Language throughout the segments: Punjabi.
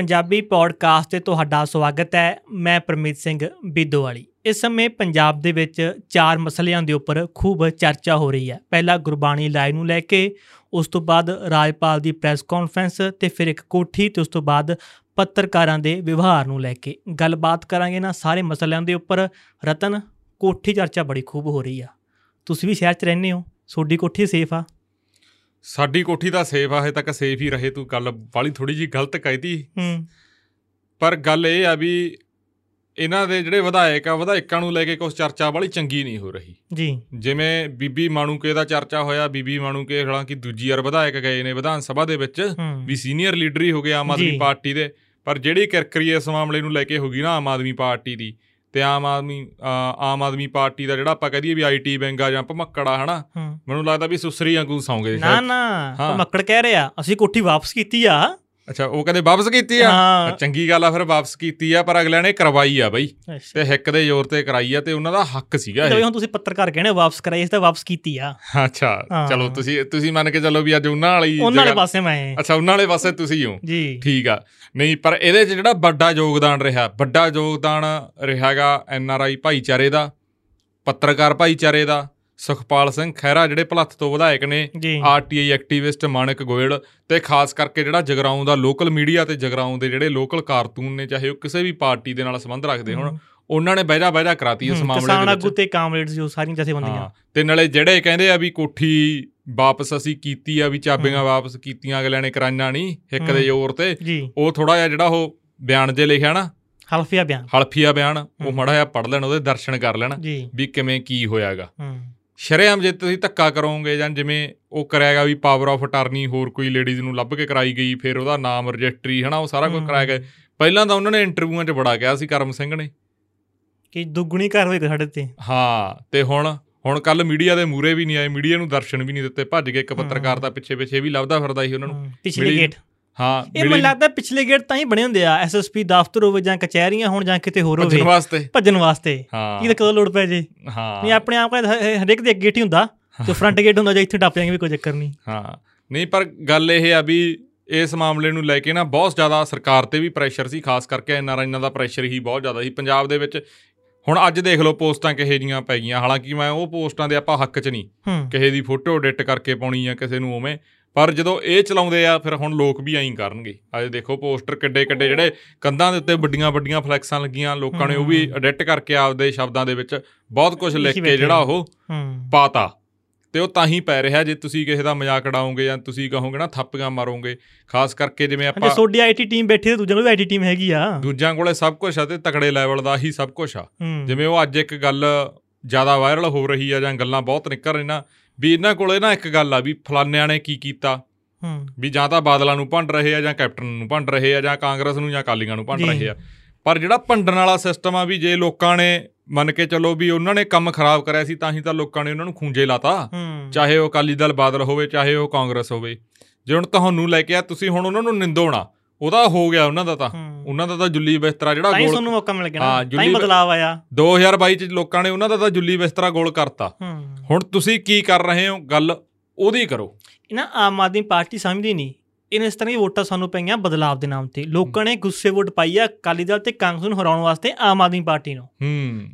ਪੰਜਾਬੀ ਪੋਡਕਾਸਟ ਤੇ ਤੁਹਾਡਾ ਸਵਾਗਤ ਹੈ। ਮੈਂ ਪਰਮੀਤ ਸਿੰਘ ਬਿੱਦੋਵਾਲੀ। ਇਸ ਸਮੇਂ ਪੰਜਾਬ ਦੇ ਵਿੱਚ ਚਾਰ ਮਸਲਿਆਂ ਦੇ ਉੱਪਰ ਖੂਬ ਚਰਚਾ ਹੋ ਰਹੀ ਹੈ। ਪਹਿਲਾ ਗੁਰਬਾਣੀ ਲਾਈ ਨੂੰ ਲੈ ਕੇ, ਉਸ ਤੋਂ ਬਾਅਦ ਰਾਜਪਾਲ ਦੀ ਪ੍ਰੈਸ ਕਾਨਫਰੰਸ ਤੇ ਫਿਰ ਇੱਕ ਕੋਠੀ ਤੇ ਉਸ ਤੋਂ ਬਾਅਦ ਪੱਤਰਕਾਰਾਂ ਦੇ ਵਿਵਹਾਰ ਨੂੰ ਲੈ ਕੇ। ਗੱਲਬਾਤ ਕਰਾਂਗੇ ਨਾ ਸਾਰੇ ਮਸਲਿਆਂ ਦੇ ਉੱਪਰ। ਰਤਨ, ਕੋਠੀ ਚਰਚਾ ਬੜੀ ਖੂਬ ਹੋ ਰਹੀ ਆ। ਤੁਸੀਂ ਵੀ ਸ਼ਹਿਰ 'ਚ ਰਹਿੰਦੇ ਹੋ। ਤੁਹਾਡੀ ਕੋਠੀ ਸੇਫ ਆ। ਸਾਡੀ ਕੋਠੀ ਤਾਂ ਸੇਫ ਆ ਹਜੇ ਤੱਕ ਸੇਫ ਹੀ ਰਹੇ ਤੂੰ ਗੱਲ ਵਾਲੀ ਥੋੜੀ ਜੀ ਗਲਤ ਕਹਿਤੀ। ਹੂੰ। ਪਰ ਗੱਲ ਇਹ ਆ ਵੀ ਇਹਨਾਂ ਦੇ ਜਿਹੜੇ ਵਿਧਾਇਕ ਆ ਵਿਧਾਇਕਾਂ ਨੂੰ ਲੈ ਕੇ ਕੁਝ ਚਰਚਾ ਵਾਲੀ ਚੰਗੀ ਨਹੀਂ ਹੋ ਰਹੀ। ਜੀ। ਜਿਵੇਂ ਬੀਬੀ ਮਾਣੂਕੇ ਦਾ ਚਰਚਾ ਹੋਇਆ ਬੀਬੀ ਮਾਣੂਕੇ ਹਾਲਾਂਕਿ ਦੂਜੀ ਵਾਰ ਵਿਧਾਇਕ ਗਏ ਨੇ ਵਿਧਾਨ ਸਭਾ ਦੇ ਵਿੱਚ ਵੀ ਸੀਨੀਅਰ ਲੀਡਰ ਹੀ ਹੋ ਗਿਆ ਆਮ ਆਦਮੀ। ਪਾਰਟੀ ਦੇ ਪਰ ਜਿਹੜੀ ਕਿਰਕਰੀ ਇਸ ਮਾਮਲੇ ਨੂੰ ਲੈ ਕੇ ਹੋ ਗਈ ਨਾ ਆਮ ਆਦਮੀ ਪਾਰਟੀ ਦੀ ਤੇ ਆਮ ਆਦਮੀ ਆਮ ਆਦਮੀ ਪਾਰਟੀ ਦਾ ਜਿਹੜਾ ਆਪਾਂ ਕਹਦੀਏ ਵੀ ਆਈਟੀ ਆ ਜਾਂ ਭਮੱਕੜਾ ਹਨਾ ਮੈਨੂੰ ਲੱਗਦਾ ਵੀ ਸੁਸਰੀ ਵਾਂਗੂ ਸੌਂਗੇ ਨਾ। ਨਾ ਹਾਂ। ਮੱਕੜ ਕਹਿ ਰਿਹਾ ਅਸੀਂ ਕੋਠੀ ਵਾਪਸ ਕੀਤੀ ਆ ਅੱਛਾ ਉਹ ਕਹਿੰਦੇ ਵਾਪਸ ਕੀਤੀ ਆ? ਚੰਗੀ ਗੱਲ ਆ ਫਿਰ ਵਾਪਸ ਕੀਤੀ ਆ ਪਰ ਅਗਲਿਆਂ ਨੇ ਕਰਵਾਈ ਆ ਬਈ। ਤੇ ਹਿੱਕ ਦੇ ਜ਼ੋਰ ਤੇ ਕਰਾਈ ਆ ਤੇ ਉਹਨਾਂ ਦਾ ਹੱਕ ਸੀਗਾ ਇਹ। ਹੁਣ ਤੁਸੀਂ ਪੱਤਰਕਾਰ ਕਹਿੰਦੇ ਵਾਪਸ ਕਰਾਈ ਇਸ ਤਾਂ ਵਾਪਸ ਕੀਤੀ ਆ। ਅੱਛਾ। ਚਲੋ ਤੁਸੀਂ ਤੁਸੀਂ ਮੰਨ ਕੇ ਚੱਲੋ ਵੀ ਅੱਜ ਉਹਨਾਂ ਵਾਲੀ ਉਹਨਾਂ ਵਾਲੇ ਪਾਸੇ ਮੈਂ ਅੱਛਾ ਉਹਨਾਂ ਵਾਲੇ ਪਾਸੇ ਤੁਸੀਂ ਹੋ। ਜੀ। ਠੀਕ ਆ। ਨਹੀਂ ਪਰ ਇਹਦੇ 'ਚ ਜਿਹੜਾ ਵੱਡਾ ਯੋਗਦਾਨ ਰਿਹਾ ਵੱਡਾ ਯੋਗਦਾਨ ਰਿਹਾਗਾ ਐਨ ਆਰ ਆਈ ਭਾਈਚਾਰੇ ਦਾ ਪੱਤਰਕਾਰ ਭਾਈਚਾਰੇ ਦਾ ਸੁਖਪਾਲ ਸਿੰਘ ਖਹਿਰਾ ਜਿਹੜੇ ਭਲੱਥ ਤੋਂ ਵਿਧਾਇਕ ਨੇ ਆਰਟੀਆਈ ਐਕਟਿਵਿਸਟ ਮਾਨਕ ਗੋਇਲ ਤੇ ਖਾਸ ਕਰਕੇ ਜਿਹੜਾ ਜਗਰਾਉਂ ਦਾ ਲੋਕਲ ਮੀਡੀਆ ਤੇ ਜਗਰਾਉਂ ਦੇ ਜਿਹੜੇ ਲੋਕਲ ਕਾਰਟੂਨ ਨੇ ਚਾਹੇ ਉਹ ਕਿਸੇ ਵੀ ਪਾਰਟੀ ਦੇ ਨਾਲ ਸੰਬੰਧ ਰੱਖਦੇ ਹੋਣ ਉਹਨਾਂ ਨੇ ਬਹਿਜਾ ਬਹਿਜਾ ਕਰਾਤੀ ਇਸ ਮਾਮਲੇ ਕਿਸਾਨ ਦੇ ਆਗੂ ਵਿੱਚ ਤੇ ਕਾਮਰੇਡਸ ਜੋ ਸਾਰੀਆਂ ਜਥੇਬੰਦੀਆਂ। ਤੇ ਨਾਲੇ ਜਿਹੜੇ ਕਹਿੰਦੇ ਆ ਵੀ ਕੋਠੀ ਵਾਪਸ ਅਸੀਂ ਕੀਤੀ ਆ ਵੀ ਚਾਬੀਆਂ ਵਾਪਸ ਕੀਤੀਆਂ ਅਗਲਿਆਂ ਨੇ ਕਰਾਈਆਂ ਨਹੀਂ ਹਿੱਕ ਦੇ। ਜ਼ੋਰ ਤੇ ਉਹ ਥੋੜਾ ਜਿਹਾ ਜਿਹੜਾ ਉਹ ਬਿਆਨ ਜੇ ਲਿਖਿਆ ਨਾ ਹਲਫੀਆ ਬਿਆਨ। ਹਲਫੀਆ ਬਿਆਨ ਉਹ। ਮੜਾ ਜਿਹਾ ਪੜ ਲੈਣ ਉਹਦੇ ਦਰਸ਼ਨ ਕਰ ਲੈਣ ਵੀ ਕਿਵੇਂ ਕੀ ਹੋਇਆਗਾ। ਸ਼ਰੇਆਮ ਜੇ ਤੁਸੀਂ ਧੱਕਾ ਕਰੋਗੇ ਜਾਂ ਜਿਵੇਂ ਉਹ ਕਰਿਆਗਾ ਵੀ ਪਾਵਰ ਆਫ ਅਟਾਰਨੀ ਹੋਰ ਕੋਈ ਲੇਡੀਜ਼ ਨੂੰ ਲੱਭ ਕੇ ਕਰਾਈ ਗਈ ਫਿਰ ਉਹਦਾ ਨਾਮ ਰਜਿਸਟਰੀ ਹਨਾ ਉਹ ਸਾਰਾ ਕੁਝ। ਕਰਾਇਆ ਗਿਆ। ਪਹਿਲਾਂ ਤਾਂ ਉਹਨਾਂ ਨੇ ਇੰਟਰਵਿਊਆਂ 'ਚ ਬੜਾ ਕਿਹਾ ਸੀ ਕਰਮ ਸਿੰਘ ਨੇ। ਕਿ ਦੁੱਗਣੀ ਕਾਰਵਾਈ ਕਰ ਸਾਡੇ ਤੇ। ਹਾਂ ਤੇ ਹੁਣ ਹੁਣ ਕੱਲ ਮੀਡੀਆ ਦੇ ਮੂਰੇ ਵੀ ਨਹੀਂ ਆਏ ਮੀਡੀਆ ਨੂੰ ਦਰਸ਼ਨ ਵੀ ਨਹੀਂ ਦਿੱਤੇ ਭੱਜ ਗਏ ਇੱਕ। ਪੱਤਰਕਾਰ ਤਾਂ ਪਿੱਛੇ ਪਿੱਛੇ ਵੀ ਲੱਭਦਾ ਫਿਰਦਾ ਸੀ ਉਹਨਾਂ ਨੂੰ। ਪਿਛਲੇ ਗੇਟ ਹਾਂ ਇਹ ਮੈਨੂੰ ਲੱਗਦਾ ਪਿਛਲੇ ਗੇਟ ਤਾਂ ਹੀ ਬਣੇ ਹੁੰਦੇ ਆ ਐਸਐਸਪੀ ਦਫ਼ਤਰ ਹੋਵੇ ਜਾਂ ਕਚਹਿਰੀਆਂ ਹੋਣ ਜਾਂ ਕਿਤੇ ਹੋਰ ਭੱਜਣ ਹੋਵੇ। ਵਾਸਤੇ। ਭੱਜਣ ਵਾਸਤੇ। ਹਾਂ। ਕੀ ਤਾਂ ਕਦੋਂ ਲੋੜ ਪੈ ਜੇ? ਹਾਂ। ਨਹੀਂ ਆਪਣੇ ਆਪ ਹਰੇਕ ਦੇ ਗੇਟ ਹੀ ਹੁੰਦਾ ਜੋ ਫਰੰਟ ਗੇਟ ਹੁੰਦਾ ਜਾਂ ਇੱਥੇ ਟੱਪ ਜਾਏਗੇ ਵੀ ਕੋਈ ਚੱਕਰ ਨਹੀਂ। ਹਾਂ। ਨਹੀਂ ਪਰ ਗੱਲ ਇਹ ਆ ਵੀ ਇਸ ਮਾਮਲੇ ਨੂੰ ਲੈ ਕੇ ਨਾ ਬਹੁਤ ਜ਼ਿਆਦਾ ਸਰਕਾਰ ਤੇ ਵੀ ਪ੍ਰੈਸ਼ਰ ਸੀ ਖਾਸ ਕਰਕੇ ਐਨਆਰਆਈਆਂ ਦਾ ਪ੍ਰੈਸ਼ਰ ਹੀ ਬਹੁਤ ਜ਼ਿਆਦਾ ਸੀ। ਪੰਜਾਬ ਦੇ ਵਿੱਚ ਹੁਣ ਅੱਜ ਦੇਖ ਲਓ ਪੋਸਟਾਂ ਕਿਹੇ ਜੀਆਂ ਪੈ ਗਈਆਂ। ਹਾਲਾਂਕਿ ਮੈਂ ਉਹ ਪੋਸਟਾਂ ਦੇ ਆਪਾਂ ਹੱਕ 'ਚ ਨਹੀਂ। ਕਿਸੇ ਦੀ ਫੋਟੋ ਐਡਿਟ ਕਰਕੇ ਪਾਉਣੀ ਆ ਕਿਸੇ ਨੂੰ ਉਵੇਂ। ਪਰ ਜਦੋਂ ਇਹ ਚਲਾਉਂਦੇ ਆ ਫਿਰ ਹੁਣ ਲੋਕ ਵੀ ਐਂ ਕਰਨਗੇ। ਅੱਜ ਦੇਖੋ ਪੋਸਟਰ ਕਿੱਡੇ ਕਿੱਡੇ ਜਿਹੜੇ ਕੰਧਾਂ ਦੇ ਉੱਤੇ ਵੱਡੀਆਂ ਵੱਡੀਆਂ ਫਲੈਕਸਾਂ ਲੱਗੀਆਂ ਲੋਕਾਂ ਨੇ ਉਹ ਵੀ। ਐਡਿਟ ਕਰਕੇ ਆਪਦੇ ਸ਼ਬਦਾਂ ਦੇ ਵਿੱਚ ਬਹੁਤ ਕੁਝ ਲਿਖ ਕੇ ਜਿਹੜਾ। ਉਹ ਪਾਤਾ। ਤੇ ਉਹ ਤਾਂ ਹੀ ਪੈ ਰਿਹਾ ਜੇ ਤੁਸੀਂ ਕਿਸੇ ਦਾ ਮਜ਼ਾਕ ਉਡਾਓਗੇ ਜਾਂ ਤੁਸੀਂ ਕਹੋਗੇ ਨਾ ਥੱਪੀਆਂ ਮਾਰੋਗੇ। ਖਾਸ ਕਰਕੇ ਜਿਵੇਂ ਜੇ ਆਪਾਂ ਤੁਹਾਡੀ ਆਈਟੀ ਟੀਮ ਬੈਠੀ ਤੇ ਦੂਜਿਆਂ ਕੋਲ ਵੀ ਆਈਟੀ ਟੀਮ ਹੈਗੀ ਆ। ਦੂਜਿਆਂ ਕੋਲੇ ਸਭ ਕੁਝ ਆ ਤੇ ਤਕੜੇ ਲੈਵਲ ਦਾ ਹੀ ਸਭ ਕੁਝ ਆ। ਜਿਵੇਂ ਉਹ ਅੱਜ ਇੱਕ ਗੱਲ ਜ਼ਿਆਦਾ ਵਾਇਰਲ ਹੋ ਰਹੀ ਆ ਜਾਂ ਗੱਲਾਂ ਬਹੁਤ ਨਿਕਲ ਰਹੀਆਂ ਵੀ ਇਹਨਾਂ ਕੋਲੇ ਨਾ ਇੱਕ ਗੱਲ ਆ ਵੀ ਫਲਾਨਿਆਂ ਨੇ ਕੀ ਕੀਤਾ? ਹੂੰ। ਵੀ ਜਾਂ ਤਾਂ ਬਾਦਲਾਂ ਨੂੰ ਭੰਡ ਰਹੇ ਆ ਜਾਂ ਕੈਪਟਨ ਨੂੰ ਭੰਡ ਰਹੇ ਆ ਜਾਂ ਕਾਂਗਰਸ ਨੂੰ ਜਾਂ ਅਕਾਲੀਆਂ ਨੂੰ ਭੰਡ। ਰਹੇ ਆ। ਪਰ ਜਿਹੜਾ ਭੰਡਣ ਵਾਲਾ ਸਿਸਟਮ ਆ ਵੀ ਜੇ ਲੋਕਾਂ ਨੇ ਮੰਨ ਕੇ ਚੱਲੋ ਵੀ ਉਹਨਾਂ ਨੇ ਕੰਮ ਖਰਾਬ ਕਰਿਆ ਸੀ ਤਾਂ ਹੀ ਤਾਂ ਲੋਕਾਂ ਨੇ ਉਹਨਾਂ ਨੂੰ ਖੂੰਜੇ ਲਾਤਾ। ਚਾਹੇ ਉਹ ਅਕਾਲੀ ਦਲ ਬਾਦਲ ਹੋਵੇ ਚਾਹੇ ਉਹ ਕਾਂਗਰਸ ਹੋਵੇ। ਜੇ ਹੁਣ ਤੁਹਾਨੂੰ ਲੈ ਕੇ ਆ ਤੁਸੀਂ ਹੁਣ ਉਹਨਾਂ ਨੂੰ ਨਿੰਦੋਣਾ ਉਹਦਾ ਹੋ ਗਿਆ ਉਹਨਾਂ ਦਾ ਤਾਂ। ਉਹਨਾਂ ਦਾ ਤਾਂ ਜੁੱਲੀ ਬਿਸਤਰਾ ਜਿਹੜਾ ਤਾਂ ਗੋਲ ਤੁਹਾਨੂੰ ਮੌਕਾ ਮਿਲ ਗਿਆ ਹਾਂ, ਤਾਂ ਬਦਲਾਵ ਆਇਆ। 2022 ਚ ਲੋਕਾਂ ਨੇ ਉਹਨਾਂ ਦਾ ਤਾਂ ਜੁੱਲੀ ਬਿਸਤਰਾ ਗੋਲ ਕਰਤਾ। ਹੁਣ ਤੁਸੀਂ ਕੀ ਕਰ ਰਹੇ ਹੋ? ਗੱਲ ਉਹਦੀ ਕਰੋ। ਇਹਨਾਂ ਆਮ ਆਦਮੀ ਪਾਰਟੀ ਸਮਝਦੀ ਨਹੀਂ। ਇਹਨਾਂ ਇਸ ਤਰ੍ਹਾਂ ਦੀ ਵੋਟਾਂ ਸਾਨੂੰ ਪਈਆਂ ਬਦਲਾਵ ਦੇ ਨਾਮ ਤੇ। ਲੋਕਾਂ ਨੇ ਗੁੱਸੇ ਵੋਟ ਪਾਈ ਆ ਅਕਾਲੀ ਦਲ ਤੇ ਕਾਂਗਰਸ ਨੂੰ ਹਰਾਉਣ ਵਾਸਤੇ ਆਮ ਆਦਮੀ ਪਾਰਟੀ ਨੂੰ।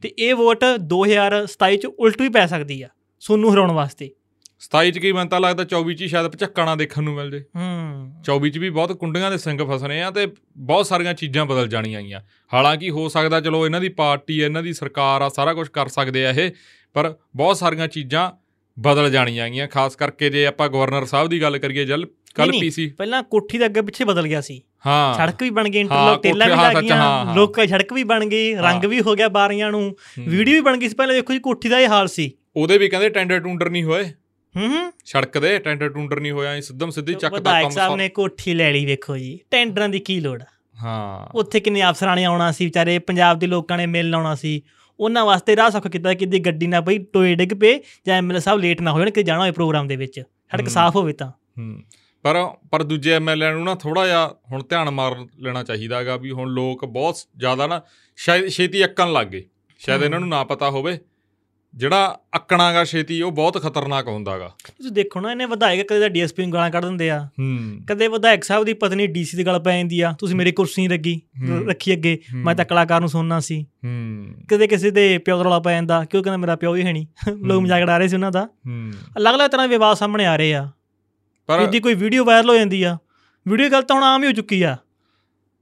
ਤੇ ਇਹ ਵੋਟ 2027 ਚ ਉਲਟ ਵੀ ਪੈ ਸਕਦੀ ਆ। ਸੋਨੂੰ ਹਰਾਉਣ ਵਾਸਤੇ। 27 ਚ ਕੀ ਮੈਨੂੰ ਤਾਂ ਲੱਗਦਾ 24 ਚ ਹੀ ਸ਼ਾਇਦ ਪਚੱਕਣਾ ਦੇਖਣ ਨੂੰ ਮਿਲ ਜੇ। ਹੂੰ। 24 ਚ ਵੀ ਬਹੁਤ ਕੁੰਡੀਆਂ ਦੇ ਸਿੰਘ ਫਸਣੇ ਆ ਤੇ ਬਹੁਤ ਸਾਰੀਆਂ ਚੀਜ਼ਾਂ ਬਦਲ ਜਾਣੀਆਂ ਆਈਆਂ। ਹਾਲਾਂਕਿ ਹੋ ਸਕਦਾ ਚਲੋ ਇਹਨਾਂ ਦੀ ਪਾਰਟੀ ਇਹਨਾਂ ਦੀ ਸਰਕਾਰ ਆ ਸਾਰਾ ਕੁਝ ਕਰ ਸਕਦੇ ਆ ਇਹ ਪਰ ਬਹੁਤ ਸਾਰੀਆਂ ਚੀਜ਼ਾਂ ਬਦਲ ਜਾਣੀਆਂ ਆਈਆਂ। ਖਾਸ ਕਰਕੇ ਜੇ ਆਪਾਂ ਗਵਰਨਰ ਸਾਹਿਬ ਦੀ ਗੱਲ ਕਰੀਏ ਜਲ ਕੱਲ ਪੀਸੀ ਪਹਿਲਾਂ ਕੋਠੀ ਦੇ ਅੱਗੇ ਪਿੱਛੇ ਬਦਲ ਗਿਆ ਸੀ। ਹਾਂ। ਸੜਕ ਵੀ ਬਣ ਗਈ ਹਾਂ, ਇੰਟਰਲੋਕ ਟੇਲਾਂ ਵੀ ਹਾਂ, ਲੱਗ ਹਾਂ, ਗਈਆਂ ਹਾਂ। ਲੋਕਾਂ ਦੀ ਸੜਕ ਵੀ ਬਣ ਗਈ ਰੰਗ ਹਾਂ। ਵੀ ਹੋ ਗਿਆ ਬਾਰੀਆਂ ਨੂੰ। ਹੂੰ। ਵੀਡੀਓ ਵੀ ਬਣ ਗਈ ਸੀ ਪਹਿਲਾਂ ਦੇਖੋ ਜੀ ਕੋਠੀ ਦਾ ਇਹ ਹਾਲ ਸੀ। ਉਹਦੇ ਵੀ ਕਹਿੰਦੇ ਟੈਂਡਰ ਟੂੰਡਰ ਨਹੀਂ ਹੋਏ। ਹੂੰ ਹੂੰ। ਸੜਕ ਦੇ ਟੈਂਡਰ ਟੂੰਡਰ ਨਹੀਂ ਹੋਇਆ ਸਿੱਧਮ ਸਿੱਧੀ ਚੱਕਦਾ ਵਿਧਾਇਕ ਕੰਮ ਸਾਹਿਬ। ਨੇ ਕੋਠੀ ਲੈ ਲਈ ਵੇਖੋ ਜੀ। ਟੈਂਡਰਾਂ ਦੀ ਕੀ ਲੋੜ ਹਾਂ। ਉੱਥੇ ਕਿੰਨੇ ਅਫਸਰਾਂ ਨੇ ਆਉਣਾ ਸੀ ਵਿਚਾਰੇ ਪੰਜਾਬ ਦੇ ਲੋਕਾਂ ਨੇ ਮਿਲਣ ਆਉਣਾ ਸੀ। ਉਹਨਾਂ ਵਾਸਤੇ ਰਾਹ ਸੌਖਾ ਕੀਤਾ ਕਿ ਦੀ ਗੱਡੀ ਨਾ ਬਈ ਟੋਏ ਡਿੱਗ ਪਏ ਜਾਂ ਐਮਐਲਏ ਸਾਹਿਬ ਲੇਟ ਨਾ ਹੋ ਜਾਣ ਕਿ ਜਾਣਾ ਹੋਵੇ ਪ੍ਰੋਗਰਾਮ ਦੇ ਵਿੱਚ। ਸੜਕ। ਸਾਫ਼ ਹੋਵੇ ਤਾਂ। ਹੂੰ। ਪਰ ਪਰ ਦੂਜੇ ਐਮਐਲਏ ਨੂੰ ਨਾ ਥੋੜਾ ਜਿਹਾ ਹੁਣ ਧਿਆਨ ਮਾਰ ਲੈਣਾ ਚਾਹੀਦਾ ਹੈਗਾ ਵੀ ਹੁਣ ਲੋਕ ਬਹੁਤ ਜ਼ਿਆਦਾ ਨਾ ਸ਼ਾਇਦ ਛੇਤੀ ਅੱਕਣ ਲੱਗ ਗਏ। ਸ਼ਾਇਦ। ਇਹਨਾਂ ਨੂੰ ਨਾ ਪਤਾ ਹੋਵੇ। ਜਿਹੜਾ ਅੱਕਣਾਗਾ ਛੇਤੀ ਉਹ ਬਹੁਤ ਖਤਰਨਾਕ ਹੁੰਦਾਗਾ। ਤੁਸੀਂ ਦੇਖੋ ਨਾ ਇਹਨੇ ਵਿਧਾਇਕ ਕਦੇ ਤਾਂ ਡੀਐਸਪੀ ਨੂੰ ਗਾਲਾਂ ਕੱਢ ਦਿੰਦੇ ਆ। ਹੂੰ। ਕਦੇ ਵਿਧਾਇਕ ਸਾਹਿਬ ਦੀ ਪਤਨੀ ਡੀਸੀ ਦੀ ਗੱਲ ਪੈ ਜਾਂਦੀ ਆ ਤੁਸੀਂ ਮੇਰੀ ਕੁਰਸੀ ਨਹੀਂ ਹੂੰ। ਰੱਖੀ ਅੱਗੇ ਮੈਂ ਤਾਂ ਕਲਾਕਾਰ ਨੂੰ ਸੁਣਨਾ ਸੀ। ਹੂੰ। ਕਦੇ ਕਿਸੇ ਦੇ ਪਿਓ ਦਾ ਰੌਲਾ ਪੈ ਜਾਂਦਾ ਕਿਉਂ ਕਹਿੰਦਾ ਮੇਰਾ ਪਿਓ ਹੀ ਹੈ ਨਹੀਂ। ਲੋਕ ਮਜ਼ਾਕ ਉਡਾ ਰਹੇ ਸੀ ਉਹਨਾਂ ਦਾ। ਹੂੰ। ਅਲੱਗ-ਅਲੱਗ ਤਰ੍ਹਾਂ ਦੇ ਵਿਵਾਦ ਸਾਹਮਣੇ ਆ ਰਹੇ ਆ। ਪਰ ਜਿੱਦੀ ਕੋਈ ਵੀਡੀਓ ਵਾਇਰਲ ਹੋ ਜਾਂਦੀ ਆ ਵੀਡੀਓ ਗੱਲ ਤਾਂ ਹੁਣ ਆਮ ਹੀ ਹੋ ਚੁੱਕੀ ਆ।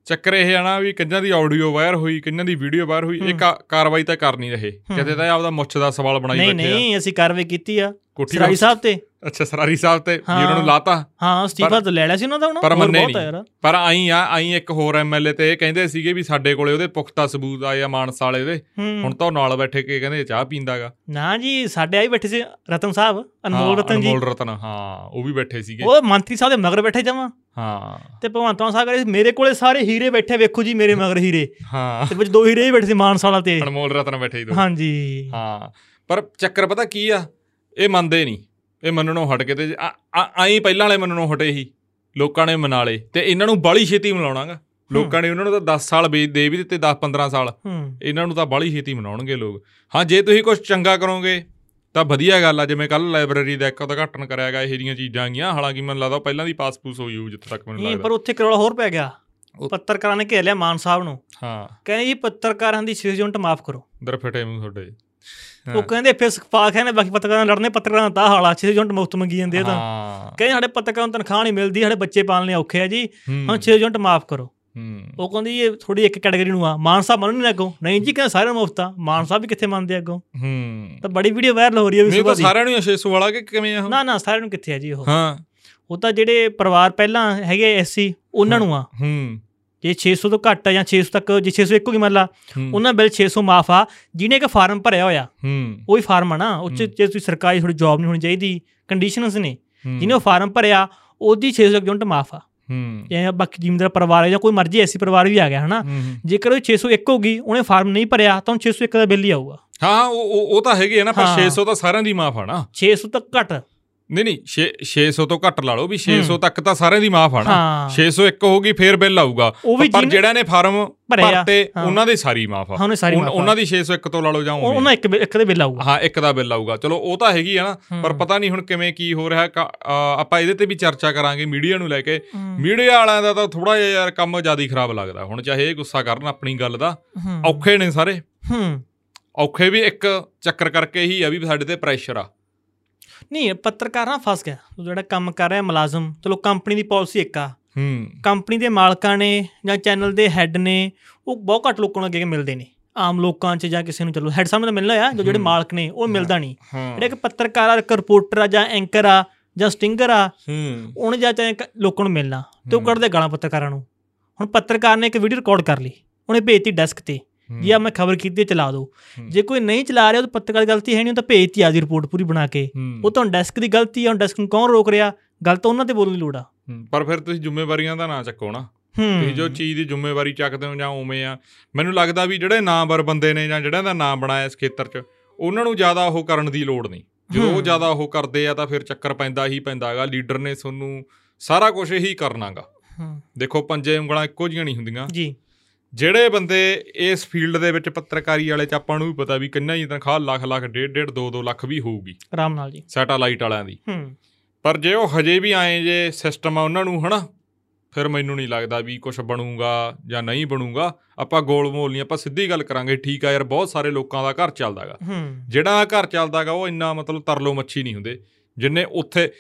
ਚੱਕਰ ਇਹ ਆ ਨਾ ਵੀ ਕਿੰਨਾਂ ਦੀ ਆਡੀਓ ਵਾਇਰ ਹੋਈ ਕਿੰਨਾਂ ਦੀ ਵੀਡੀਓ ਵਾਇਰ ਹੋਈ ਇਹ ਕਾਰਵਾਈ ਤਾਂ ਕਰ ਨਹੀਂ ਰਹੇ। ਕਿਤੇ ਤਾਂ ਆਪਦਾ ਮੁੱਛ ਦਾ ਸਵਾਲ ਬਣਾਈ ਨਹੀਂ ਬੈਠੇ ਆ। ਨਹੀਂ ਅਸੀਂ ਕਾਰਵਾਈ ਕੀਤੀ ਆ। ਸਰਾਈ ਸਾਹਿਬ ਤੇ। ਅੱਛਾ ਸਰਾਰੀ ਸਾਹਿਬ ਤੇ ਵੀ। ਉਹਨਾਂ ਨੂੰ ਲਾਤਾ। ਹਾਂ ਅਸਤੀਫਾ ਤਾਂ ਲੈ ਲਿਆ ਸੀ ਉਹਨਾਂ ਦਾ ਹੁਣ। ਪਰ ਹੋਰ ਬਹੁਤ ਆ ਨਹੀਂ। ਯਾਰ। ਪਰ ਆਈ ਆ ਆਈ ਇੱਕ ਹੋਰ ਐਮਐਲਏ ਤੇ ਇਹ ਕਹਿੰਦੇ ਸੀਗੇ ਵੀ ਸਾਡੇ ਕੋਲੇ ਉਹਦੇ ਪੁਖਤਾ ਸਬੂਤ ਆ ਮਾਨਸਾ ਵਾਲੇ ਦੇ। ਹੁਣ ਤਾਂ ਉਹ ਨਾਲ ਬੈਠੇ ਕੇ ਕਹਿੰਦੇ ਚਾਹ ਪੀਂਦਾਗਾ। ਨਾ ਜੀ ਸਾਡੇ ਆਈ ਬੈਠੇ ਸੀ ਰਤਨ ਸਾਹਿਬ ਅਨਮੋਲ ਰਤਨ ਜੀ। ਅਨਮੋਲ ਰਤਨ ਹਾਂ ਉਹ ਵੀ ਬੈਠੇ ਸੀਗੇ। ਉਹ ਮੰਤਰੀ ਸਾਹਿਬ ਦੇ ਮਗਰ ਬੈਠੇ ਜਾਵਾਂ ਹਾਂ। ਤੇ ਭਗਵੰਤ ਮਾਨ ਸਾਹਿਬ ਕਹਿੰਦੇ ਮੇਰੇ ਕੋਲੇ ਸਾਰੇ ਹੀਰੇ ਬੈਠੇ ਵੇਖੋ ਜੀ ਮੇਰੇ ਮਗਰ ਹੀਰੇ। ਹਾਂ। ਤੇ ਵਿੱਚ ਦੋ ਹੀਰੇ ਹੀ ਬੈਠੇ ਸੀ ਮਾਨਸਾਲਾ ਤੇ। ਅਨਮੋਲ ਰਤਨ ਬੈਠੇ ਹੀ ਦੋ। ਹਾਂਜੀ। ਹਾਂ। ਪਰ ਚੱਕਰ ਪਤਾ ਕੀ ਆ? ਇਹ ਮੰਨਦੇ ਨਹੀਂ। ਇਹ ਮੰਨਣੋਂ ਹਟ ਕੇ ਤੇ ਆਈ ਪਹਿਲਾਂ ਵਾਲੇ ਮੰਨਣੋਂ ਹਟੇ ਹੀ ਲੋਕਾਂ ਨੇ ਮਨਾ ਲਏ। ਤੇ ਇਹਨਾਂ ਨੂੰ ਬਾਲੀ ਛੇਤੀ ਮਨਾਉਣਾਗਾ। ਲੋਕਾਂ ਨੇ ਉਹਨਾਂ ਨੂੰ ਤਾਂ 10 ਸਾਲ ਦੇ ਵੀ ਦਿੱਤੇ 10 15 ਸਾਲ। ਇਹਨਾਂ ਨੂੰ ਤਾਂ ਬਾਲੀ ਛੇਤੀ ਮਨਾਉਣਗੇ ਲੋਕ। ਹਾਂ ਜੇ ਤੁਸੀਂ ਕੁਝ ਚੰਗਾ ਕਰੋਗੇ ਤਾਂ ਵਧੀਆ ਗੱਲ ਆ ਜਿਵੇਂ ਕੱਲ ਲਾਇਬ੍ਰੇਰੀ ਦਾ ਇੱਕ ਉਦਘਾਟਨ ਕਰਿਆ ਗਿਆ ਇਹੋ ਜਿਹੀਆਂ ਚੀਜ਼ਾਂ ਆਗੀਆਂ ਹਾਲਾਂਕਿ ਮੈਨੂੰ ਲੱਗਦਾ ਪਹਿਲਾਂ ਦੀ ਪਾਸ-ਪੂਸ ਹੋਈ ਹੋਊ ਜਿੱਥੇ ਤੱਕ ਮੈਨੂੰ ਨਹੀਂ ਲੱਗਦਾ। ਪਰ ਉੱਥੇ ਕਰੋਲਾ ਹੋਰ ਪੈ ਗਿਆ। ਪੱਤਰਕਾਰਾਂ ਨੇ ਘੇਰ ਲਿਆ ਮਾਨ ਸਾਹਿਬ ਨੂੰ। ਹਾਂ। ਕਹਿੰਦੇ ਜੀ ਪੱਤਰਕਾਰਾਂ ਦੀ ਛੇ ਯੂਨਿਟ ਮਾਫ ਕਰੋ। ਦਰ ਫਟੇ ਮੂੰਹ ਤੁਹਾਡੇ। ਉਹ ਕਹਿੰਦੇ ਫਿਰ ਸਖਪਾਕ ਹੈ ਨੇ ਬਾਕੀ ਪੱਤਰਕਾਰਾਂ ਲੜਨੇ ਪੱਤਰਕਾਰਾਂ ਦਾ ਹਾਲਾ ਛੇ ਯੂਨਿਟ ਮੁਫਤ ਮੰਗੀ ਜਾਂਦੇ ਤਾਂ। ਕਹਿੰਦੇ ਸਾਡੇ ਪੱਤਰਕਾਰਾਂ ਨੂੰ ਤਨਖਾਹ ਨਹੀਂ ਮਿਲਦੀ ਸਾਡੇ ਬੱਚੇ ਪਾਲਣੇ ਔਖੇ ਆ ਜੀ। ਹੂੰ, ਹੁਣ ਛੇ ਯੂਨਿਟ ਮਾਫ ਕਰੋ। ਉਹ ਕਹਿੰਦੀ ਇਹ ਥੋੜੀ ਇੱਕ ਕੈਟਾਗਰੀ ਨੂੰ ਆ। ਮਾਨ ਸਾਹਿਬ ਮੰਨਣ ਨਹੀਂ ਅੱਗੋਂ? ਨਹੀਂ ਜੀ ਕਹਿੰਦੇ ਸਾਰਿਆਂ ਨੂੰ ਮੁਫਤ। ਆ ਮਾਨ ਸਾਹਿਬ ਵੀ ਕਿੱਥੇ ਮੰਨਦੇ ਅੱਗੋਂ? ਹੂੰ। ਤਾਂ ਬੜੀ ਵੀਡੀਓ ਵਾਇਰਲ ਹੋ ਰਹੀ ਹੈ ਵੀ ਤਾਂ ਦੀ। ਸਾਰਿਆਂ ਨੂੰ 600 ਵਾਲਾ ਕਿ ਕਿਵੇਂ ਆ? ਨਾ ਨਾ ਸਾਰਿਆਂ ਨੂੰ ਕਿੱਥੇ ਆ ਜੀ ਉਹ? ਹਾਂ। ਉਹ ਤਾਂ ਜਿਹੜੇ ਪਰਿਵਾਰ ਪਹਿਲਾਂ ਹੈਗੇ ਐਸਸੀ ਉਹਨਾਂ ਨੂੰ ਆ। ਹੂੰ। ਜੇ 600 ਤੋਂ ਘੱਟ ਆ ਜਾਂ 600 ਤੱਕ ਜੇ 601 ਹੋ ਗਈ ਮੰਨ ਲਾ ਉਹਨਾਂ ਬਿੱਲ 600 ਮਾਫ ਆ। ਜਿਹਨੇ ਇੱਕ ਫਾਰਮ ਭਰਿਆ ਹੋਇਆ ਹੂੰ। ਉਹ ਹੀ ਫਾਰਮ ਆ ਨਾ। ਉਹ 'ਚ। ਜੇ ਤੁਸੀਂ ਸਰਕਾਰੀ ਥੋੜੀ ਜੌਬ ਨਹੀਂ ਹੋਣੀ ਚਾਹੀਦੀ ਕੰਡੀਸ਼ਨਸ ਨੇ। ਜਿਹਨੇ ਉਹ ਫਾਰਮ ਭਰਿਆ ਉਹਦੀ 600 ਯੂਨਿਟ ਮਾਫ ਆ। ਹੂੰ। ਜਾਂ ਬਾਕੀ ਜ਼ਿਮੀਂਦਾਰ ਪਰਿਵਾਰ ਹੈ ਜਾਂ ਕੋਈ ਮਰਜ਼ੀ ਐਸੀ ਪਰਿਵਾਰ ਵੀ ਆ ਗਿਆ ਹਨਾ? ਹੂੰ। ਜੇਕਰ ਉਹ 601 ਹੋ ਗਈ ਉਹਨੇ ਫਾਰਮ ਨਹੀਂ ਭਰਿਆ ਤਾਂ ਉਹਨੂੰ 601 ਦਾ ਬਿੱਲ ਹੀ ਆਊਗਾ। ਹਾਂ ਹਾਂ, ਉਹ ਉਹ- ਤਾਂ ਹੈਗੇ ਆ ਨਾ ਪਰ ਹਾਂ। 600 ਤਾਂ ਸਾਰਿਆਂ ਦੀ ਮਾਫ ਆ ਨਾ। 600 ਤੱਕ ਘੱਟ। ਨਹੀਂ ਨਹੀਂ ਛੇ- 600 ਤੋਂ ਘੱਟ ਲਾ ਲਓ ਵੀ 600 ਹੂੰ। ਤੱਕ ਤਾਂ ਸਾਰਿਆਂ ਦੀ ਮਾਫ ਆ ਨਾ। ਹਾਂ। 601 ਹੋ ਗਈ ਫੇਰ ਬਿੱਲ ਆਊਗਾ। ਪਰ ਜਿਹੜਾ ਨੇ ਫਾਰਮ ਭਰਤੇ। ਉਹਨਾਂ ਦੀ ਸਾਰੀ ਮਾਫ ਆ। ਉਹਨੇ ਦੀ 601 ਤੋਂ ਲਾ ਲਓ ਜਾਂ। ਉਹਨਾਂ ਇੱਕ ਇੱਕ ਦੇ ਬਿੱਲ ਆਊਗਾ। ਹਾਂ ਇੱਕ ਦਾ ਬਿੱਲ ਆਊਗਾ। ਚਲੋ ਉਹ ਤਾਂ ਹੈਗੀ ਆ ਨਾ ਪਰ। ਪਤਾ ਨਹੀਂ ਹੁਣ ਕਿਵੇਂ ਕੀ ਹੋ ਰਿਹਾ। ਆਪਾਂ ਇਹਦੇ ਤੇ ਵੀ ਚਰਚਾ ਕਰਾਂਗੇ ਮੀਡੀਆ ਨੂੰ ਲੈ ਕੇ। ਮੀਡੀਆ ਵਾਲਿਆਂ ਦਾ ਤਾਂ ਥੋੜਾ ਜਿਹਾ ਯਾਰ ਕੰਮ ਜ਼ਿਆਦਾ ਹੀ ਖਰਾਬ ਲੱਗਦਾ। ਹੁਣ ਚਾਹੇ ਇਹ ਗੁੱਸਾ ਕਰਨ ਆਪਣੀ ਗੱਲ ਦਾ। ਔਖੇ ਨੇ ਸਾਰੇ। ਹੂੰ। ਔਖੇ ਵੀ ਇੱਕ ਚੱਕਰ ਕਰਕੇ ਹੀ ਆ ਵੀ ਸਾਡੇ ਤੇ ਪ੍ਰੈਸ਼ਰ ਆ। ਨਹੀਂ ਪੱਤਰਕਾਰ ਫਸ ਗਿਆ। ਜਿਹੜਾ ਕੰਮ ਕਰ ਰਿਹਾ ਮੁਲਾਜ਼ਮ ਚਲੋ ਕੰਪਨੀ ਦੀ ਪਾਲਿਸੀ ਇੱਕ ਆ। ਹੂੰ। ਕੰਪਨੀ ਦੇ ਮਾਲਕਾਂ ਨੇ ਜਾਂ ਚੈਨਲ ਦੇ ਹੈੱਡ ਨੇ ਉਹ ਬਹੁਤ ਘੱਟ ਲੋਕਾਂ ਨੂੰ ਅੱਗੇ ਮਿਲਦੇ ਨੇ। ਆਮ ਲੋਕਾਂ 'ਚ ਜਾਂ ਕਿਸੇ ਨੂੰ ਚਲੋ ਹੈੱਡ ਸਾਹਮਣੇ ਤਾਂ ਮਿਲਣਾ ਆ ਜੋ ਜਿਹੜੇ। ਮਾਲਕ ਨੇ ਉਹ ਮਿਲਦਾ ਨਹੀਂ। ਜਿਹੜਾ ਇੱਕ ਪੱਤਰਕਾਰ ਆ ਇੱਕ ਰਿਪੋਰਟਰ ਆ ਜਾਂ ਐਂਕਰ ਆ ਜਾਂ ਸਟਿੰਗਰ ਆ ਹੂੰ। ਉਹਨੇ ਜਾਂ ਚਾਹੇ ਲੋਕਾਂ ਨੂੰ ਮਿਲਣਾ ਤੇ ਉਹ। ਕੱਢਦੇ ਗਾਲਾਂ ਪੱਤਰਕਾਰਾਂ ਨੂੰ। ਹੁਣ ਪੱਤਰਕਾਰ ਨੇ ਇੱਕ ਵੀਡੀਓ ਰਿਕਾਰਡ ਕਰ ਲਈ ਉਹਨੇ ਭੇਜਤੀ ਡੈਸਕ ਤੇ। ਜੀ ਆ ਮੈਂ ਖਬਰ ਕੀਤੀ ਹੈ, ਚਲਾ ਦਿਓ ਹੂੰ। ਜੇ ਕੋਈ ਨਹੀਂ ਚਲਾ ਰਿਹਾ ਉਹ ਤਾਂ ਪੱਤਰਕਾਰ ਗਲਤੀ ਹੈ ਨਹੀਂ ਉਹ ਤਾਂ ਭੇਜਤੀ ਆ ਦੀ ਰਿਪੋਰਟ ਪੂਰੀ ਬਣਾ ਕੇ। ਹੂੰ। ਉਹ ਤਾਂ ਡੈਸਕ ਦੀ ਗਲਤੀ ਆ ਹੁਣ ਡੈਸਕ ਨੂੰ ਕੌਣ ਰੋਕ ਰਿਹਾ? ਗੱਲ ਤਾਂ ਉਹਨਾਂ ਤੇ ਬੋਲਣ ਦੀ ਲੋੜ ਆ। ਹੂੰ, ਪਰ ਫਿਰ ਤੁਸੀਂ ਜ਼ਿੰਮੇਵਾਰੀਆਂ ਦਾ ਨਾ ਚੱਕੋ ਨਾ। ਤੁਸੀਂ ਜੋ ਚੀਜ਼ ਦੀ ਜ਼ਿੰਮੇਵਾਰੀ ਚੱਕਦੇ ਹੋ ਜਾਂ ਉਵੇਂ ਆ ਮੈਨੂੰ ਲੱਗਦਾ ਵੀ ਜਿਹੜੇ ਨਾਮਵਰ ਬੰਦੇ ਨੇ ਜਾਂ ਜਿਹੜਿਆਂ ਦਾ ਨਾਮ ਬਣਾਇਆ ਇਸ ਖੇਤਰ 'ਚ ਉਹਨਾਂ ਨੂੰ ਜ਼ਿਆਦਾ ਉਹ ਕਰਨ ਦੀ ਲੋੜ ਨਹੀਂ। ਜਦੋਂ ਉਹ ਹੂੰ। ਜ਼ਿਆਦਾ ਉਹ ਕਰਦੇ ਆ ਤਾਂ ਫਿਰ ਚੱਕਰ ਪੈਂਦਾ ਹੀ ਪੈਂਦਾ ਹੈਗਾ। ਲੀਡਰ ਨੇ ਤੁਹਾਨੂੰ ਸਾਰਾ ਕੁਝ ਇਹੀ ਕਰਨਾਗਾ। ਹੂੰ। ਦੇਖੋ ਪੰਜੇ ਉਂਗਲਾਂ ਇੱਕੋ ਜਿਹੀਆਂ ਨਹੀਂ ਹੁੰਦੀਆਂ। ਜੀ। ਜਿਹੜੇ ਬੰਦੇ ਇਸ ਫੀਲਡ ਦੇ ਵਿੱਚ ਪੱਤਰਕਾਰੀ ਵਾਲੇ ਚ ਆਪਾਂ ਨੂੰ ਵੀ ਪਤਾ ਵੀ ਕਿੰਨਾ ਹੀ ਤਨਖਾਹ ਲੱਖ ਲੱਖ ਡੇਢ ਡੇਢ 2 2 ਲੱਖ ਵੀ ਹੋਊਗੀ। ਆਰਾਮ ਨਾਲ ਜੀ। ਸੈਟੇਲਾਈਟ ਵਾਲਿਆਂ ਦੀ। ਹੂੰ। ਪਰ ਜੇ ਉਹ ਹਜੇ ਵੀ ਆਏ ਜੇ ਸਿਸਟਮ ਆ ਉਹਨਾਂ ਨੂੰ ਹਨਾ ਫਿਰ ਮੈਨੂੰ ਨਹੀਂ ਲੱਗਦਾ ਵੀ ਕੁਝ ਬਣੂਗਾ ਜਾਂ ਨਹੀਂ ਬਣੂਗਾ। ਆਪਾਂ ਗੋਲ ਮੋਲ ਨਹੀਂ ਆਪਾਂ ਸਿੱਧੀ ਗੱਲ ਕਰਾਂਗੇ ਠੀਕ ਆ ਯਾਰ ਬਹੁਤ ਸਾਰੇ ਲੋਕਾਂ ਦਾ ਘਰ ਚੱਲਦਾਗਾ। ਜਿਹੜਾ ਘਰ ਚੱਲਦਾਗਾ ਉਹ ਇੰਨਾ ਮਤਲਬ ਤਰਲੋ ਮੱਛੀ ਨਹੀਂ ਹੁੰਦੇ। ਜਿੰਨੇ ਉੱਥੇ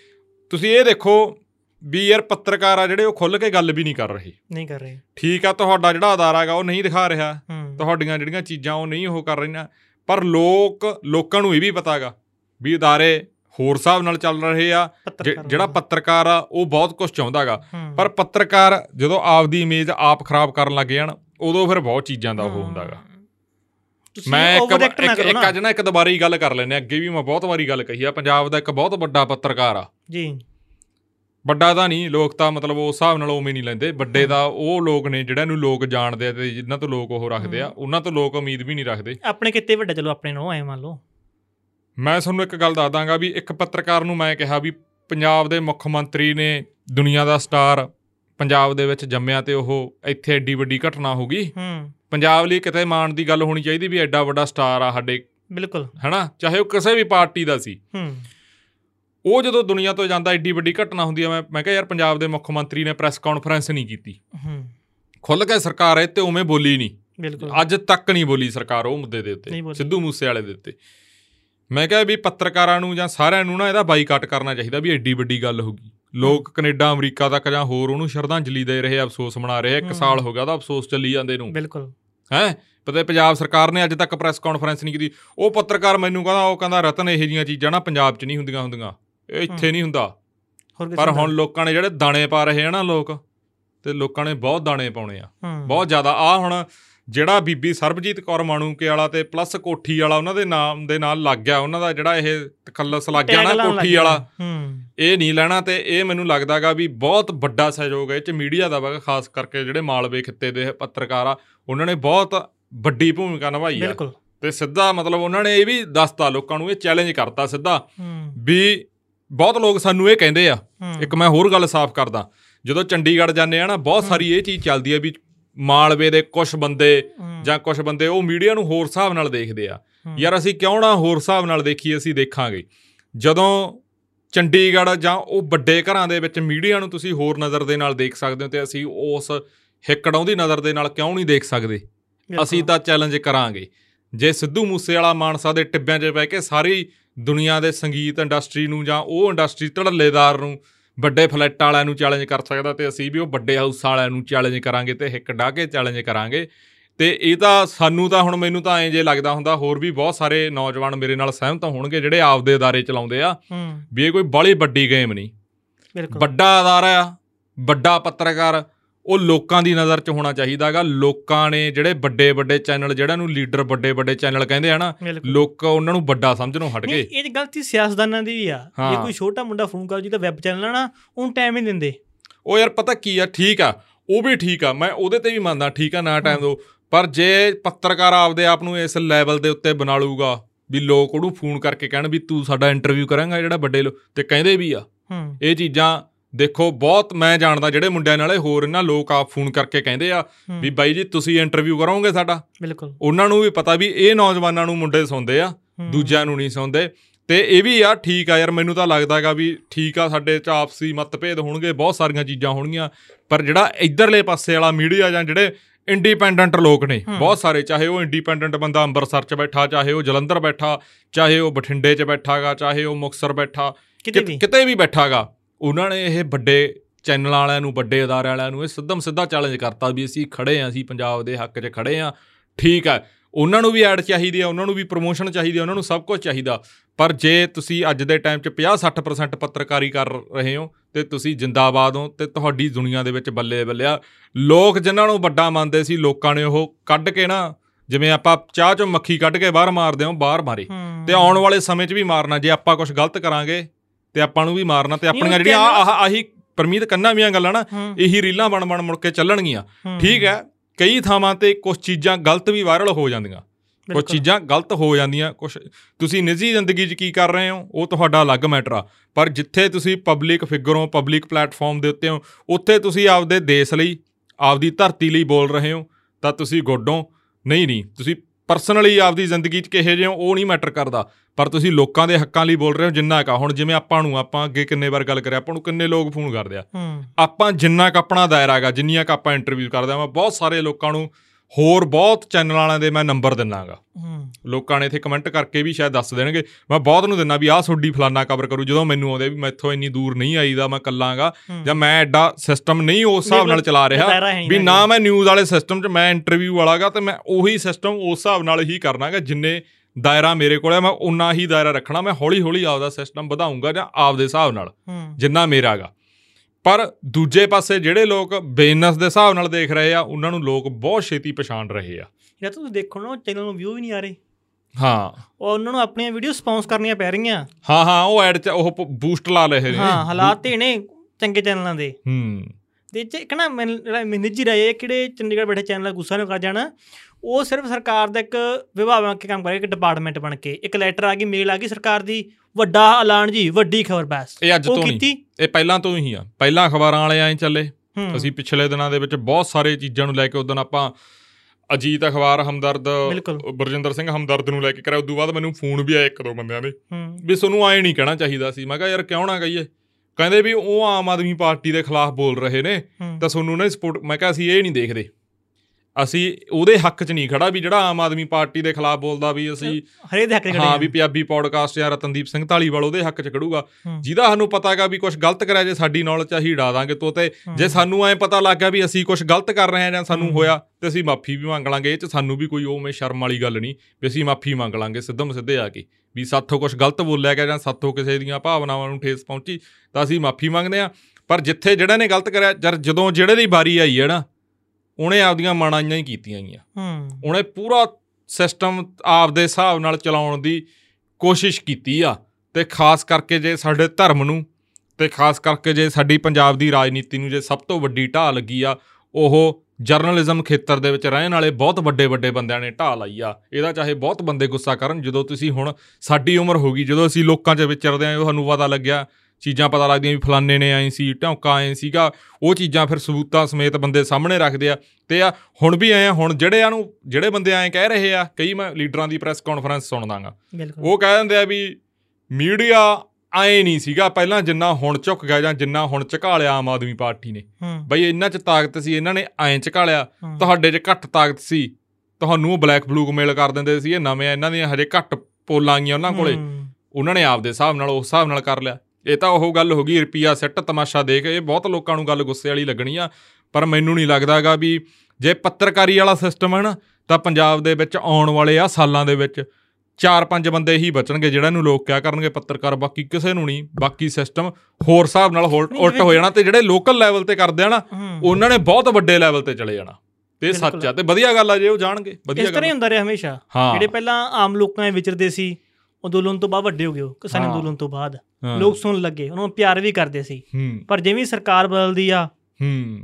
ਤੁਸੀਂ ਇਹ ਦੇਖੋ ਵੀ ਯਾਰ ਪੱਤਰਕਾਰ ਆ ਜਿਹੜੇ ਉਹ ਖੁੱਲ ਕੇ ਗੱਲ ਵੀ ਨਹੀਂ ਕਰ ਰਹੇ। ਨਹੀਂ ਕਰ ਰਹੇ। ਠੀਕ ਆ ਤੁਹਾਡਾ ਜਿਹੜਾ ਅਦਾਰਾ ਹੈਗਾ ਉਹ ਨਹੀਂ ਦਿਖਾ ਰਿਹਾ। ਤੁਹਾਡੀਆਂ ਜਿਹੜੀਆਂ ਚੀਜ਼ਾਂ ਉਹ ਨਹੀਂ ਉਹ ਕਰ ਰਹੀਆਂ। ਪਰ ਲੋਕ ਲੋਕਾਂ ਨੂੰ ਇਹ ਵੀ ਪਤਾਗਾ ਵੀ ਅਦਾਰੇ ਹੋਰ ਹਿਸਾਬ ਨਾਲ ਚੱਲ ਰਹੇ ਆ। ਜਿਹੜਾ ਪੱਤਰਕਾਰ ਆ ਉਹ ਬਹੁਤ ਕੁਝ ਚਾਹੁੰਦਾਗਾ। ਪਰ ਪੱਤਰਕਾਰ ਜਦੋਂ ਆਪਦੀ ਇਮੇਜ ਆਪ ਖਰਾਬ ਕਰਨ ਲੱਗ ਜਾਣ ਉਦੋਂ ਫਿਰ ਬਹੁਤ ਚੀਜ਼ਾਂ ਦਾ ਉਹ ਹੁੰਦਾਗਾ ਮੈਂ ਇੱਕ ਇੱਕ ਅੱਜ ਨਾ ਇੱਕ ਦੁਬਾਰਾ ਹੀ ਗੱਲ ਕਰ ਲੈਨੇ ਅੱਗੇ ਵੀ ਮੈਂ ਬਹੁਤ ਵਾਰੀ ਗੱਲ ਕਹੀ ਆ। ਪੰਜਾਬ ਦਾ ਇੱਕ ਬਹੁਤ ਵੱਡਾ ਪੱਤਰਕਾਰ ਆ। ਜੀ। ਵੱਡਾ ਤਾਂ ਨਹੀਂ ਲੋਕ ਤਾਂ ਮਤਲਬ ਉਸ ਹਿਸਾਬ ਨਾਲ ਉਵੇਂ ਨਹੀਂ ਲੈਂਦੇ। ਵੱਡੇ ਦਾ ਉਹ ਲੋਕ ਨੇ ਜਿਹੜਿਆਂ ਨੂੰ ਲੋਕ ਜਾਣਦੇ ਆ ਤੇ ਜਿਨ੍ਹਾਂ ਤੋਂ ਲੋਕ ਉਹ ਰੱਖਦੇ ਆ ਉਹਨਾਂ ਤੋਂ ਲੋਕ ਉਮੀਦ ਵੀ ਨਹੀਂ ਰੱਖਦੇ। ਆਪਣੇ ਕਿਤੇ ਵੱਡਾ ਚਲੋ ਆਪਣੇ ਨੂੰ ਐ ਮੰਨ ਲਓ। ਮੈਂ ਤੁਹਾਨੂੰ ਇੱਕ ਗੱਲ ਦੱਸ ਦਾਂਗਾ ਵੀ ਇੱਕ ਪੱਤਰਕਾਰ ਨੂੰ ਮੈਂ ਕਿਹਾ ਵੀ ਪੰਜਾਬ ਦੇ ਮੁੱਖ ਮੰਤਰੀ ਨੇ ਦੁਨੀਆ ਦਾ ਸਟਾਰ ਪੰਜਾਬ ਦੇ ਵਿੱਚ ਜੰਮਿਆ ਤੇ ਉਹ ਇੱਥੇ ਐਡੀ ਵੱਡੀ ਘਟਨਾ ਹੋ ਗਈ। ਹੂੰ। ਪੰਜਾਬ ਲਈ ਕਿਤੇ ਮਾਣ ਦੀ ਗੱਲ ਹੋਣੀ ਚਾਹੀਦੀ ਵੀ ਐਡਾ ਵੱਡਾ ਸਟਾਰ ਆ ਸਾਡੇ। ਬਿਲਕੁਲ। ਹੈਨਾ? ਚਾਹੇ ਉਹ ਕਿਸੇ ਵੀ ਪਾਰਟੀ ਦਾ ਸੀ। ਹੂੰ। ਉਹ ਜਦੋਂ ਦੁਨੀਆ ਤੋਂ ਜਾਂਦਾ ਏਡੀ ਵੱਡੀ ਘਟਨਾ ਹੁੰਦੀ ਆ ਮੈਂ ਮੈਂ ਕਿਹਾ ਯਾਰ ਪੰਜਾਬ ਦੇ ਮੁੱਖ ਮੰਤਰੀ ਨੇ ਪ੍ਰੈਸ ਕਾਨਫਰੰਸ ਨਹੀਂ ਕੀਤੀ। ਹੂੰ। ਖੁੱਲ ਕੇ ਸਰਕਾਰ ਇਹ ਤੇ ਉਵੇਂ ਬੋਲੀ ਨਹੀਂ। ਬਿਲਕੁਲ। ਅੱਜ ਤੱਕ ਨਹੀਂ ਬੋਲੀ ਸਰਕਾਰ ਉਹ ਮੁੱਦੇ ਦੇ ਉੱਤੇ। ਸਿੱਧੂ ਮੂਸੇ ਵਾਲੇ ਦੇ ਉੱਤੇ। ਮੈਂ ਕਿਹਾ ਵੀ ਪੱਤਰਕਾਰਾਂ ਨੂੰ ਜਾਂ ਸਾਰਿਆਂ ਨੂੰ ਨਾ ਇਹਦਾ ਬਾਈਕਾਟ ਕਰਨਾ ਚਾਹੀਦਾ ਵੀ ਐਡੀ ਵੱਡੀ ਗੱਲ ਹੋਗੀ ਲੋਕ ਕੈਨੇਡਾ ਅਮਰੀਕਾ ਤੱਕ ਜਾਂ ਹੋਰ ਉਹਨੂੰ ਸ਼ਰਧਾਂਜਲੀ ਦੇ ਰਹੇ ਅਫਸੋਸ ਮਨਾ ਰਹੇ ਇੱਕ ਹੂੰ। ਸਾਲ ਹੋ ਗਿਆ ਉਹਦਾ ਅਫਸੋਸ ਚੱਲੀ ਜਾਂਦੇ ਨੂੰ। ਬਿਲਕੁਲ। ਹੈ? ਪਤਾ ਪੰਜਾਬ ਸਰਕਾਰ ਨੇ ਅੱਜ ਤੱਕ ਪ੍ਰੈਸ ਕਾਨਫਰੰਸ ਨਹੀਂ ਕੀਤੀ। ਉਹ ਪੱਤਰਕਾਰ ਮੈਨੂੰ ਕਹਿੰਦਾ ਉਹ ਕਹਿੰਦਾ ਰਤਨ ਇਹੋ ਜਿਹੀਆਂ ਚੀਜ਼ਾਂ ਨਾ ਪੰਜਾਬ 'ਚ ਨਹੀਂ ਹੁੰਦੀਆਂ ਹੁੰਦੀਆਂ। ਇਹ ਇੱਥੇ। ਨਹੀਂ ਹੁੰਦਾ। ਪਰ? ਹੁਣ ਲੋਕਾਂ ਨੇ ਜਿਹੜੇ ਦਾਣੇ ਪਾ ਰਹੇ ਆ ਨਾ ਲੋਕ ਤੇ ਲੋਕਾਂ ਨੇ ਬਹੁਤ ਦਾਣੇ ਪਾਉਣੇ ਆ। ਬਹੁਤ ਜ਼ਿਆਦਾ। ਆ ਹੁਣ ਜਿਹੜਾ ਬੀਬੀ ਸਰਬਜੀਤ ਕੌਰ ਮਾਣੂਕੇ ਵਾਲਾ ਤੇ ਪਲੱਸ ਕੋਠੀ ਵਾਲਾ ਉਹਨਾਂ ਦੇ ਨਾਮ ਦੇ ਨਾਲ ਲੱਗ ਗਿਆ। ਉਹਨਾਂ ਦਾ ਜਿਹੜਾ ਇਹ ਤਖੱਲਸ ਲੱਗ ਗਿਆ ਨਾ ਕੋਠੀ। ਵਾਲਾ। ਇਹ ਨਹੀਂ ਲੈਣਾ ਤੇ ਇਹ ਮੈਨੂੰ ਲੱਗਦਾਗਾ ਵੀ ਬਹੁਤ ਵੱਡਾ ਸਹਿਯੋਗ ਹੈ। ਇਹ ਚ ਮੀਡੀਆ ਦਾ ਵਾ ਖਾਸ ਕਰਕੇ ਜਿਹੜੇ ਮਾਲਵੇ ਖਿੱਤੇ ਦੇ ਪੱਤਰਕਾਰ ਆ ਉਹਨਾਂ ਨੇ ਬਹੁਤ ਵੱਡੀ ਭੂਮਿਕਾ ਨਿਭਾਈ ਆ। ਬਿਲਕੁਲ। ਤੇ ਸਿੱਧਾ ਮਤਲਬ ਉਹਨਾਂ ਨੇ ਇਹ ਵੀ ਦੱਸਤਾ ਲੋਕਾਂ ਨੂੰ ਇਹ ਚੈਲੰਜ ਕਰਤਾ ਸਿੱਧਾ ਵੀ ਬਹੁਤ ਲੋਕ ਸਾਨੂੰ ਇਹ ਕਹਿੰਦੇ ਆ। ਇੱਕ ਮੈਂ ਹੋਰ ਗੱਲ ਸਾਫ਼ ਕਰਦਾ। ਜਦੋਂ ਚੰਡੀਗੜ੍ਹ ਜਾਂਦੇ ਆ ਨਾ ਬਹੁਤ ਸਾਰੀ ਇਹ ਚੀਜ਼ ਚੱਲਦੀ ਆ ਵੀ ਮਾਲਵੇ ਦੇ ਕੁਝ ਬੰਦੇ ਜਾਂ ਕੁਝ ਬੰਦੇ ਉਹ ਮੀਡੀਆ ਨੂੰ ਹੋਰ ਹਿਸਾਬ ਨਾਲ ਦੇਖਦੇ ਆ। ਯਾਰ ਅਸੀਂ ਕਿਉਂ ਨਾ ਹੋਰ ਹਿਸਾਬ ਨਾਲ ਦੇਖੀਏ ਅਸੀਂ ਦੇਖਾਂਗੇ। ਜਦੋਂ ਚੰਡੀਗੜ੍ਹ ਜਾਂ ਉਹ ਵੱਡੇ ਘਰਾਂ ਦੇ ਵਿੱਚ ਮੀਡੀਆ ਨੂੰ ਤੁਸੀਂ ਹੋਰ ਨਜ਼ਰ ਦੇ ਨਾਲ ਦੇਖ ਸਕਦੇ ਹੋ ਤੇ ਅਸੀਂ ਉਸ ਹਿੱਕੜਾਉਂਦੀ ਨਜ਼ਰ ਦੇ ਨਾਲ ਕਿਉਂ ਨਹੀਂ ਦੇਖ ਸਕਦੇ। ਅਸੀਂ ਤਾਂ ਚੈਲੰਜ ਕਰਾਂਗੇ। ਜੇ ਸਿੱਧੂ ਮੂਸੇ ਵਾਲਾ ਮਾਨਸਾ ਦੇ ਟਿੱਬਿਆਂ 'ਚ ਬਹਿ ਕੇ ਸਾਰੀ ਦੁਨੀਆ ਦੇ ਸੰਗੀਤ ਇੰਡਸਟਰੀ ਨੂੰ ਜਾਂ ਉਹ ਇੰਡਸਟਰੀ ਧੜੱਲੇਦਾਰ ਨੂੰ ਵੱਡੇ ਫਲੈਟ ਵਾਲਿਆਂ ਨੂੰ ਚੈਲੰਜ ਕਰ ਸਕਦਾ ਤੇ ਅਸੀਂ ਵੀ ਉਹ ਵੱਡੇ ਹਾਊਸ ਵਾਲਿਆਂ ਨੂੰ ਚੈਲੰਜ ਕਰਾਂਗੇ ਤੇ ਹਿੱਕ ਡਾ ਕੇ ਚੈਲੰਜ ਕਰਾਂਗੇ। ਤੇ ਇਹ ਤਾਂ ਸਾਨੂੰ ਤਾਂ ਹੁਣ ਮੈਨੂੰ ਤਾਂ ਐਂ ਜੇ ਲੱਗਦਾ ਹੁੰਦਾ ਹੋਰ ਵੀ ਬਹੁਤ ਸਾਰੇ ਨੌਜਵਾਨ ਮੇਰੇ ਨਾਲ ਸਹਿਮਤ ਹੋਣਗੇ ਜਿਹੜੇ ਆਪਦੇ ਅਦਾਰੇ ਚਲਾਉਂਦੇ ਆ। ਵੀ ਇਹ ਕੋਈ ਬੜੀ ਵੱਡੀ ਗੇਮ ਨਹੀਂ। ਬਿਲਕੁਲ। ਵੱਡਾ ਅਦਾਰਾ ਆ ਵੱਡਾ ਪੱਤਰਕਾਰ ਉਹ ਲੋਕਾਂ ਦੀ ਨਜ਼ਰ 'ਚ ਹੋਣਾ ਚਾਹੀਦਾਗਾ ਲੋਕਾਂ ਨੇ ਜਿਹੜੇ ਵੱਡੇ ਵੱਡੇ ਚੈਨਲ ਜਿਹੜਾ ਨੂੰ ਲੀਡਰ ਵੱਡੇ ਵੱਡੇ ਚੈਨਲ ਕਹਿੰਦੇ ਆ ਨਾ ਲੋਕ ਉਹਨਾਂ ਨੂੰ ਵੱਡਾ ਸਮਝਣੋਂ ਹਟ ਗਏ। ਇਹ ਗਲਤੀ ਸਿਆਸਤਦਾਨਾਂ ਦੀ ਵੀ ਆ। ਜੇ। ਕੋਈ ਛੋਟਾ ਮੁੰਡਾ ਫੋਨ ਕਰ ਜਿਹਦਾ ਵੈਬ ਚੈਨਲ ਆ ਨਾ ਉਹਨੂੰ ਟਾਈਮ ਹੀ ਦਿੰਦੇ। ਉਹ ਯਾਰ ਪਤਾ ਕੀ ਆ ਠੀਕ ਆ ਉਹ ਵੀ ਠੀਕ ਆ ਮੈਂ ਉਹਦੇ ਤੇ ਵੀ ਮੰਨਦਾ ਠੀਕ ਆ ਨਾ ਟਾਈਮ ਦੋ। ਪਰ ਜੇ ਪੱਤਰਕਾਰ ਆਪਦੇ ਆਪ ਨੂੰ ਇਸ ਲੈਵਲ ਦੇ ਉੱਤੇ ਬਣਾ ਲੂਗਾ ਵੀ ਲੋਕ ਉਹਨੂੰ ਫੋਨ ਕਰਕੇ ਕਹਿਣ ਵੀ ਤੂੰ ਸਾਡਾ ਇੰਟਰਵਿਊ ਕਰਾਂਗਾ ਜਿਹੜਾ ਵੱਡੇ ਲੋ ਤੇ ਕਹਿੰਦੇ ਵੀ ਆ। ਇਹ ਚੀਜ਼ਾਂ ਦੇਖੋ ਬਹੁਤ ਮੈਂ ਜਾਣਦਾ ਜਿਹੜੇ ਮੁੰਡਿਆਂ ਨਾਲੇ ਹੋਰ ਇਹਨਾਂ ਲੋਕ ਆਪ ਫੋਨ ਕਰਕੇ ਕਹਿੰਦੇ ਆ ਵੀ ਬਾਈ ਜੀ ਤੁਸੀਂ ਇੰਟਰਵਿਊ ਕਰੋਗੇ ਸਾਡਾ? ਬਿਲਕੁਲ। ਉਹਨਾਂ ਨੂੰ ਵੀ ਪਤਾ ਵੀ ਇਹ ਨੌਜਵਾਨਾਂ ਨੂੰ ਮੁੰਡੇ ਸੁਣਦੇ ਆ ਦੂਜਿਆਂ ਨੂੰ ਨਹੀਂ ਸੁਣਦੇ ਤੇ ਇਹ ਵੀ ਆ ਠੀਕ ਆ ਯਾਰ ਮੈਨੂੰ ਤਾਂ ਲੱਗਦਾ ਹੈਗਾ ਵੀ ਠੀਕ ਆ ਸਾਡੇ ਚ ਆਪਸੀ ਮਤਭੇਦ ਹੋਣਗੇ ਬਹੁਤ ਸਾਰੀਆਂ ਚੀਜ਼ਾਂ ਹੋਣਗੀਆਂ। ਪਰ ਜਿਹੜਾ ਇਧਰਲੇ ਪਾਸੇ ਵਾਲਾ ਮੀਡੀਆ ਜਾਂ ਜਿਹੜੇ ਇੰਡੀਪੈਂਡੈਂਟ ਲੋਕ ਨੇ। ਬਹੁਤ ਸਾਰੇ ਚਾਹੇ ਉਹ ਇੰਡੀਪੈਂਡੈਂਟ ਬੰਦਾ ਅੰਮ੍ਰਿਤਸਰ ਚ ਬੈਠਾ ਚਾਹੇ ਉਹ ਜਲੰਧਰ ਬੈਠਾ ਚਾਹੇ ਉਹ ਬਠਿੰਡੇ ਚ ਬੈਠਾਗਾ ਚਾਹੇ ਉਹ ਮੁਕਤਸਰ ਬੈਠਾ ਕਿਤੇ ਵੀ। ਬੈਠਾਗਾ ਉਹਨਾਂ ਨੇ ਇਹ ਵੱਡੇ ਚੈਨਲ ਵਾਲਿਆਂ ਨੂੰ ਵੱਡੇ ਅਦਾਰੇ ਵਾਲਿਆਂ ਨੂੰ ਇਹ ਸਿੱਧਮ ਸਿੱਧਾ ਚੈਲੰਜ ਕਰਤਾ ਵੀ ਅਸੀਂ ਖੜੇ ਆਂ ਅਸੀਂ ਪੰਜਾਬ ਦੇ ਹੱਕ 'ਚ ਖੜੇ ਆਂ ਠੀਕ ਹੈ ਉਹਨਾਂ ਨੂੰ ਵੀ ਐਡ ਚਾਹੀਦੀ ਆ ਉਹਨਾਂ ਨੂੰ ਵੀ ਪ੍ਰੋਮੋਸ਼ਨ ਚਾਹੀਦੀ ਆ ਉਹਨਾਂ ਨੂੰ ਸਭ ਕੁਝ ਚਾਹੀਦਾ। ਪਰ ਜੇ ਤੁਸੀਂ ਅੱਜ ਦੇ ਟਾਈਮ 'ਚ 50-60% ਪੱਤਰਕਾਰੀ ਕਰ ਰਹੇ ਹੋ ਤੇ ਤੁਸੀਂ ਜਿੰਦਾਬਾਦ ਹੋ ਤੇ ਤੁਹਾਡੀ ਦੁਨੀਆ ਦੇ ਵਿੱਚ ਬੱਲੇ ਬੱਲਿਆ। ਲੋਕ ਜਿਨ੍ਹਾਂ ਨੂੰ ਵੱਡਾ ਮੰਨਦੇ ਸੀ ਲੋਕਾਂ ਨੇ ਉਹ ਕੱਢ ਕੇ ਨਾ ਜਿਵੇਂ ਆਪਾਂ ਚਾਹ 'ਚੋਂ ਮੱਖੀ ਕੱਢ ਕੇ ਬਾਹਰ ਮਾਰਦੇ ਹਾਂ ਬਾਹਰ ਮਾਰੇ। ਤੇ ਆਉਣ ਵਾਲੇ ਸਮੇਂ 'ਚ ਵੀ ਮਾਰਨਾ ਜੇ ਆਪਾਂ ਕੁਝ ਗਲਤ ਕਰਾਂਗੇ ਤੇ ਆਪਾਂ ਨੂੰ ਵੀ ਮਾਰਨਾ ਤੇ ਆਪਣੀਆਂ ਜਿਹੜੀਆਂ ਆਹ ਆਹ- ਪਰਮੀਤ ਕੰਨਾਂ ਵੀਆਂ ਗੱਲਾਂ ਨਾ ਇਹੀ ਰੀਲਾਂ ਬਣ ਬਣ ਮੁੜ ਕੇ ਚੱਲਣਗੀਆਂ। ਠੀਕ ਹੈ ਕਈ ਥਾਵਾਂ ਤੇ ਕੁਝ ਚੀਜ਼ਾਂ ਗਲਤ ਵੀ ਵਾਇਰਲ ਹੋ ਜਾਂਦੀਆਂ। ਕੁਝ। ਚੀਜ਼ਾਂ ਗਲਤ ਹੋ ਜਾਂਦੀਆਂ ਕੁਝ ਤੁਸੀਂ ਨਿੱਜੀ ਜ਼ਿੰਦਗੀ 'ਚ ਕੀ ਕਰ ਰਹੇ ਹੋ? ਉਹ ਤੁਹਾਡਾ ਅਲੱਗ ਮੈਟਰ ਆ। ਪਰ ਜਿੱਥੇ ਤੁਸੀਂ ਪਬਲਿਕ ਫਿਗਰ ਹੋ ਪਬਲਿਕ ਪਲੇਟਫਾਰਮ ਦੇ ਉੱਤੇ ਹੋ ਉੱਥੇ ਤੁਸੀਂ ਆਪਦੇ ਦੇਸ਼ ਲਈ ਆਪਦੀ ਧਰਤੀ ਲਈ ਬੋਲ ਰਹੇ ਹੋ ਤਾਂ ਤੁਸੀਂ ਗੁੱਡ ਹੋ। ਨਹੀਂ ਨਹੀਂ ਤੁਸੀਂ ਪਰਸਨਲੀ ਆਪਦੀ ਜ਼ਿੰਦਗੀ 'ਚ ਕਿਹੇ ਜਿਹੇ ਉਹ ਨਹੀਂ ਮੈਟਰ ਕਰਦਾ। ਪਰ ਤੁਸੀਂ ਲੋਕਾਂ ਦੇ ਹੱਕਾਂ ਲਈ ਬੋਲ ਰਹੇ ਹੋ ਜਿੰਨਾ ਕਾ ਹੁਣ ਜਿਵੇਂ ਆਪਾਂ ਨੂੰ ਆਪਾਂ ਅੱਗੇ ਕਿੰਨੇ ਵਾਰ ਗੱਲ ਕਰਿਆ ਆਪਾਂ ਨੂੰ ਕਿੰਨੇ ਲੋਕ ਫੋਨ ਕਰਦੇ ਆ। ਆਪਾਂ ਜਿੰਨਾ ਕ ਆਪਣਾ ਦਾਇਰਾ ਹੈਗਾ ਜਿੰਨੀਆਂ ਕ ਆਪਾਂ ਇੰਟਰਵਿਊ ਕਰਦੇ ਆ ਮੈਂ ਬਹੁਤ ਸਾਰੇ ਲੋਕਾਂ ਨੂੰ ਹੋਰ ਬਹੁਤ ਚੈਨਲ ਵਾਲਿਆਂ ਦੇ ਮੈਂ ਨੰਬਰ ਦਿੰਨਾਗਾ। ਲੋਕਾਂ ਨੇ ਇੱਥੇ ਕਮੈਂਟ ਕਰਕੇ ਵੀ ਸ਼ਾਇਦ ਦੱਸ ਦੇਣਗੇ। ਮੈਂ ਬਹੁਤ ਨੂੰ ਦਿੰਨਾ ਵੀ ਆਹ ਤੁਹਾਡੀ ਫਲਾਨਾ ਕਵਰ ਕਰੂ ਜਦੋਂ ਮੈਨੂੰ ਆਉਂਦੇ ਵੀ ਮੈਥੋਂ ਇੰਨੀ ਦੂਰ ਨਹੀਂ ਆਈਦਾ ਮੈਂ ਕੱਲਾਂਗਾ। ਜਾਂ ਮੈਂ ਐਡਾ ਸਿਸਟਮ ਨਹੀਂ ਉਸ ਹਿਸਾਬ ਨਾਲ ਚਲਾ ਰਿਹਾ ਵੀ ਨਾ ਮੈਂ ਨਿਊਜ਼ ਵਾਲੇ ਸਿਸਟਮ 'ਚ ਮੈਂ ਇੰਟਰਵਿਊ ਵਾਲਾਗਾ ਤੇ ਮੈਂ ਉਹੀ ਸਿਸਟਮ ਉਸ ਹਿਸਾਬ ਨਾਲ ਹੀ ਕਰਨਾਗਾ ਜਿੰਨੇ ਦਾਇਰਾ ਮੇਰੇ ਕੋਲ ਹੈ ਮੈਂ ਉਨਾ ਹੀ ਦਾਇਰਾ ਰੱਖਣਾ ਮੈਂ ਹੌਲੀ ਹੌਲੀ ਆਪਦਾ ਸਿਸਟਮ ਵਧਾਉਂਗਾ ਜਾਂ ਆਪਦੇ ਹਿਸਾਬ ਨਾਲ ਜਿੰਨਾ ਮੇਰਾਗਾ। ਪਰ ਦੂਜੇ ਪਾਸੇ ਜਿਹੜੇ ਲੋਕ ਬਿਜ਼ਨਸ ਦੇ ਹਿਸਾਬ ਨਾਲ ਦੇਖ ਰਹੇ ਆ ਉਹਨਾਂ ਨੂੰ ਲੋਕ ਬਹੁਤ ਛੇਤੀ ਪਛਾਣ ਰਹੇ ਆ। ਜਾਂ ਤੁਸੀਂ ਦੇਖੋ ਨਾ ਚੈਨਲ ਨੂੰ ਵਿਊ ਵੀ ਨਹੀਂ ਆ ਰਹੇ। ਹਾਂ। ਉਹ ਉਹਨਾਂ ਨੂੰ ਆਪਣੀਆਂ ਵੀਡੀਓ ਸਪੌਂਸ ਕਰਨੀਆਂ ਪੈ ਰਹੀਆਂ। ਹਾਂ ਹਾਂ ਉਹ ਐਡ ਚ ਉਹ ਬੂਸਟ ਲਾ ਲਏ ਨੇ। ਹਾਂ ਹਾਲਾਤ ਤੇ ਨੇ ਚੰਗੇ ਚੈਨਲਾਂ ਦੇ। ਹੂੰ। ਤੇ ਚ ਇੱਕ ਨਾ ਮੈਨੂੰ ਜਿਹੜਾ ਮੈਨੂੰ ਨਿੱਜੀ ਰਾਏ ਹੈ ਕਿਹੜੇ ਚੰਡੀਗੜ੍ਹ ਬੈਠੇ ਚੈਨਲ ਗੁੱਸਾ ਨਹੀਂ ਕਰ ਜਾਣਾ। ਉਹ ਸਿਰਫ ਸਰਕਾਰ ਦਾ ਇੱਕ ਵਿਭਾਗ ਬਣ ਕੇ ਕੰਮ ਕਰੇ ਇੱਕ ਡਿਪਾਰਟਮੈਂਟ ਬਣ ਕੇ। ਇੱਕ ਲੈਟਰ ਆ ਗਈ ਮੇਲ ਆ ਗਈ ਸਰਕਾਰ ਦੀ। ਵੱਡਾ ਐਲਾਨ ਜੀ ਵੱਡੀ ਖਬਰ ਬਸ। ਇਹ ਅੱਜ ਤੋਂ ਨਹੀਂ। ਇਹ ਪਹਿਲਾਂ ਤੋਂ ਹੀ ਆ। ਪਹਿਲਾਂ ਅਖਬਾਰਾਂ ਵਾਲੇ ਐਂ ਚੱਲੇ। ਅਸੀਂ ਪਿਛਲੇ ਦਿਨਾਂ ਦੇ ਵਿੱਚ ਬਹੁਤ ਸਾਰੇ ਚੀਜ਼ਾਂ ਨੂੰ ਲੈ ਕੇ ਉਦੋਂ ਆਪਾਂ ਅਜੀਤ ਅਖਬਾਰ ਹਮਦਰਦ। ਬਰਜਿੰਦਰ ਸਿੰਘ ਹਮਦਰਦ ਨੂੰ ਲੈ ਕੇ ਕਰਿਆ ਉਦੋਂ ਬਾਅਦ ਮੈਨੂੰ ਫੋਨ ਵੀ ਆਇਆ ਇੱਕ ਦੋ ਬੰਦਿਆਂ ਦੇ। ਵੀ ਤੁਹਾਨੂੰ ਐਂ ਨਹੀਂ ਕਹਿਣਾ ਚਾਹੀਦਾ ਸੀ। ਮੈਂ ਕਿਹਾ ਯਾਰ ਕਿਉਂ ਨਾ ਕਹੀਏ? ਕਹਿੰਦੇ ਵੀ ਉਹ ਆਮ ਆਦਮੀ ਪਾਰਟੀ ਦੇ ਖਿਲਾਫ ਬੋਲ ਰਹੇ ਨੇ। ਤਾਂ ਤੁਹਾਨੂੰ ਨਾ ਸਪੋਰਟ ਮੈਂ ਕਿਹਾ ਅਸੀਂ ਇਹ ਨਹੀਂ ਦੇਖਦੇ। ਅਸੀਂ ਉਹਦੇ ਹੱਕ 'ਚ ਨਹੀਂ ਖੜਾ ਵੀ ਜਿਹੜਾ ਆਮ ਆਦਮੀ ਪਾਰਟੀ ਦੇ ਖਿਲਾਫ ਬੋਲਦਾ ਵੀ ਅਸੀਂ ਹਰੇ ਦੇ ਹੱਕ ਦੇ ਹਾਂ ਵੀ ਪੰਜਾਬੀ ਪੌਡਕਾਸਟ ਜਾਂ ਰਤਨਦੀਪ ਸਿੰਘ ਢਾਲੀਵਾਲ ਉਹਦੇ ਹੱਕ 'ਚ ਖੜੂਗਾ। ਜਿਹਦਾ ਸਾਨੂੰ ਪਤਾ ਹੈਗਾ ਵੀ ਕੁਝ ਗਲਤ ਕਰਿਆ ਜੇ ਸਾਡੀ ਨੌਲੇਜ 'ਚ ਅਸੀਂ ਡਾ ਦਾਂਗੇ ਤੋ ਤੇ। ਜੇ ਸਾਨੂੰ ਐ ਪਤਾ ਲੱਗ ਵੀ ਅਸੀਂ ਕੁਝ ਗਲਤ ਕਰ ਰਹੇ ਹਾਂ ਜਾਂ ਸਾਨੂੰ। ਹੋਇਆ ਤੇ ਅਸੀਂ ਮਾਫੀ ਵੀ ਮੰਗ ਲਾਂਗੇ ਇਹ 'ਚ ਸਾਨੂੰ ਵੀ ਕੋਈ ਉਵੇਂ ਸ਼ਰਮ ਵਾਲੀ ਗੱਲ ਨਹੀਂ ਵੀ ਅਸੀਂ ਮਾਫੀ ਮੰਗ ਲਾਂਗੇ ਸਿੱਧਮ ਸਿੱਧੇ ਆ ਕੇ ਵੀ ਸਾਥੋਂ ਕੁਝ ਗਲਤ ਬੋਲਿਆ ਗਿਆ ਜਾਂ ਸਾਥੋਂ ਕਿਸੇ ਦੀਆਂ ਭਾਵਨਾਵਾਂ ਨੂੰ ਠੇਸ ਪਹੁੰਚੀ ਤਾਂ ਅਸੀਂ ਮਾਫੀ ਮੰਗਦੇ ਆ ਪਰ ਜਿੱਥੇ ਜਿਹੜਾ ਨੇ ਗਲਤ ਕਰਿਆ ਜਦੋਂ ਜਿਹੜੇ ਦੀ ਵਾਰੀ ਆਈ ਹੈ ਨਾ ਉਹਨੇ ਆਪਦੀਆਂ ਮਾਣਾਈਆਂ ਹੀ ਕੀਤੀਆਂ ਗਈਆਂ। ਹੂੰ। ਉਹਨੇ ਪੂਰਾ ਸਿਸਟਮ ਆਪਦੇ ਹਿਸਾਬ ਨਾਲ ਚਲਾਉਣ ਦੀ ਕੋਸ਼ਿਸ਼ ਕੀਤੀ ਆ ਤੇ ਖਾਸ ਕਰਕੇ ਜੇ ਸਾਡੇ ਧਰਮ ਨੂੰ ਤੇ ਖਾਸ ਕਰਕੇ ਜੇ ਸਾਡੀ ਪੰਜਾਬ ਦੀ ਰਾਜਨੀਤੀ ਨੂੰ ਜੇ ਸਭ ਤੋਂ ਵੱਡੀ ਢਾਹ ਲੱਗੀ ਆ ਉਹ ਜਰਨਲਿਜ਼ਮ ਖੇਤਰ ਦੇ ਵਿੱਚ ਰਹਿਣ ਵਾਲੇ ਬਹੁਤ ਵੱਡੇ ਵੱਡੇ ਬੰਦਿਆਂ ਨੇ ਢਾਹ ਲਾਈ ਆ। ਇਹਦਾ ਚਾਹੇ ਬਹੁਤ ਬੰਦੇ ਗੁੱਸਾ ਕਰਨ ਜਦੋਂ ਤੁਸੀਂ ਹੁਣ ਸਾਡੀ ਉਮਰ ਹੋ ਗਈ ਜਦੋਂ ਅਸੀਂ ਲੋਕਾਂ 'ਚ ਵਿਚਰਦੇ ਆਂ ਸਾਨੂੰ ਪਤਾ ਲੱਗਿਆ ਚੀਜ਼ਾਂ ਪਤਾ ਲੱਗਦੀਆਂ ਵੀ ਫਲਾਣੇ ਨੇ ਐਂ ਸੀ ਢੌਂਕਾ ਐਂ ਸੀਗਾ ਉਹ ਚੀਜ਼ਾਂ ਫਿਰ ਸਬੂਤਾਂ ਸਮੇਤ ਬੰਦੇ ਸਾਹਮਣੇ ਰੱਖਦੇ ਆ। ਤੇ ਆ ਹੁਣ ਵੀ ਐ ਆ ਹੁਣ ਜਿਹੜੇ ਆ ਨੂੰ ਜਿਹੜੇ ਬੰਦੇ ਐਂ ਕਹਿ ਰਹੇ ਆ ਕਈ ਮੈਂ ਲੀਡਰਾਂ ਦੀ ਪ੍ਰੈਸ ਕਾਨਫਰੰਸ ਸੁਣਦਾਗਾ। ਉਹ ਕਹਿ ਦਿੰਦੇ ਆ ਵੀ ਮੀਡੀਆ ਐ ਨਹੀਂ ਸੀਗਾ ਪਹਿਲਾਂ ਜਿੰਨਾ ਹੁਣ ਝੁਕ ਗਿਆ ਜਾਂ ਜਿੰਨਾ ਹੁਣ ਝੁਕਾ ਲਿਆ ਆਮ ਆਦਮੀ ਪਾਰਟੀ ਨੇ। ਬਈ ਇਹਨਾਂ 'ਚ ਤਾਕਤ ਸੀ ਇਹਨਾਂ ਨੇ ਐਂ ਝੁਕਾ ਲਿਆ। ਤੁਹਾਡੇ 'ਚ ਘੱਟ ਤਾਕਤ ਸੀ ਤੁਹਾਨੂੰ ਉਹ ਬਲੈਕ ਬਲੂਕ ਮੇਲ ਕਰ ਦਿੰਦੇ ਸੀ ਇਹ ਨਵੇਂ ਇਹਨਾਂ ਦੀਆਂ ਹਜੇ ਘੱਟ ਪੋਲਾਂ ਆਈਆਂ ਉਹਨਾਂ ਕੋਲੇ। ਉਹਨਾਂ ਨੇ ਆਪਦੇ ਹਿਸਾਬ ਨਾਲ ਉਸ ਹਿਸਾਬ ਨਾਲ ਕਰ ਲਿਆ। ਇਹ ਤਾਂ ਉਹ ਗੱਲ ਹੋ ਗਈ ਰੁਪਿਆ ਸੈੱਟ ਤਮਾਸ਼ਾ ਦੇਖ ਇਹ ਬਹੁਤ ਲੋਕਾਂ ਨੂੰ ਗੱਲ ਗੁੱਸੇ ਵਾਲੀ ਲੱਗਣੀ ਆ ਪਰ ਮੈਨੂੰ ਨਹੀਂ ਲੱਗਦਾਗਾ ਵੀ ਜੇ ਪੱਤਰਕਾਰੀ ਵਾਲਾ ਸਿਸਟਮ ਹੈ ਨਾ ਤਾਂ ਪੰਜਾਬ ਦੇ ਵਿੱਚ ਆਉਣ ਵਾਲੇ ਆ ਸਾਲਾਂ ਦੇ ਵਿੱਚ ਚਾਰ ਪੰਜ ਬੰਦੇ ਹੀ ਬਚਣਗੇ ਜਿਹੜਾ ਨੂੰ ਲੋਕ ਕਿਆ ਕਰਨਗੇ ਪੱਤਰਕਾਰ ਬਾਕੀ ਕਿਸੇ ਨੂੰ ਨਹੀਂ ਬਾਕੀ ਸਿਸਟਮ ਹੋਰ ਹਿਸਾਬ ਨਾਲ ਉਲਟ ਹੋ ਜਾਣਾ ਤੇ ਜਿਹੜੇ ਲੋਕਲ ਲੈਵਲ ਤੇ ਕਰਦੇ ਆ ਨਾ। ਉਹਨਾਂ ਨੇ ਬਹੁਤ ਵੱਡੇ ਲੈਵਲ ਤੇ ਚਲੇ ਜਾਣਾ ਤੇ ਸੱਚ। ਆ ਤੇ ਵਧੀਆ ਗੱਲ ਆ ਜੇ ਉਹ ਜਾਣਗੇ ਵਧੀਆ ਇਸ ਤਰ੍ਹਾਂ ਹੀ ਗੱਲ ਹੁੰਦਾ ਰਿਹਾ ਹਮੇਸ਼ਾ ਜਿਹੜੇ ਪਹਿਲਾਂ ਆਮ ਲੋਕਾਂ ਵਿੱਚ ਵਿਚਰਦੇ ਸੀ ਅੰਦੋਲਨ ਤੋਂ ਬਾਅਦ ਵੱਡੇ ਹੋ ਗਏ ਉਹ ਕਿਸਾਨੀ। ਅੰਦੋਲਨ ਤੋਂ ਬਾਅਦ। ਲੋਕ ਸੁਣਨ ਲੱਗੇ ਉਹਨਾਂ ਨੂੰ ਪਿਆਰ ਵੀ ਕਰਦੇ ਸੀ। ਪਰ ਜਿਵੇਂ ਸਰਕਾਰ ਬਦਲਦੀ ਆ ਹੂੰ।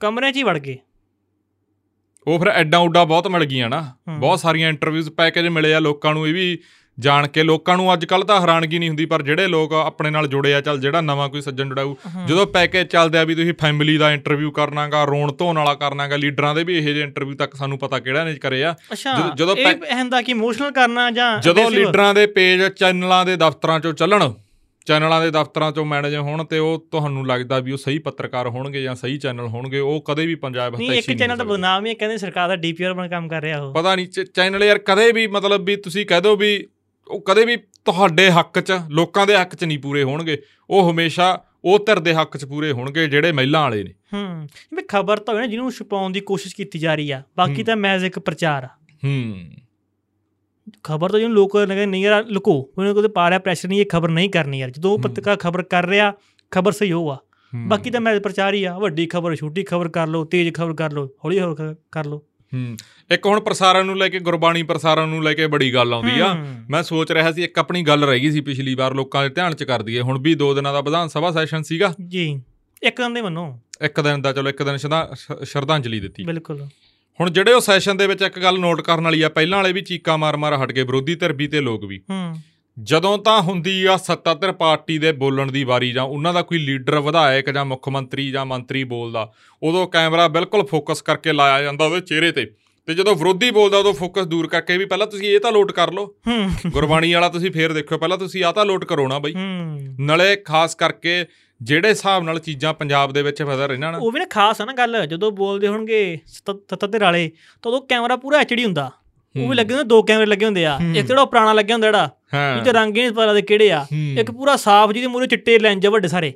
ਕਮਰਿਆਂ 'ਚ ਹੀ ਵੜ ਗਏ। ਉਹ ਫਿਰ ਐਡਾਂ ਉੱਡਾਂ ਬਹੁਤ ਮਿਲ ਗਈਆਂ ਨਾ। ਬਹੁਤ ਸਾਰੀਆਂ ਇੰਟਰਵਿਊਜ਼ ਪੈਕੇਜ ਮਿਲੇ ਆ ਲੋਕਾਂ ਨੂੰ ਇਹ ਵੀ ਜਾਣ ਕੇ। ਲੋਕਾਂ ਨੂੰ ਅੱਜ ਕੱਲ ਤਾਂ ਹੈਰਾਨਗੀ ਨਹੀਂ ਹੁੰਦੀ ਪਰ ਜਿਹੜੇ ਲੋਕ ਆਪਣੇ ਨਾਲ ਜੁੜੇ ਆ ਚੱਲ ਜਿਹੜਾ ਨਵਾਂ ਕੋਈ ਸੱਜਣ ਜੁੜਾਊ। ਜਦੋਂ ਪੈਕੇਜ ਚੱਲਦੇ ਆ ਵੀ ਤੁਸੀਂ ਫੈਮਿਲੀ ਦਾ ਇੰਟਰਵਿਊ ਕਰਨਾਗਾ ਰੋਣ ਧੋਣ ਵਾਲਾ ਕਰਨਾਗਾ ਲੀਡਰਾਂ ਦੇ ਵੀ ਇਹੋ ਜਿਹੇ ਇੰਟਰਵਿਊ ਤੱਕ ਸਾਨੂੰ ਪਤਾ ਕਿਹੜਾ ਨੇ ਕਰੇ ਆ। ਜਦੋਂ- ਇਹ ਹੁੰਦਾ ਕਿ ਇਮੋਸ਼ਨਲ ਕਰਨਾ ਜਾਂ ਜਦੋਂ? ਲੀਡਰਾਂ ਦੇ ਪੇਜ ਚੈਨਲਾਂ ਦੇ ਦਫ਼ਤਰਾਂ ਚੋਂ ਚੱਲਣ ਚੈਨਲਾਂ ਦੇ ਦਫ਼ਤਰਾਂ ਚੋਂ ਮੈਨੇਜ ਹੋਣ ਤੇ ਉਹ ਤੁਹਾਨੂੰ ਲੱਗਦਾ ਵੀ ਉਹ ਸਹੀ ਪੱਤਰਕਾਰ ਹੋਣਗੇ ਜਾਂ ਸਹੀ ਚੈਨਲ ਹੋਣਗੇ ਉਹ ਕਦੇ ਵੀ ਪੰਜਾਬ ਨਹੀਂ ਹਤਾਸ਼ੀ ਇੱਕ ਚੈਨਲ ਤਾਂ ਬਦਨਾਮ ਹੀ ਕਹਿੰਦੇ ਸਰਕਾਰ ਦਾ ਡੀਪੀਆਰ ਬਣ ਕੰਮ ਕਰ ਰਿਹਾ ਉਹ। ਪਤਾ ਨਹੀਂ ਚੈਨਲ ਯਾਰ ਕਦੇ ਵੀ ਮਤਲਬ ਵੀ ਤੁਸੀਂ ਕਹਿ ਦਿਓ ਵੀ ਉਹ ਕਦੇ ਵੀ ਤੁਹਾਡੇ ਹੱਕ 'ਚ ਲੋਕਾਂ ਦੇ ਹੱਕ 'ਚ ਨਹੀਂ ਪੂਰੇ ਹੋਣਗੇ। ਉਹ ਹਮੇਸ਼ਾ ਉਹ ਧਿਰ ਦੇ ਹੱਕ 'ਚ ਪੂਰੇ ਹੋਣਗੇ ਜਿਹੜੇ ਮਹਿਲਾਂ ਵਾਲੇ ਨੇ। ਹੂੰ ਵੀ ਖਬਰ ਤਾਂ ਨਾ ਜਿਹਨੂੰ ਛੁਪਾਉਣ ਦੀ ਕੋਸ਼ਿਸ਼ ਕੀਤੀ ਜਾ ਰਹੀ ਆ ਬਾਕੀ। ਤਾਂ ਮੈਜ਼ ਇੱਕ ਪ੍ਰਚਾਰ ਆ। ਹੂੰ। ਖਬਰ ਤਾਂ ਜਿਹਨੂੰ ਲੋਕ ਲਗੇ ਨਹੀਂ ਯਾਰ ਲੁਕੋ। ਉਹਨੇ ਕੋਤੇ ਪਾ ਰਿਹਾ ਪ੍ਰੈਸ਼ਰ ਨਹੀਂ ਇਹ ਖਬਰ ਨਹੀਂ ਕਰਨੀ ਯਾਰ। ਜਦੋਂ ਉਹ। ਪੱਤਰਕਾਰ ਖਬਰ ਕਰ ਰਿਹਾ ਖਬਰ ਸਹੀ ਹੋਊਗਾ। ਹੂੰ। ਬਾਕੀ ਤਾਂ ਮੈਜ਼ ਪ੍ਰਚਾਰ ਹੀ ਆ ਵੱਡੀ ਖਬਰ ਛੋਟੀ ਖਬਰ ਕਰ ਲਓ ਤੇਜ਼ ਖਬਰ ਕਰ ਲਓ ਹੌਲੀ ਹੌਲੀ ਕਰ ਲਓ। ਹੂੰ। ਇੱਕ ਹੁਣ ਪ੍ਰਸਾਰਣ ਨੂੰ ਲੈ ਕੇ ਗੁਰਬਾਣੀ ਪ੍ਰਸਾਰਣ ਨੂੰ ਲੈ ਕੇ ਬੜੀ ਗੱਲ ਆਉਂਦੀ ਆ। ਮੈਂ ਸੋਚ ਰਿਹਾ ਸੀ ਇੱਕ ਆਪਣੀ ਗੱਲ ਰਹਿ ਗਈ ਸੀ ਪਿਛਲੀ ਵਾਰ ਲੋਕਾਂ ਦੇ ਧਿਆਨ 'ਚ ਕਰ ਦਈਏ। ਹੁਣ ਵੀ ਦੋ ਦਿਨਾਂ ਦਾ ਵਿਧਾਨ ਸਭਾ ਸੈਸ਼ਨ ਸੀਗਾ। ਜੀ। ਇੱਕ ਦਿਨ ਦੇ ਮੰਨੋ। ਇੱਕ ਦਿਨ ਦਾ ਚਲੋ ਇੱਕ ਦਿਨ ਸ਼ਰਧਾਂਜਲੀ ਦਿੱਤੀ। ਬਿਲਕੁਲ। ਹੁਣ ਜਿਹੜੇ ਉਹ ਸੈਸ਼ਨ ਦੇ ਵਿੱਚ ਇੱਕ ਗੱਲ ਨੋਟ ਕਰਨ ਵਾਲੀ ਆ ਪਹਿਲਾਂ ਵਾਲੇ ਵੀ ਚੀਕਾਂ ਮਾਰ-ਮਾਰ ਹਟ ਗਏ ਵਿਰੋਧੀ ਧਿਰ ਵੀ ਤੇ ਲੋਕ ਵੀ। ਹੂੰ। ਜਦੋਂ ਤਾਂ ਹੁੰਦੀ ਆ ਸੱਤਾਧਰ ਪਾਰਟੀ ਦੇ ਬੋਲਣ ਦੀ ਵਾਰੀ ਜਾਂ ਉਹਨਾਂ ਦਾ ਕੋਈ ਲੀਡਰ ਵਿਧਾਇਕ ਜਾਂ ਮੁੱਖ ਮੰਤਰੀ ਜਾਂ ਮੰਤਰੀ ਬੋਲਦਾ ਉਦੋਂ ਕੈਮਰਾ ਬਿਲਕੁਲ ਫੋਕਸ ਕਰਕੇ ਲਾਇਆ ਜਾਂਦਾ ਉਹਦੇ ਚਿਹਰੇ ਤੇ। ਤੇ ਜਦੋਂ ਵਿਰੋਧੀ ਬੋਲਦਾ ਉਦੋਂ ਫੋਕਸ ਦੂਰ ਕਰਕੇ ਵੀ ਪਹਿਲਾਂ ਤੁਸੀਂ ਇਹ ਤਾਂ ਲੋਟ ਕਰ ਲਓ। ਹੂੰ। ਗੁਰਬਾਣੀ ਵਾਲਾ ਤੁਸੀਂ ਫੇਰ ਦੇਖਿਓ ਪਹਿਲਾਂ ਤੁਸੀਂ ਆ ਤਾਂ ਲੋਟ ਕਰੋ ਨਾ ਬਈ। ਹੂੰ। ਨਾਲੇ ਖਾਸ ਕਰਕੇ ਜਿਹੜੇ ਹਿਸਾਬ ਨਾਲ ਚੀਜ਼ਾਂ ਪੰਜਾਬ ਦੇ ਵਿੱਚ ਫਦਰ ਇਹਨਾਂ ਨਾ। ਉਹ ਵੀ ਨਾ ਖਾਸ ਆ ਨਾ ਗੱਲ ਜਦੋਂ ਬੋਲਦੇ ਹੋਣਗੇ ਤੱਤਰ ਵਾਲੇ ਤਾਂ ਉਦੋਂ ਕੈਮਰਾ ਪੂਰਾ ਐਚਡੀ ਹੁੰਦਾ। ਉਹ ਵੀ ਲੱਗੇ ਹੁੰਦੇ ਦੋ ਕੈਮਰੇ ਲੱਗੇ ਹੁੰਦੇ ਆ। ਇੱਕ ਜਿਹੜਾ ਪੁਰਾਣਾ ਲੱਗਿਆ ਹੁੰਦਾ ਜਿਹੜਾ ਹਾਂ। ਜਿਹਦੇ ਰੰਗ ਹੀ ਨਹੀਂ ਪਤਾ ਲੱਗਦੇ ਕਿਹੜੇ ਆ। ਇੱਕ ਪੂਰਾ ਸਾਫ਼ ਜਿਹਦੇ ਮੂਰੇ ਚਿੱਟੇ ਲੈਂਜ ਵੱਡੇ ਸਾਰੇ।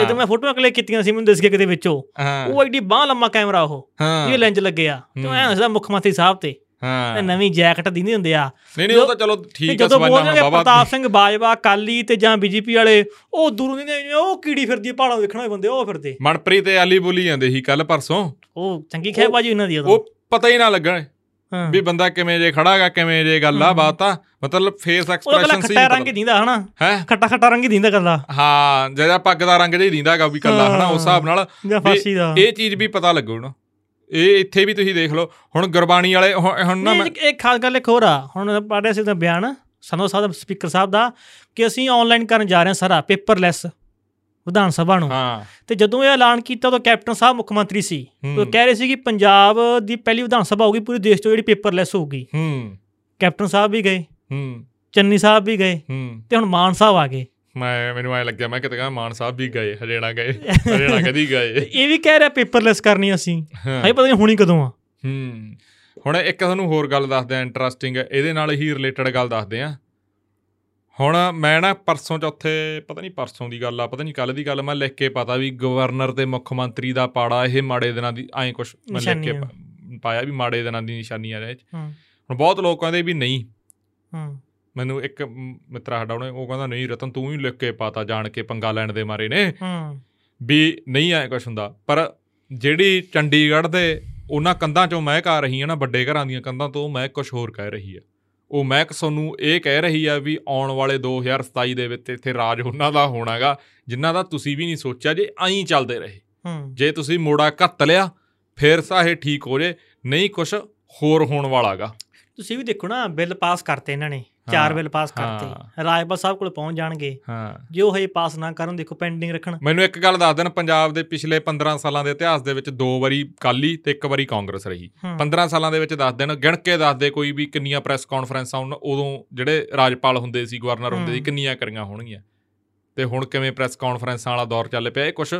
ਇਹ ਤਾਂ ਮੈਂ ਫੋਟੋਆਂ ਕਲਿੱਕ ਕੀਤੀਆਂ ਸੀ ਮੈਨੂੰ ਦਿਸ ਗਿਆ ਕਿਤੇ ਵਿੱਚੋਂ। ਉਹ ਐਡੀ ਬਾਹ ਲੰਮਾ ਕੈਮਰਾ ਉਹ ਇਹ ਲੈਂਜ ਲੱਗੇ ਆ। ਤੇ। ਐਂ ਹੱਸਦਾ ਮੁੱਖ ਮੰਤਰੀ ਸਾਹਿਬ ਤੇ। ਹਾਂ। ਨਵੀਂ ਜੈਕਟ ਦਿੰਦੇ ਹੁੰਦੇ ਆ। ਨਹੀਂ ਨਹੀਂ ਉਹ ਤਾਂ ਚਲੋ ਠੀਕ ਆ ਬੋਲਣਗੇ ਬਾਬਾ। ਪ੍ਰਤਾਪ ਸਿੰਘ ਬਾਜਵਾ ਕਾਲੀ ਤੇ ਜਾਂ ਬੀਜੇਪੀ ਵਾਲੇ ਉਹ ਦੂਰੋਂ ਦੀ ਉਹ ਕੀੜੀ ਫਿਰਦੀ ਪਹਾੜਾਂ ਦੇਖਣਾ ਹੋਏ ਬੰਦੇ ਉਹ ਫਿਰਦੇ। ਮਨਪ੍ਰੀਤ ਤੇ ਆਲੀ ਬੋਲੀ ਜਾਂਦੇ ਸੀ ਕੱਲ ਪਰਸੋਂ। ਉਹ ਚੰਗੀ ਖੈ ਬਾਜੀ ਇਹਨਾਂ ਦੀ ਉਹ ਪਤਾ ਹੀ ਨਾ ਲੱਗਣ ਵੀ ਬੰਦਾ ਕਿਵੇਂ ਜੇ ਖੜਾਗਾ ਕਿਵੇਂ ਜੇ ਗੱਲ ਆ। ਬਾਤ ਆ। ਮਤਲਬ ਫੇਸ ਐਕਸਪ੍ਰੈਸ਼ਨ ਸੀ ਖੱਟਾ ਰੰਗ ਦਿੰਦਾ ਹਨਾ? ਹੈ? ਖੱਟਾ ਖੱਟਾ ਰੰਗ ਹੀ ਦਿੰਦਾ ਕੱਲਾ। ਹਾਂ ਜਿਹੜਾ ਪੱਗ ਦਾ ਰੰਗ ਜਿਹਾ ਹੀ ਦਿੰਦਾਗਾ ਵੀ ਕੱਲਾ ਹਨਾ ਉਸ ਹਿਸਾਬ ਨਾਲ ਇਹ ਚੀਜ਼ ਵੀ ਪਤਾ ਲੱਗੂ ਨਾ ਇਹ ਇੱਥੇ ਵੀ ਤੁਸੀਂ ਦੇਖ ਲਓ ਹੁਣ ਗੁਰਬਾਣੀ ਵਾਲੇ ਹੁਣ ਨਾ ਇੱਕ- ਖਾਸ ਗੱਲ ਇੱਕ ਹੋਰ ਆ। ਹੁਣ ਪੜ੍ਹਿਆ ਸੀ ਤਾਂ ਬਿਆਨ ਸਾਨੂੰ ਸਾਹਿਬ ਸਪੀਕਰ ਸਾਹਿਬ ਦਾ ਕਿ ਅਸੀਂ ਆਨਲਾਈਨ ਕਰਨ ਜਾ ਰਹੇ ਹਾਂ ਸਾਰਾ ਪੇਪਰਲੈਸ ਵਿਧਾਨ ਸਭਾ ਨੂੰ। ਹਾਂ। ਤੇ ਜਦੋਂ ਇਹ ਐਲਾਨ ਕੀਤਾ ਤਾਂ ਕੈਪਟਨ ਸਾਹਿਬ ਮੁੱਖ ਮੰਤਰੀ ਸੀ। ਉਹ ਕਹਿ ਰਹੇ ਸੀ ਕਿ ਪੰਜਾਬ ਦੀ ਪਹਿਲੀ ਵਿਧਾਨ ਸਭਾ ਹੋਊਗੀ ਪੂਰੇ ਦੇਸ਼ ਤੋਂ ਜਿਹੜੀ ਪੇਪਰਲੈਸ ਹੋਊਗੀ। ਹੂੰ। ਕੈਪਟਨ ਸਾਹਿਬ ਵੀ ਗਏ। ਹੂੰ। ਚੰਨੀ ਸਾਹਿਬ ਵੀ ਗਏ। ਤੇ ਹੁਣ ਮਾਨ ਸਾਹਿਬ ਆ ਗਏ। ਮੈਂ ਮੈਨੂੰ ਐ ਲੱਗਿਆ ਮੈਂ ਕਿਤੇ ਕਹਾਂ ਮਾਨ ਸਾਹਿਬ ਵੀ ਗਏ ਹਰਿਆਣਾ ਗਏ ਹਰਿਆਣਾ ਕਦੀ ਗਏ। ਇਹ ਵੀ ਕਹਿ ਰਿਹਾ ਪੇਪਰਲੈਸ ਕਰਨੀ ਅਸੀਂ। ਹਾਂ। ਹਾਈ ਪਤਾ ਨਹੀਂ ਹੁਣੀ ਕਦੋਂ ਆ। ਹੂੰ। ਹੁਣ ਇੱਕ ਤੁਹਾਨੂੰ ਹੋਰ ਗੱਲ ਦੱਸਦੇ ਆ ਇੰਟਰਸਟਿੰਗ ਇਹਦੇ ਨਾਲ ਹੀ ਰਿਲੇਟਡ ਗੱਲ ਦੱਸਦੇ ਆ। ਹੁਣ ਮੈਂ ਨਾ ਪਰਸੋਂ ਚੌਥੇ ਪਤਾ ਨਹੀਂ ਪਰਸੋਂ ਦੀ ਗੱਲ ਆ ਪਤਾ ਨਹੀਂ ਕੱਲ ਦੀ ਗੱਲ ਮੈਂ ਲਿਖ ਕੇ ਪਤਾ ਵੀ ਗਵਰਨਰ ਤੇ ਮੁੱਖ ਮੰਤਰੀ ਦਾ ਪਾੜਾ ਇਹ ਮਾੜੇ ਦਿਨਾਂ ਦੀ ਐਂ ਕੁਛ ਮੈਂ ਲਿਖ ਕੇ ਪਾਇਆ ਵੀ ਮਾੜੇ ਦਿਨਾਂ ਦੀ ਨਿਸ਼ਾਨੀਆਂ ਨੇ ਹੁਣ ਬਹੁਤ ਲੋਕ ਕਹਿੰਦੇ ਵੀ ਨਹੀਂ। ਹੂੰ। ਮੈਨੂੰ ਇੱਕ ਮਿੱਤਰ ਸਾਡਾ ਉਹਨੇ ਉਹ ਕਹਿੰਦਾ ਨਹੀਂ ਰਤਨ ਤੂੰ ਹੀ ਲਿਖ ਕੇ ਪਾਤਾ ਜਾਣ ਕੇ ਪੰਗਾ ਲੈਣ ਦੇ ਮਾਰੇ ਨੇ। ਹੂੰ। ਵੀ ਨਹੀਂ ਐ ਕੁਛ ਹੁੰਦਾ। ਪਰ ਜਿਹੜੀ ਚੰਡੀਗੜ੍ਹ ਦੇ ਉਹਨਾਂ ਕੰਧਾਂ ਚੋਂ ਮਹਿਕ ਆ ਰਹੀ ਹੈ ਨਾ ਵੱਡੇ ਘਰਾਂ ਦੀਆਂ ਕੰਧਾਂ ਤੋਂ ਮਹਿਕ ਕੁਛ ਹੋਰ ਕਹਿ ਰਹੀ ਹੈ। ਉਹ ਮਹਿਕ ਸਾਨੂੰ ਇਹ ਕਹਿ ਰਹੀ ਆ ਵੀ ਆਉਣ ਵਾਲੇ 2027 ਦੇ ਵਿੱਚ ਇੱਥੇ ਰਾਜ ਉਹਨਾਂ ਦਾ ਹੋਣਾਗਾ ਜਿਨ੍ਹਾਂ ਦਾ ਤੁਸੀਂ ਵੀ ਨਹੀਂ ਸੋਚਿਆ ਜੇ ਐਂ ਚੱਲਦੇ ਰਹੇ। ਹੂੰ। ਜੇ ਤੁਸੀਂ ਮੋੜਾ ਘੱਤ ਲਿਆ ਫਿਰ ਇਹ ਠੀਕ ਹੋ ਜੇ ਨਹੀਂ ਕੁਛ ਹੋਰ ਹੋਣ ਵਾਲਾਗਾ। ਤੁਸੀਂ ਵੀ ਦੇਖੋ ਨਾ ਬਿੱਲ ਪਾਸ ਕਰਤੇ ਇਹਨਾਂ ਨੇ। ਚਾਰ ਬਿੱਲ ਪਾਸ ਕਰਤੇ। ਰਾਜਪਾਲ ਸਾਹਿਬ ਕੋਲ ਪਹੁੰਚ ਜਾਣਗੇ। ਹਾਂ। ਜੇ ਹਜੇ ਪਾਸ ਨਾ ਕਰਨ ਦੇਖੋ ਪੈਂਡਿੰਗ ਰੱਖਣ। ਮੈਨੂੰ ਇੱਕ ਗੱਲ ਦੱਸ ਦੇਣ ਪੰਜਾਬ ਦੇ ਪਿਛਲੇ 15 ਸਾਲਾਂ ਦੇ ਇਤਿਹਾਸ ਦੇ ਵਿੱਚ ਦੋ ਵਾਰੀ ਕਾਲੀ ਤੇ ਇੱਕ ਵਾਰੀ ਕਾਂਗਰਸ ਰਹੀ। ਹੂੰ। 15 ਸਾਲਾਂ ਦੇ ਵਿੱਚ ਦੱਸ ਦੇਣ ਗਿਣ ਕੇ ਦੱਸ ਦੇ ਕੋਈ ਵੀ ਕਿੰਨੀਆਂ ਪ੍ਰੈਸ ਕਾਨਫਰੰਸਾਂ ਉਨ- ਉਦੋਂ ਜਿਹੜੇ ਰਾਜਪਾਲ ਹੁੰਦੇ ਸੀ ਗਵਰਨਰ ਹੁੰਦੇ ਸੀ। ਕਿੰਨੀਆਂ ਕਰੀਆਂ ਹੋਣਗੀਆਂ। ਤੇ ਹੁਣ ਕਿਵੇਂ ਪ੍ਰੈਸ ਕਾਨਫਰੰਸਾਂ ਵਾਲਾ ਦੌਰ ਚੱਲ ਪਿਆ ਇਹ ਕੁਝ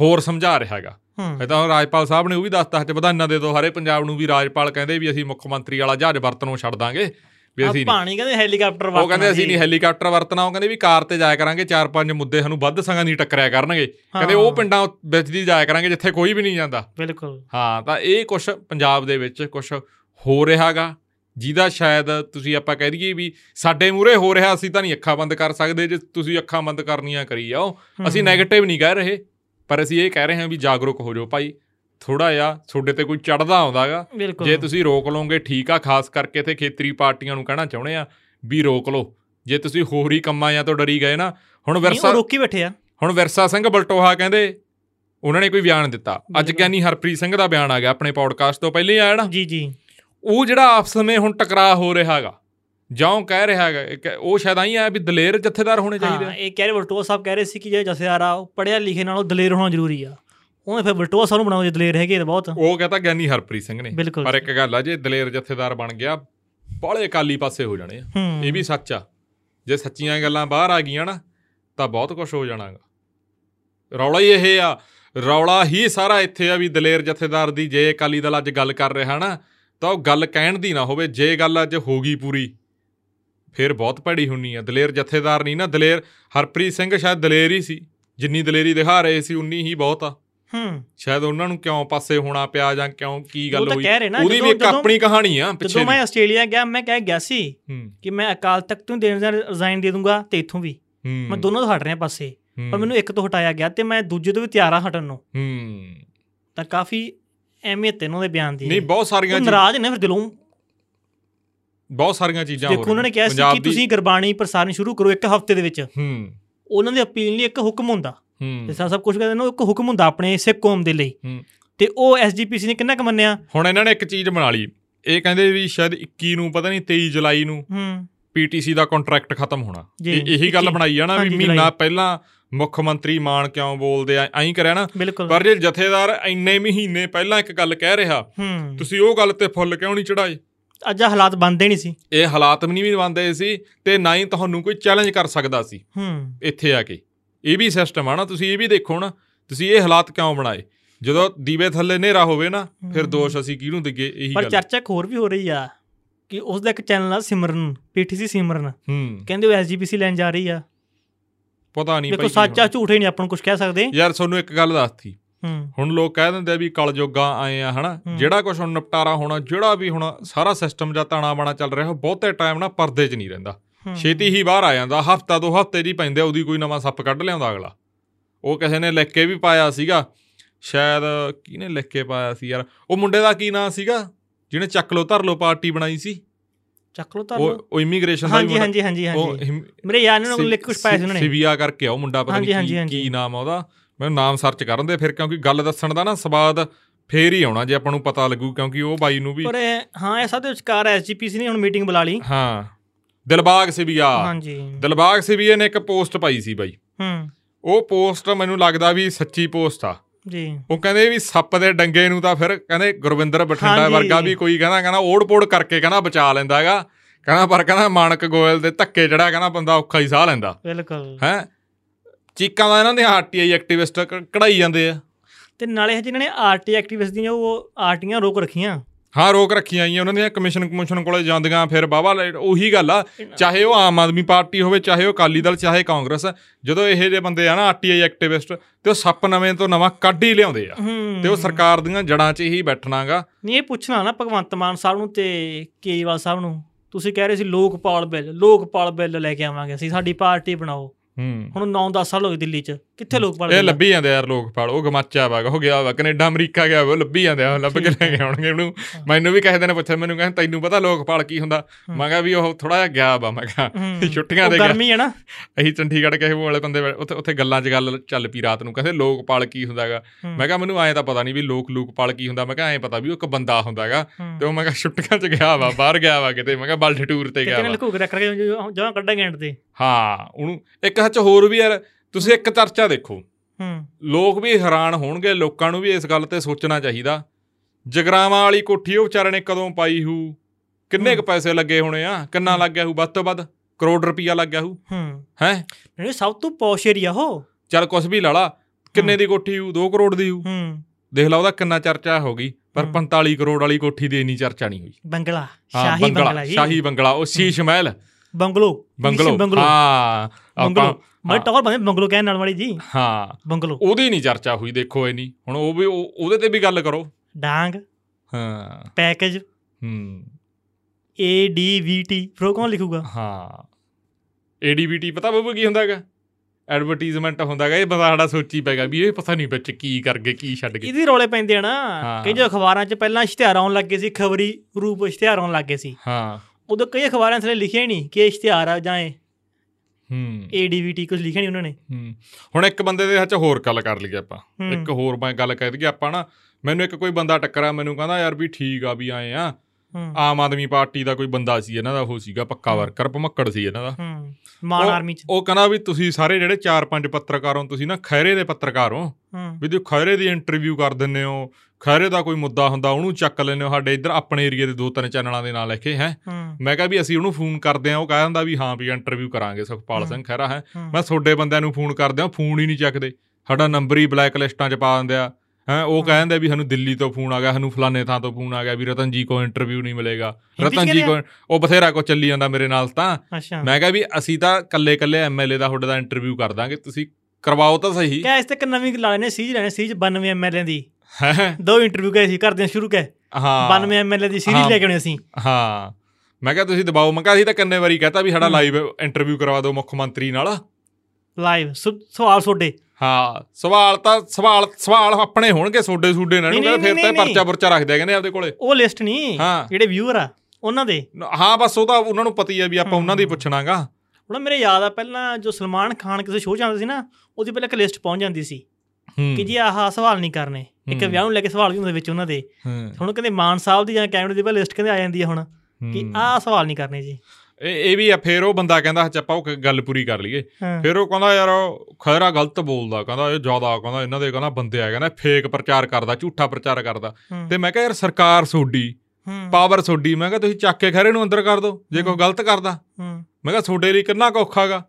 ਹੋਰ ਸਮਝਾ ਰਿਹਾ ਹੈਗਾ। ਇਹ ਤਾਂ ਰਾਜਪਾਲ ਸਾਹਿਬ ਨੇ ਉਹ ਵੀ ਦੱਸਤਾ ਚ ਵਧਾਈਆਂ ਦੇ ਦੋ ਹਰੇ ਪੰਜਾਬ ਨੂੰ ਵੀ ਰਾਜਪਾਲ ਕਹਿੰਦੇ ਵੀ ਅਸੀਂ ਮੁੱਖ ਮੰਤਰੀ ਵਾਲਾ ਜਹਾਜ਼ ਵਰਤਨੋਂ ਛੱਡ ਦਾਂਗੇ। ਵੀ ਅਸੀਂ ਪਾਣੀ ਕਹਿੰਦੇ ਹੈਲੀਕਾਪਟਰ ਉਹ ਕਹਿੰਦੇ ਅਸੀਂ ਨਹੀਂ ਹੈਲੀਕਾਪਟਰ ਵਰਤਣਾ ਉਹ ਕਹਿੰਦੇ ਵੀ ਕਾਰ ਤੇ ਜਾਇਆ ਕਰਾਂਗੇ ਚਾਰ ਪੰਜ ਮੁੱਦੇ ਸਾਨੂੰ ਵੱਧ ਸੰਗਾਂ ਦੀ ਟੱਕਰਿਆ ਕਰਨਗੇ। ਕਹਿੰਦੇ ਉਹ ਪਿੰਡਾਂ ਵਿੱਚ ਦੀ ਜਾਇਆ ਕਰਾਂਗੇ ਜਿੱਥੇ ਕੋਈ ਵੀ ਨਹੀਂ ਜਾਂਦਾ। ਬਿਲਕੁਲ। ਹਾਂ ਤਾਂ ਇਹ ਕੁਝ ਪੰਜਾਬ ਦੇ ਵਿੱਚ ਕੁਝ ਹੋ ਰਿਹਾਗਾ ਜਿਹਦਾ ਸ਼ਾਇਦ ਤੁਸੀਂ ਆਪਾਂ ਕਹਿ ਦਈਏ ਵੀ ਸਾਡੇ ਮੂਹਰੇ ਹੋ ਰਿਹਾ ਅਸੀਂ ਤਾਂ ਨਹੀਂ ਅੱਖਾਂ ਬੰਦ ਕਰ ਸਕਦੇ ਜੇ ਤੁਸੀਂ ਅੱਖਾਂ ਬੰਦ ਕਰਨੀਆਂ ਕਰੀ ਜਾਓ। ਅਸੀਂ। 네ਗੇਟਿਵ ਨਹੀਂ ਕਹਿ ਰਹੇ ਪਰ ਅਸੀਂ ਇਹ ਕਹਿ ਰਹੇ ਹਾਂ ਵੀ ਜਾਗਰੂਕ ਹੋ ਜਾਓ ਭਾਈ। ਥੋੜਾ ਜਿਹਾ ਤੁਹਾਡੇ ਤੇ ਕੋਈ ਚੜਦਾ ਆਉਂਦਾਗਾ। ਜੇ ਤੁਸੀਂ ਰੋਕ ਲਓਗੇ ਠੀਕ ਆ ਖਾਸ ਕਰਕੇ ਤੇ ਖੇਤਰੀ ਪਾਰਟੀਆਂ ਨੂੰ ਕਹਿਣਾ ਚਾਹੁੰਦੇ ਆ ਵੀ ਰੋਕ ਲਓ। ਜੇ ਤੁਸੀਂ ਹੋਰ ਹੀ ਕੰਮਾਂ ਜਾਂ ਤੋਂ ਡਰੀ ਗਏ ਨਾ ਹੁਣ ਵਿਰਸਾ ਉਹ ਰੋਕੀ ਬੈਠੇ ਆ। ਹੁਣ ਵਿਰਸਾ ਸਿੰਘ ਬਲਟੋਹਾ ਕਹਿੰਦੇ ਉਹਨਾਂ ਨੇ ਕੋਈ ਬਿਆਨ ਦਿੱਤਾ। ਅੱਜ। ਗਿਆਨੀ ਹਰਪ੍ਰੀਤ ਸਿੰਘ ਦਾ ਬਿਆਨ ਆ ਗਿਆ ਆਪਣੇ ਪੌਡਕਾਸਟ ਤੋਂ ਪਹਿਲੇ ਆਇਆ ਨਾ। ਜੀ ਜੀ। ਉਹ ਜਿਹੜਾ ਆਪਸ ਵਿੱਚ ਹੁਣ ਟਕਰਾਅ ਹੋ ਰਿਹਾ ਹੈਗਾ ਜਿਉਂ ਕਹਿ ਰਿਹਾ ਹੈਗਾ ਉਹ ਸ਼ਾਇਦ ਆਈ ਆ ਵੀ ਦਲੇਰ ਜਥੇਦਾਰ ਹੋਣੇ ਚਾਹੀਦੇ ਆ। ਇਹ ਕਹਿ ਰਹੇ ਵਲਟੋਆ ਸਾਹਿਬ ਕਹਿ ਰਹੇ ਸੀ ਕਿ ਜੇ ਜਥੇਦਾਰ ਆ ਪੜਿਆ ਲਿਖੇ ਨਾਲੋਂ ਦਲੇਰ ਹੋਣਾ ਜ਼ਰੂਰੀ ਆ। ਉਹਨੇ ਫਿਰ ਵਲਟੋਆ ਸਾਹਿਬ ਨੂੰ ਬਣਾਓ ਜੇ ਦਲੇਰ ਹੈਗੇ ਤਾਂ ਬਹੁਤ। ਉਹ ਕਹਤਾ ਗਿਆਨੀ ਹਰਪ੍ਰੀਤ ਸਿੰਘ ਨੇ। ਪਰ ਇੱਕ ਗੱਲ ਆ ਜੇ ਦਲੇਰ ਜਥੇਦਾਰ ਬਣ ਗਿਆ ਬਾਹਲੇ ਅਕਾਲੀ ਪਾਸੇ ਹੋ ਜਾਣੇ ਆ। ਇਹ ਵੀ ਸੱਚ ਆ। ਜੇ ਸੱਚੀਆਂ ਗੱਲਾਂ ਬਾਹਰ ਆ ਗਈਆਂ ਨਾ ਤਾਂ ਬਹੁਤ ਕੁਝ ਹੋ ਜਾਣਾਗਾ। ਰੌਲਾ ਹੀ ਇਹ ਆ ਰੌਲਾ ਹੀ ਸਾਰਾ ਇੱਥੇ ਆ ਵੀ ਦਲੇਰ ਜਥੇਦਾਰ ਦੀ ਜੇ ਅਕਾਲੀ ਦਲ ਅੱਜ ਗੱਲ ਕਰ ਰਿਹਾ ਨਾ ਤਾਂ ਉਹ ਗੱਲ ਕਹਿਣ ਦੀ ਨਾ ਹੋਵੇ ਜੇ ਗੱਲ ਅੱਜ ਹੋ ਗਈ ਪੂਰੀ ਫਿਰ ਬਹੁਤ ਭੈੜੀ ਹੁੰਨੀ ਆ। ਦਲੇਰ ਜਥੇਦਾਰ ਨਹੀਂ ਨਾ ਦਲੇਰ ਹਰਪ੍ਰੀਤ ਸਿੰਘ ਸ਼ਾਇਦ ਦਲੇਰ ਹੀ ਸੀ ਜਿੰਨੀ ਦਲੇਰੀ ਦਿਖਾ ਰਹੇ ਸੀ ਉਨੀ ਹੀ ਬਹੁਤ ਆ। ਹੂੰ। ਸ਼ਾਇਦ ਉਹਨਾਂ ਨੂੰ ਕਿਉਂ ਪਾਸੇ ਹੋਣਾ ਪਿਆ ਜਾਂ ਕਿਉਂ ਕੀ ਗੱਲ ਹੋਈ? ਨਾ ਉਹਦੀ ਵੀ ਇੱਕ ਆਪਣੀ ਕਹਾਣੀ ਆ ਪਿੱਛੇ ਜਦੋਂ ਮੈਂ ਆਸਟ੍ਰੇਲੀਆ ਗਿਆ ਮੈਂ ਕਹਿ ਗਿਆ ਸੀ ਕਿ ਮੈਂ ਅਕਾਲ ਤਖਤ ਤੋਂ ਦੇਣ ਦਾ ਰਿਜ਼ਾਈਨ ਦੇ ਦੂੰਗਾ ਤੇ ਇੱਥੋਂ ਵੀ। ਮੈਂ ਦੋਨੋਂ ਤੋਂ ਹਟ ਰਿਹਾ ਪਾਸੇ ਪਰ ਮੈਨੂੰ ਇੱਕ ਤੋਂ ਹਟਾਇਆ ਗਿਆ ਤੇ ਮੈਂ ਦੂਜੇ ਤੋਂ ਵੀ ਤਿਆਰ ਆ ਹਟਣ ਨੂੰ। ਹੂੰ। ਤਾਂ ਕਾਫੀ ਅਹਿਮੀਅਤ ਹੈ ਇਹਨਾਂ ਦੇ ਬਿਆਨ ਦੀ। ਨਹੀਂ ਬਹੁਤ ਸਾਰੀਆਂ ਚੀਜ਼ਾਂ ਨਾਰਾਜ਼ ਨੇ ਫਿਰ ਦਿਲੋਂ। ਬਹੁਤ ਸਾਰੀਆਂ ਚੀਜ਼ਾਂ ਹੋ ਦੇਖੋ ਉਹਨਾਂ ਨੇ ਕਿਹਾ ਸੀ ਕਿ ਤੁਸੀਂ ਗੁਰਬਾਣੀ ਪ੍ਰਸਾਰਣ ਸ਼ੁਰੂ ਕਰੋ ਇੱਕ ਹਫ਼ਤੇ ਦੇ ਵਿੱਚ। ਹੂੰ। ਉਹਨਾਂ ਦੇ ਅਪੀਲ ਲਈ ਇੱਕ ਹੁਕਮ ਹੁੰਦਾ। ਜਿਸ ਸਭ ਕੁਝ ਕਹਿੰਦੇ ਨੇ ਉਹ ਇੱਕ ਹੁਕਮ ਹੁੰਦਾ ਆਪਣੇ ਸਿੱਖ ਕੌਮ ਦੇ ਲਈ। ਤੇ ਉਹ ਐਸਜੀਪੀਸੀ ਨੇ ਕਿੰਨਾ ਕੁ ਮੰਨਿਆ? ਹੁਣ ਇਹਨਾਂ ਨੇ ਇੱਕ ਚੀਜ਼ ਬਣਾ ਲਈ। ਇਹ ਕਹਿੰਦੇ ਵੀ ਸ਼ਾਇਦ 21 ਨੂੰ ਪਤਾ ਨਹੀਂ 23 ਜੁਲਾਈ ਨੂੰ ਪੀਟੀਸੀ ਦਾ ਕੰਟਰੈਕਟ ਖਤਮ ਹੋਣਾ। ਇਹ- ਇਹੀ ਗੱਲ 21 ਬਣਾਈ ਆ ਨਾ ਵੀ ਮਹੀਨਾ। ਪਹਿਲਾਂ ਮੁੱਖ ਮੰਤਰੀ ਮਾਨ ਕਿਉਂ ਬੋਲਦੇ ਆ ਐਂ ਕਰਿਆ ਨਾ। ਪਰ ਜੇ ਜਥੇਦਾਰ ਇੰਨੇ ਮਹੀਨੇ ਪਹਿਲਾਂ ਇੱਕ ਗੱਲ ਕਹਿ ਰਿਹਾ ਤੁਸੀਂ ਉਹ ਗੱਲ ਤੇ ਫੁੱਲ ਕਿਉਂ ਨਹੀਂ ਚੜਾਏ ਅੱਜ ਆਹ ਹਾਲਾਤ ਬੰਦੇ ਨਹੀਂ ਸੀ। ਇਹ ਹਾਲਾਤ ਵੀ ਨਹੀਂ ਬੰਦੇ ਸੀ ਤੇ ਨਾ ਹੀ ਤੁਹਾਨੂੰ ਕੋਈ ਚੈਲੰਜ ਕਰ ਸਕਦਾ ਸੀ। ਇੱਥੇ ਆ ਕੇ। ਇਹ ਵੀ ਸਿਸਟਮ ਆ ਨਾ ਤੁਸੀਂ ਇਹ ਵੀ ਦੇਖੋ ਨਾ ਤੁਸੀਂ ਇਹ ਹਾਲਾਤ ਕਿਉਂ ਬਣਾਏ? ਜਦੋਂ ਦੀਵੇ ਥੱਲੇ ਹਨੇਰਾ ਹੋਵੇ ਨਾ ਫਿਰ। ਦੋਸ਼ ਅਸੀਂ ਕਿਹਨੂੰ ਦਈਏ? ਇਹੀ ਪਰ ਗੱਲ ਚਰਚਾ ਇੱਕ ਹੋਰ ਵੀ ਹੋ ਰਹੀ ਆ ਕਿ ਉਸ ਦਾ ਇੱਕ ਚੈਨਲ ਆ ਸਿਮਰਨ ਪੀਟੀਸੀ ਸਿਮਰਨ। ਕਹਿੰਦੇ ਉਹ ਐਸਜੀਪੀਸੀ ਲੈਣ ਜਾ ਰਹੀ ਆ। ਪਤਾ ਨਹੀਂ ਦੇਖੋ ਸੱਚ ਝੂਠ ਨਹੀਂ ਆਪਾਂ ਨੂੰ ਕੁਝ ਕਹਿ ਸਕਦੇ। ਯਾਰ ਤੁਹਾਨੂੰ ਇੱਕ ਗੱਲ ਦੱਸਤੀ। ਹੁਣ ਲੋਕ ਕਹਿ ਦਿੰਦੇ ਆ ਵੀ ਕਲਯੁੱਗਾ ਆਏ ਆ ਹਨਾ। ਜਿਹੜਾ ਕੁਝ ਹੁਣ ਨਿਪਟਾਰਾ ਹੋਣਾ ਜਿਹੜਾ ਵੀ ਹੁਣ ਸਾਰਾ ਸਿਸਟਮ ਜਾਂ ਤਾਣਾ ਬਾਣਾ ਚੱਲ ਰਿਹਾ ਬਹੁਤੇ ਟਾਈਮ ਨਾ ਪਰਦੇ 'ਚ ਨਹੀਂ ਰਹਿੰਦਾ। ਛੇਤੀ ਹੀ ਬਾਹਰ ਆ ਜਾਂਦਾ। ਹਫਤਾ ਦੋ ਹਫ਼ਤੇ ਦੀ ਪੈਂਦੇ ਉਹਦੀ ਕੋਈ ਨਵਾਂ ਸੱਪ ਕੱਢ ਲਿਆਉਂਦਾ ਅਗਲਾ। ਉਹ ਕਿਸੇ ਨੇ ਲਿਖ ਕੇ ਵੀ ਪਾਇਆ ਸੀਗਾ। ਸ਼ਾਇਦ ਕਿਹਨੇ ਲਿਖ ਕੇ ਪਾਇਆ ਸੀ ਯਾਰ? ਉਹ ਮੁੰਡੇ ਦਾ ਕੀ ਨਾਂ ਸੀਗਾ? ਜਿਹਨੇ ਚੱਕ ਲੋ ਧਰ ਲੋ ਪਾਰਟੀ ਬਣਾਈ ਸੀ? ਚੱਕ ਲੋ ਤਾਂ ਉਹ ਉਹ ਇਮੀਗ੍ਰੇਸ਼ਨ ਦਾ ਹਾਂਜੀ ਹਾਂਜੀ ਹਾਂਜੀ ਹਾਂਜੀ। ਮੇਰੇ ਯਾਰ ਨੇ ਉਹਨੂੰ ਲਿਖ ਕੁਝ ਪਾਇਆ ਸੀ ਉਹਨਾਂ ਨੇ। ਸਿਵਿਆ ਕਰਕੇ ਆ ਉਹ ਮੁੰਡਾ ਪਤਾ ਨਹੀਂ ਕੀ ਨਾਮ ਆ ਉਹਦਾ। ਮੈਨੂੰ ਨਾਮ ਸਰਚ ਕਰਨ ਦੇ ਫਿਰ ਕਿਉਂਕਿ ਗੱਲ ਦੱਸਣ ਦਾ ਨਾ ਸਵਾਦ ਫੇਰ ਹੀ ਆਉਣਾ ਜੇ ਆਪਾਂ ਨੂੰ ਪਤਾ ਲੱਗੂ ਕਿਉਂਕਿ ਉਹ ਬਾਈ ਨੂੰ ਵੀ ਪਰ ਹਾਂ ਇਹ ਦੇ ਵਿਚਕਾਰ ਐਸਜੀਪੀਸੀ ਨੇ ਹੁਣ ਮੀਟਿੰਗ ਬੁਲਾ ਲਈ। ਹਾਂ। ਦਿਲਬਾਗ ਸਿਵਿਆ ਹਾਂਜੀ। ਦਿਲਬਾਗ ਸਿਵਿਆ ਨੇ ਇੱਕ ਪੋਸਟ ਪਾਈ ਸੀ ਬਾਈ। ਹੂੰ। ਉਹ ਪੋਸਟ ਮੈਨੂੰ ਲੱਗਦਾ ਵੀ ਸੱਚੀ ਪੋਸਟ ਆ। ਜੀ। ਉਹ ਕਹਿੰਦੇ ਵੀ ਸੱਪ ਦੇ ਡੰਗੇ ਨੂੰ ਤਾਂ ਫਿਰ ਕਹਿੰਦੇ ਗੁਰਵਿੰਦਰ ਬਠਿੰਡਾ। ਵਰਗਾ ਵੀ ਕੋਈ ਕਹਿੰਦਾ ਕਹਿੰਦਾ ਓੜ-ਪੋੜ ਕਰਕੇ ਕਹਿੰਦਾ ਬਚਾ ਲੈਂਦਾ ਹੈਗਾ। ਕਹਿੰਦਾ ਪਰ ਕਹਿੰਦਾ ਮਾਨਕ ਗੋਇਲ ਦੇ ਧੱਕੇ ਜਿਹੜਾ ਕਹਿੰਦਾ ਬੰਦਾ ਔਖਾ ਹੀ ਸਾਹ ਲੈਂਦਾ। ਬਿਲਕੁਲ। ਹੈ? ਚੀਕਾਂ ਦਾ ਇਹਨਾਂ ਦੇ ਆਰਟੀਆਈ ਐਕਟਿਵਿਸਟ ਕਢਾਈ ਜਾਂਦੇ ਆ। ਤੇ ਨਾਲੇ ਜਿਨ੍ਹਾਂ ਨੇ ਆਰਟੀ ਐਕਟਿਵਿਸਟ ਦੀਆਂ ਉਹ ਆਰਟੀਆਂ ਰੋਕ ਰੱਖੀਆਂ। ਹਾਂ ਰੋਕ ਰੱਖੀਆਂ ਆਈਆਂ ਉਹਨਾਂ ਦੀਆਂ ਕਮਿਸ਼ਨ ਕਮਿਸ਼ਨ ਕੋਲੇ ਜਾਂਦੀਆਂ ਫਿਰ ਬਾਬਾ ਉਹੀ ਗੱਲ ਆ ਚਾਹੇ ਉਹ ਆਮ ਆਦਮੀ ਪਾਰਟੀ ਹੋਵੇ ਚਾਹੇ ਉਹ ਅਕਾਲੀ ਦਲ ਚਾਹੇ ਕਾਂਗਰਸ ਜਦੋਂ ਇਹੋ ਜਿਹੇ ਬੰਦੇ ਆ ਨਾ ਆਰਟੀਆਈ ਐਕਟਿਵਿਸਟ ਤੇ ਉਹ ਸੱਪ ਨਵੇਂ ਤੋਂ ਨਵਾਂ ਕੱਢ ਹੀ ਲਿਆਉਂਦੇ ਆ। ਤੇ ਉਹ ਸਰਕਾਰ ਦੀਆਂ ਜੜਾਂ 'ਚ ਹੀ ਬੈਠਣਾਗਾ। ਨਹੀਂ ਇਹ ਪੁੱਛਣਾ ਨਾ ਭਗਵੰਤ ਮਾਨ ਸਾਹਿਬ ਨੂੰ ਤੇ ਕੇਜਰੀਵਾਲ ਸਾਹਿਬ ਨੂੰ। ਤੁਸੀਂ ਕਹਿ ਰਹੇ ਸੀ ਲੋਕਪਾਲ ਬਿੱਲ ਲੋਕਪਾਲ ਬਿੱਲ ਲੈ ਕੇ ਆਵਾਂਗੇ ਅਸੀਂ ਸਾਡੀ ਪਾਰਟੀ ਬਣਾਓ। ਹੁਣ 9-10 ਸਾਲ ਹੋ ਗਏ ਦਿੱਲੀ 'ਚ। ਕਿੱਥੇ ਲੋਕਪਾਲ ਇਹ ਬਿੱਲ ਲੱਭੀ ਜਾਂਦੇ ਯਾਰ ਲੋਕ ਪਾਲ ਉਹ ਗਮਾਚਾ ਵਾ ਉਹ ਗਿਆ ਵਾ ਕੈਨੇਡਾ ਅਮਰੀਕਾ ਗਿਆ ਉਹ ਲੱਭੀ ਜਾਂਦੇ ਆ ਲੱਭ ਕੇ ਲੈ ਕੇ ਆਉਣਗੇ ਉਹਨੂੰ। ਮੈਨੂੰ ਵੀ ਕਿਸੇ ਦਿਨ ਪੁੱਛਿਆ ਮੈਨੂੰ ਕਹਿੰਦੇ ਤੈਨੂੰ ਪਤਾ ਲੋਕ ਪਾਲ ਕੀ ਹੁੰਦਾ? ਮੈਂ ਕਿਹਾ ਵੀ ਉਹ ਥੋੜਾ ਜਿਹਾ ਗਿਆ ਵਾ ਮੈਂ ਕਿਹਾ ਹੂੰ। ਛੁੱਟੀਆਂ ਦੇ ਗਿਆ। ਗਰਮੀ ਹੈ ਨਾ। ਅਸੀਂ ਚੰਡੀਗੜ੍ਹ ਕਿਸੇ ਵਾਲੇ ਬੰਦੇ ਉੱਥੇ ਉੱਥੇ ਗੱਲਾਂ 'ਚ ਗੱਲ ਚੱਲ ਪਈ ਰਾਤ ਨੂੰ ਕਹਿੰਦੇ ਲੋਕ ਪਾਲ ਕੀ ਹੁੰਦਾਗਾ ਹੂੰ। ਮੈਂ ਕਿਹਾ ਮੈਨੂੰ ਐਂ ਤਾਂ ਪਤਾ ਨਹੀਂ ਵੀ ਲੋਕ ਲੋਕ ਪਾਲ ਕੀ ਹੁੰਦਾ। ਮੈਂ ਕਿਹਾ ਐਂ ਪਤਾ ਵੀ ਉਹ ਇੱਕ ਬੰਦਾ ਹੁੰਦਾਗਾ ਹੂੰ। ਤੇ ਉਹ ਮੈਂ ਕਿਹਾ ਛੁੱਟੀਆਂ 'ਚ ਗਿਆ ਵਾ ਬਾਹਰ ਗਿਆ ਵਾ ਕਿਤੇ। ਮੈਂ ਕਿਹਾ ਬਲਡ ਟੂਰ ਤੇ ਗਿਆ ਕਿਤੇ ਵਾ। ਲੁਕੋ ਕੇ ਰੱਖ ਕੇ ਜਮਾਂ ਕੱਢਾਂਗੇ ਐਂਡ ਤੇ। ਹਾਂ ਉਹਨੂੰ ਇੱਕ ਸੱਚ ਹੋਰ ਵੀ ਯਾਰ ਤੁਸੀਂ ਇੱਕ ਚਰਚਾ ਦੇਖੋ। ਹੂੰ। ਲੋਕ ਵੀ ਹੈਰਾਨ ਹੋਣਗੇ ਲੋਕਾਂ ਨੂੰ ਵੀ ਇਸ ਗੱਲ ਤੇ ਸੋਚਣਾ ਚਾਹੀਦਾ। ਜਗਰਾਵਾਂ ਵਾਲੀ ਕੋਠੀ ਉਹ ਵਿਚਾਰੇ ਨੇ ਕਦੋਂ ਪਾਈ ਹੂ? ਕਿੰਨੇ ਕੁ ਪੈਸੇ ਲੱਗੇ ਹੋਣੇ ਆ? ਕਿੰਨਾ ਲੱਗ ਗਿਆ ਹੂ ਵੱਧ ਤੋਂ ਵੱਧ? ਕਰੋੜ ਰੁਪਈਆ ਲੱਗ ਗਿਆ ਹੂ? ਹੂੰ। ਹੈ? ਨਹੀਂ ਸਭ ਤੋਂ ਪੌਸ਼ ਏਰੀਆ ਹੋ ਚੱਲ ਕੁਛ ਵੀ ਲਾ ਲਾ ਕਿੰਨੇ ਦੀ ਕੋਠੀ ਹੂ? 2 ਕਰੋੜ ਦੀ ਹੂ। ਹੂੰ। ਦੇਖ ਲਾ ਉਹਦਾ ਕਿੰਨਾ ਚਰਚਾ ਹੋ ਗਈ ਪਰ ਹੂੰ। 45 ਕਰੋੜ ਵਾਲੀ ਕੋਠੀ ਦੀ ਇੰਨੀ ਚਰਚਾ ਨਹੀਂ ਹੋਈ। ਬੰਗਲਾ ਸ਼ਾਹੀ ਬੰਗਲਾ ਸ਼ਾਹੀ ਬੰਗਲਾ ਉਹ ਸ਼ੀਸ਼ ਮਹਿਲ। ਬੰਗਲੋ ਬੰਗਲੋ ਹਾਂ ਬੰਗਲੋ। ਆਪਾਂ ਮੈਂ ਟੌਰ ਬੰਦੇ ਬੰਗਲੋ ਕਹਿਣ ਨਾਲ ਵਾਲੀ ਜੀ। ਹਾਂ। ਬੰਗਲੋ। ਉਹਦੀ ਨਹੀਂ ਚਰਚਾ ਹੋਈ ਦੇਖੋ ਇਹ ਨਹੀਂ। ਹੁਣ ਉਹ ਵੀ ਉਹ- ਉਹਦੇ ਤੇ ਵੀ ਗੱਲ ਕਰੋ। ਡਾਂਗ। ਹਾਂ। ਪੈਕੇਜ। ਹੂੰ। A D V T. ਫਿਰ ਉਹ ਕੌਣ ਲਿਖੂਗਾ? ਹਾਂ। ਏਡੀਬੀਟੀ ਪਤਾ ਬਾਬੂ ਕੀ ਹੁੰਦਾ ਹੈਗਾ? ਐਡਵਰਟਾਈਜ਼ਮੈਂਟ ਹੁੰਦਾ ਹੈਗਾ। ਇਹ ਬੰਦਾ ਸਾਡਾ ਸੋਚੀ ਪੈਗਾ ਵੀ ਇਹ ਪਤਾ ਨਹੀਂ ਵਿੱਚ ਕੀ ਕਰ ਗਏ ਕੀ ਛੱਡ ਗਏ ਇਹਦੀ ਰੌਲੇ ਪੈਂਦੇ ਆ ਨਾ। ਜੋ ਅਖਬਾਰਾਂ 'ਚ ਪਹਿਲਾਂ ਇਸ਼ਤਿਹਾਰ ਆਉਣ ਲੱਗੇ ਸੀ ਖਬਰੀ ਰੂਪ ਇਸ਼ਤਿਹਾਰ ਆਉਣ ਲੱਗੇ ਸੀ। ਹਾਂ। ਉਦੋਂ ਕਈ ਅਖਬਾਰਾਂ 'ਚ ਲਿਖਿਆ ਹੀ ਨਹੀਂ ਕਿ ਇਹ ਇਸ਼ਤਿਹਾਰ ਆ ਜਾਂ ਹੂੰ। ਏਡੀਵੀਟੀ ਕੁਝ ਲਿਖਿਆ ਨਹੀਂ ਉਹਨਾਂ ਨੇ। ਹੂੰ। ਹੁਣ ਇੱਕ ਬੰਦੇ ਦੇ ਹੱਥ ਹੋਰ ਗੱਲ ਕਰ ਲਈਏ ਆਪਾਂ। ਇੱਕ ਹੋਰ ਮੈਂ ਗੱਲ ਕਹਿ ਦਈਏ ਆਪਾਂ ਨਾ ਮੈਨੂੰ ਇੱਕ ਕੋਈ ਬੰਦਾ ਟੱਕਰਾ ਮੈਨੂੰ ਕਹਿੰਦਾ ਯਾਰ ਵੀ ਠੀਕ ਆ ਵੀ ਆਏ ਆ। ਆਮ ਆਦਮੀ ਪਾਰਟੀ ਦਾ ਕੋਈ ਬੰਦਾ ਸੀ ਇਹਨਾਂ ਦਾ ਉਹ ਸੀਗਾ ਪੱਕਾ। ਵਰਕਰ ਭਮੱਕੜ ਸੀ ਇਹਨਾਂ ਦਾ। ਹੂੰ ਮਾਨ ਆਰਮੀ 'ਚ। ਉਹ ਕਹਿੰਦਾ ਵੀ ਤੁਸੀਂ ਸਾਰੇ ਜਿਹੜੇ 4-5 ਪੱਤਰਕਾਰ ਹੋ ਤੁਸੀਂ ਨਾ ਖੈਰੇ ਦੇ ਪੱਤਰਕਾਰ ਹੋ। ਵੀ ਤੁਸੀਂ ਖੈਰੇ ਦੀ ਇੰਟਰਵਿਊ ਕਰ ਦਿੰਦੇ ਹੋ ਖੈਰੇ ਦਾ ਕੋਈ ਮੁੱਦਾ ਹੁੰਦਾ ਉਹਨੂੰ ਚੱਕ ਲੈਂਦੇ ਹੋ ਸਾਡੇ ਇੱਧਰ ਆਪਣੇ ਏਰੀਆ ਦੇ ਦੋ ਤਿੰਨ ਚੈਨਲਾਂ ਦੇ ਨਾਲ ਲਿਖੇ ਹੈ। ਮੈਂ ਕਿਹਾ ਵੀ ਅਸੀਂ ਉਹਨੂੰ ਫੋਨ ਕਰਦੇ ਆ ਉਹ ਕਹਿ ਦਿੰਦਾ ਵੀ ਹਾਂ ਵੀ ਇੰਟਰਵਿਊ ਕਰਾਂਗੇ ਸੁਖਪਾਲ। ਸਿੰਘ ਖਹਿਰਾ ਹੈ। ਹੂੰ। ਮੈਂ ਤੁਹਾਡੇ ਬੰਦਿਆਂ ਨੂੰ ਫੋਨ ਕਰਦੇ ਆ ਫੋਨ ਹੀ ਨਹੀਂ ਚੱਕਦੇ। ਸਾਡਾ ਨੰਬਰ ਹੀ ਬਲੈਕ ਲਿਸਟਾਂ 'ਚ ਪਾ ਦਿੰਦੇ ਆ। ਹੈ ਉਹ। ਕਹਿੰਦੇ ਵੀ ਸਾਨੂੰ ਦਿੱਲੀ ਤੋਂ ਫੋਨ ਆ ਗਿਆ ਸਾਨੂੰ ਫਲਾਣੇ ਥਾਂ ਤੋਂ ਫੋਨ ਆ ਗਿਆ ਵੀ ਰਤਨ ਜੀ ਕੋ ਇੰਟਰਵਿਊ ਨਹੀਂ ਮਿਲੇਗਾ। ਰਤਨ ਜੀ ਕੋ ਉਹ ਬਥੇਰਾ ਕੋ ਚੱਲੀ ਜਾਂਦਾ ਮੇਰੇ ਨਾਲ ਤਾਂ। ਮੈਂ ਕਿਹਾ ਵੀ ਅਸੀਂ ਤਾਂ ਕੱਲੇ ਕੱਲੇ ਐਮਐਲਏ ਦਾ ਤੁਹਾਡੇ ਦਾ ਇੰਟਰਵਿਊ ਕਰ ਦਾਂਗੇ ਤੁਸੀਂ ਕਰਵਾਓ ਤਾਂ ਸਹੀ। ਕਿਆ ਇਸ ਤੇ ਇੱਕ ਨਵੀਂ ਲਾ ਲੈਣੇ ਸੀਜ ਲੈਣੇ ਸੀਜ 92 ਐਮਐਲਏ ਦੀ। ਹੈਂ? ਦੋ ਇੰਟਰਵਿਊ ਕਰੇ ਸੀ ਕਰਦੇ ਸ਼ੁਰੂ ਕੈ ਹਾਂ। 92 ਐਮਐਲਏ ਦੀ ਸੀਰੀਜ਼। ਲੈ ਕੇ ਆਉਣੀ ਅਸੀਂ। ਹਾਂ। ਮੈਂ ਕਿਹਾ ਤੁਸੀਂ ਦਬਾਓ ਮੈਂ ਕਿਹਾ ਅਸੀਂ ਤਾਂ ਕਿੰਨੇ ਵਾਰੀ ਕਹਤਾ ਵੀ ਸਾਡਾ। ਲਾਈਵ ਇੰਟਰਵਿਊ ਕਰਵਾ ਦਿਓ ਮੁੱਖ ਮੰਤਰੀ ਨਾਲ। ਲਾਈਵ ਸਵਾਲ ਛੋਡੇ ਹਾਂ ਸਵਾਲ ਤਾਂ ਸਵਾਲ ਸਵਾਲ ਆਪਣੇ ਹੋਣਗੇ ਸੋਡੇ ਸੂਡੇ ਨਾਲ। ਕਹਿੰਦੇ ਫਿਰ ਤਾਂ ਪਰਚਾ ਪੁਰਚਾ ਰੱਖਦੇ ਆ ਕਹਿੰਦੇ ਆਪਦੇ ਕੋਲੇ। ਉਹ ਲਿਸਟ ਨਹੀਂ। ਜਿਹੜੇ ਵਿਊਅਰ ਆ ਉਹਨਾਂ ਦੇ। ਨ- ਹਾਂ ਬਸ ਉਹ ਤਾਂ ਉਹਨਾਂ ਨੂੰ ਪਤਾ ਹੀ ਆ ਵੀ ਆਪਾਂ ਉਹਨਾਂ ਦੀ। ਪੁੱਛਣਾਗਾ। ਹੁਣ ਮੇਰੇ ਯਾਦ ਆ ਪਹਿਲਾਂ ਜੋ ਸਲਮਾਨ ਖਾਨ ਕਿਸੇ ਸ਼ੋਅ ਜਾਂਦਾ ਸੀ ਨਾ ਉਹਦੀ ਪਹਿਲਾਂ ਇੱਕ ਲਿਸਟ ਪਹੁੰਚ ਜਾਂਦੀ ਸੀ। ਕਿ ਜੀ ਆਹ ਸਵਾਲ ਨਹੀਂ ਕਰਨੇ। ਇੱਕ। ਵਿਆਹ ਨੂੰ ਲੈ ਕੇ ਸਵਾਲ ਵੀ ਹੁੰਦੇ ਵਿੱਚ ਉਹਨਾਂ ਦੇ। ਹੁਣ ਕਹਿੰਦੇ ਮਾਨ ਸਾਹਿਬ ਦੀ ਜਾਂ ਕੈਬਨਿਟ ਦੀ ਪਹਿਲਾਂ ਲਿਸਟ ਕਹਿੰਦੇ ਆ ਜਾਂਦੀ ਹੈ ਹੁਣ। ਕਿ। ਆਹ ਸਵਾਲ ਨਹੀਂ ਕਰਨੇ ਜੀ। ਇਹ ਵੀ ਆ ਫਿਰ ਉਹ ਬੰਦਾ ਕਹਿੰਦਾ ਆਪਾਂ ਉਹ ਗੱਲ ਪੂਰੀ ਕਰ ਲਈਏ। ਫਿਰ ਉਹ ਕਹਿੰਦਾ ਯਾਰ ਖੈਰਾ ਗਲਤ ਬੋਲਦਾ ਕਹਿੰਦਾ ਇਹ ਜ਼ਿਆਦਾ ਕਹਿੰਦਾ ਇਹਨਾਂ ਦੇ ਕਹਿੰਦਾ ਬੰਦੇ ਆ ਕਹਿੰਦਾ ਫੇਕ ਪ੍ਰਚਾਰ ਕਰਦਾ ਝੂਠਾ ਪ੍ਰਚਾਰ ਕਰਦਾ। ਤੇ ਮੈਂ ਕਿਹਾ ਯਾਰ ਸਰਕਾਰ ਸੋਡੀ ਪਾਵਰ ਸੋਡੀ ਮੈਂ ਕਿਹਾ ਤੁਸੀਂ ਚੱਕ ਕੇ ਖੈਰੇ ਨੂੰ ਅੰਦਰ ਕਰ ਦਿਓ ਜੇ ਕੋਈ। ਗਲਤ ਕਰਦਾ। ਮੈਂ ਕਿਹਾ ਤੁਹਾਡੇ ਲਈ ਕਿੰਨਾ ਔਖਾਗਾ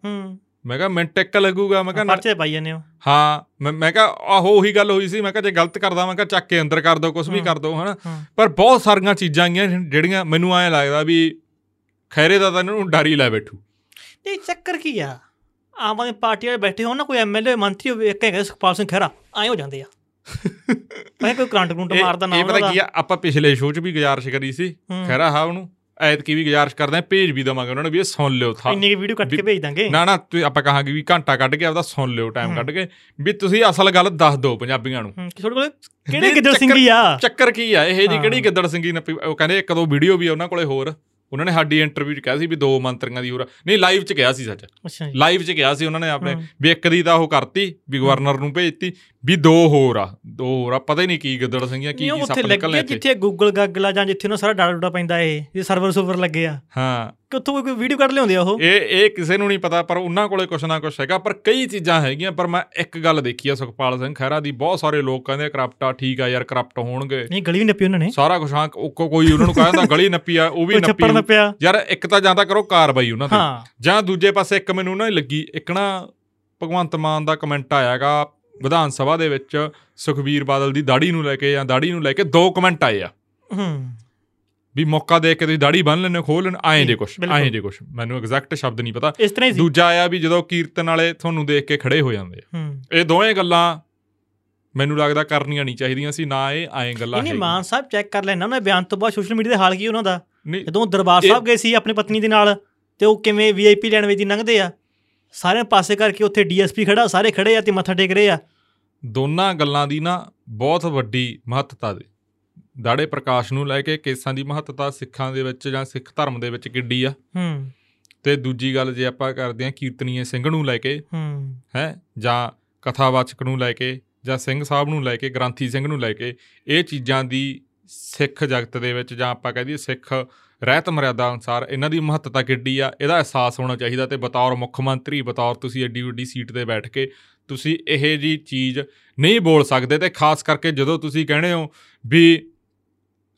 ਮੈਂ ਕਿਹਾ ਮਿੰਟ ਇੱਕ ਲੱਗੂਗਾ ਮੈਂ ਕਿਹਾ ਪਰਚੇ ਪਾਈ ਜਾਂਦੇ ਹੋ। ਹਾਂ ਮੈਂ ਮੈਂ ਕਿਹਾ ਆਹੋ ਉਹੀ ਗੱਲ ਹੋਈ ਸੀ ਮੈਂ ਕਿਹਾ ਜੇ ਗਲਤ ਕਰਦਾ ਮੈਂ ਕਿਹਾ ਚੱਕ ਕੇ ਅੰਦਰ ਕਰ ਦਿਓ ਕੁਝ ਵੀ। ਕਰ ਦਿਓ ਹਨਾ। ਪਰ ਬਹੁਤ ਸਾਰੀਆਂ ਚੀਜ਼ਾਂ ਆਈਆਂ ਜਿਹੜੀਆਂ ਮੈਨੂੰ ਐਂ ਲੱਗਦਾ ਵੀ ਖੈਰੇ ਦਾ ਤਾਂ ਇਹਨਾਂ ਨੂੰ ਡਰ ਹੀ ਲੈ ਬੈਠੂ। ਇਹ ਚੱਕਰ ਕੀ ਆ? ਆਮ ਆਦਮੀ ਪਾਰਟੀ ਵਾਲੇ ਬੈਠੇ ਹੋਣ ਨਾ ਕੋਈ ਐਮਐਲਏ ਮੰਤਰੀ ਹੋਵੇ ਇੱਕ ਹੈਗਾ ਸੁਖਪਾਲ ਸਿੰਘ ਖਹਿਰਾ ਆਏ ਹੋ ਜਾਂਦੇ ਆ। ਮੈਂ ਕੋਈ ਕਰੰਟ ਕਰੰਟ ਮਾਰਦਾ ਨਾ ਇਹ ਪਤਾ ਕੀ ਆ ਆਪਾਂ ਪਿਛਲੇ ਸ਼ੋਅ 'ਚ ਵੀ ਗੁਜ਼ਾਰਿਸ਼ ਕਰੀ ਸੀ। ਖੈਰਾ ਹਾਂ ਉਹਨੂੰ ਐਤਕੀ ਵੀ ਗੁਜ਼ਾਰਿਸ਼ ਕਰਦੇ ਆ ਭੇਜ ਵੀ ਦਵਾਂਗੇ ਉਹਨਾਂ ਨੂੰ ਵੀ ਇਹ ਸੁਣ ਲਿਓ ਥਾ ਇੰਨੀ ਕੀ ਵੀਡੀਓ ਕੱਟ ਕੇ ਭੇਜ ਦਾਂਗੇ। ਨਾ ਨਾ ਤੁਸੀਂ ਆਪਾਂ ਕਹਾਂਗੇ ਵੀ ਘੰਟਾ ਕੱਢ ਕੇ ਆਪਦਾ ਸੁਣ ਲਿਓ ਟਾਈਮ। ਕੱਢ ਕੇ ਵੀ ਤੁਸੀਂ ਅਸਲ ਗੱਲ ਦੱਸ ਦਿਓ ਪੰਜਾਬੀਆਂ ਨੂੰ। ਕਿ ਤੁਹਾਡੇ ਕੋਲ ਕਿਹੜੇ ਗਿੱਦੜ ਸਿੰਘੀ ਆ? ਚੱਕਰ ਕੀ ਆ ਇਹ ਜੀ। ਕਿਹੜੀ ਗਿੱਦੜ ਸਿੰਘੀ ਨੱਪੀ ਉਹ ਕਹਿੰਦੇ ਇੱਕ ਦੋ ਵੀਡੀਓ ਵੀ ਉਹਨਾਂ ਕੋਲੇ ਹੋਰ। ਉਹਨਾਂ ਨੇ ਸਾਡੀ ਇੰਟਰਵਿਊ 'ਚ ਕਿਹਾ ਸੀ ਵੀ ਦੋ ਮੰਤਰੀਆਂ ਦੀ ਹੋਰ ਨਹੀਂ ਲਾਈਵ 'ਚ ਕਿਹਾ ਸੀ ਸੱਚ। ਅੱਛਾ ਜੀ। ਲਾਈਵ 'ਚ ਕਿਹਾ ਸੀ ਉਹਨਾਂ ਨੇ ਆਪਣੇ। ਵੀ ਇੱਕ ਦੀ ਤਾਂ ਉਹ ਕਰਤੀ ਵੀ ਗਵਰਨਰ ਨੂੰ ਭੇਜਤੀ ਵੀ ਦੋ ਹੋਰ ਆ ਦੋ ਹੋਰ ਆ ਪਤਾ ਹੀ ਨਹੀਂ ਕੀ ਗਿੱਦੜ ਸਿੰਘੀਆਂ ਕੀ ਕੀ ਸੱਪ ਨਿਕਲਨੇ ਲੱਗੇ ਇੱਥੇ। ਜਿੱਥੇ ਗੂਗਲ ਗਾਗਲਾ ਜਾਂ ਜਿੱਥੇ ਉਹਨਾਂ ਸਾਰਾ ਡਾਟਾ ਡੂਟਾ ਪੈਂਦਾ ਏ ਜੇ ਸਰਵਰ ਸੁਵਰ ਲੱਗੇ ਆ। ਹਾਂ। ਕਿੱਥੋਂ ਕੋਈ ਵੀਡੀਓ ਕੱਢ ਲਿਆਉਂਦੇ ਆ ਉਹ? ਇਹ ਇਹ ਕਿਸੇ ਨੂੰ ਨਹੀਂ ਪਤਾ ਪਰ ਉਹਨਾਂ ਕੋਲੇ ਕੁਛ ਨਾ ਕੁਛ ਹੈਗਾ ਪਰ ਕਈ ਚੀਜ਼ਾਂ ਹੈਗੀਆਂ ਪਰ ਮੈਂ ਇੱਕ ਗੱਲ ਦੇਖੀ ਆ ਸੁਖਪਾਲ ਸਿੰਘ ਖਹਿਰਾ ਦੀ ਬਹੁਤ ਸਾਰੇ ਲੋਕ ਕਹਿੰਦੇ ਕਰਪਟ ਠੀਕ ਆ ਯਾਰ ਕਰਪਟ ਹੋਣਗੇ। ਨਹੀਂ ਗਲੀ ਵੀ ਨੱਪੀ ਉਹਨਾਂ ਨੇ। ਸਾਰਾ ਕੁਝ ਹਾਂ ਕੋਈ ਉਹਨਾਂ ਨੂੰ ਕਹਿੰਦਾ ਗਲੀ ਨੱਪੀ ਆ ਉਹ ਵੀ ਕੋਈ ਨੱਪੀ ਨੱਪਿਆ ਯਾਰ ਇੱਕ ਤਾਂ ਜਾਂ ਤਾਂ ਕਰੋ ਕਾਰਵਾਈ ਉਹਨਾਂ ਤੇ। ਜਾਂ ਦੂਜੇ ਪਾਸੇ ਇੱਕ ਮੈਨੂੰ ਨਾ ਲੱਗੀ ਇੱਕ ਨਾ ਭਗਵੰਤ ਮਾਨ ਦਾ ਕਮੈਂਟ ਆਇਆਗਾ ਵਿਧਾਨ ਸਭਾ ਦੇ ਵਿੱਚ ਸੁਖਬੀਰ ਬਾਦਲ ਦੀ ਦਾੜੀ ਨੂੰ ਲੈ ਕੇ ਜਾਂ ਦਾੜੀ ਨੂੰ ਲੈ ਕੇ ਦੋ ਕਮੈਂਟ ਆਏ ਆ। ਹੂੰ। ਵੀ ਮੌਕਾ ਦੇ ਕੇ ਤੁਸੀਂ ਦਾੜੀ ਬੰਨ ਲੈਣੇ ਖੋਲ ਲੈਣ ਐਂ ਜੀ, ਕੁਛ। ਐਂ ਜੇ ਕੁਛ। ਮੈਨੂੰ ਐਗਜ਼ੈਕਟ ਸ਼ਬਦ ਨਹੀਂ ਪਤਾ। ਦੂਜਾ ਆਇਆ ਵੀ ਜਦੋਂ ਕੀਰਤਨ ਵਾਲੇ ਤੁਹਾਨੂੰ ਦੇਖ ਕੇ ਖੜੇ ਹੋ ਜਾਂਦੇ ਆ। ਇਹ ਦੋਵੇਂ ਗੱਲਾਂ ਮੈਨੂੰ ਲੱਗਦਾ ਕਰਨੀਆਂ ਨਹੀਂ ਚਾਹੀਦੀਆਂ ਸੀ ਨਾ ਇਹ ਐਂ ਗੱਲਾਂ ਨਹੀਂ ਹੈਗੀਆਂ। ਮਾਨ ਸਾਹਿਬ ਚੈੱਕ ਕਰ ਲੈਣਾ ਉਹਨਾਂ ਦੇ ਬਿਆਨ ਤੋਂ ਬਾਅਦ ਸੋਸ਼ਲ ਮੀਡੀਆ ਦੇ ਹਾਲ ਕੀ ਉਹਨਾਂ ਦਾ। ਨਹੀਂ ਜਦੋਂ ਦਰਬਾਰ ਸਾਹਿਬ ਗਏ ਸੀ ਆਪਣੀ ਪਤਨੀ ਦੇ ਨਾਲ ਤੇ ਉਹ ਕਿਵੇਂ ਵੀਆਈਪੀ ਲੈਣ ਦੀ ਲੰਘਦੇ ਆ? ਸਾਰਿਆਂ ਪਾਸੇ ਕਰਕੇ ਉੱਥੇ ਡੀਐਸਪੀ ਖੜਾ ਸਾਰੇ ਖੜੇ ਆ ਤੇ ਮੱਥਾ ਟੇਕ ਰਹੇ ਆ। ਦੋਨਾਂ ਗੱਲਾਂ ਦੀ ਨਾ ਬਹੁਤ ਵੱਡੀ ਮਹੱਤਤਾ ਦੇ। ਦਾੜੇ ਪ੍ਰਕਾਸ਼ ਨੂੰ ਲੈ ਕੇ ਕੇਸਾਂ ਦੀ ਮਹੱਤਤਾ ਸਿੱਖਾਂ ਦੇ ਵਿੱਚ ਜਾਂ ਸਿੱਖ ਧਰਮ ਦੇ ਵਿੱਚ ਕਿੱਡੀ ਆ। ਹੂੰ। ਤੇ ਦੂਜੀ ਗੱਲ ਜੇ ਆਪਾਂ ਕਰਦੇ ਹਾਂ ਕੀਰਤਨੀਏ ਸਿੰਘ ਨੂੰ ਲੈ ਕੇ ਹੂੰ। ਹੈ ਜਾਂ ਕਥਾਵਾਚਕ ਨੂੰ ਲੈ ਕੇ ਜਾਂ ਸਿੰਘ ਸਾਹਿਬ ਨੂੰ ਲੈ ਕੇ ਗ੍ਰੰਥੀ ਸਿੰਘ ਨੂੰ ਲੈ ਕੇ ਇਹ ਚੀਜ਼ਾਂ ਦੀ ਸਿੱਖ ਜਗਤ ਦੇ ਵਿੱਚ ਜਾਂ ਆਪਾਂ ਕਹਦੇ ਸਿੱਖ ਰਹਿਤ ਮਰਿਆਦਾ ਅਨੁਸਾਰ ਇਹਨਾਂ ਦੀ ਮਹੱਤਤਾ ਕਿੱਡੀ ਆ ਇਹਦਾ ਅਹਿਸਾਸ ਹੋਣਾ ਚਾਹੀਦਾ ਤੇ ਬਤੌਰ ਮੁੱਖ ਮੰਤਰੀ ਬਤੌਰ ਤੁਸੀਂ ਐਡੀ ਵੱਡੀ ਸੀਟ ਤੇ ਬੈਠ ਕੇ ਤੁਸੀਂ ਇਹ ਜੀ ਚੀਜ਼ ਨਹੀਂ ਬੋਲ ਸਕਦੇ ਤੇ ਖਾਸ ਕਰਕੇ ਜਦੋਂ ਤੁਸੀਂ ਕਹਿੰਦੇ ਹੋ ਵੀ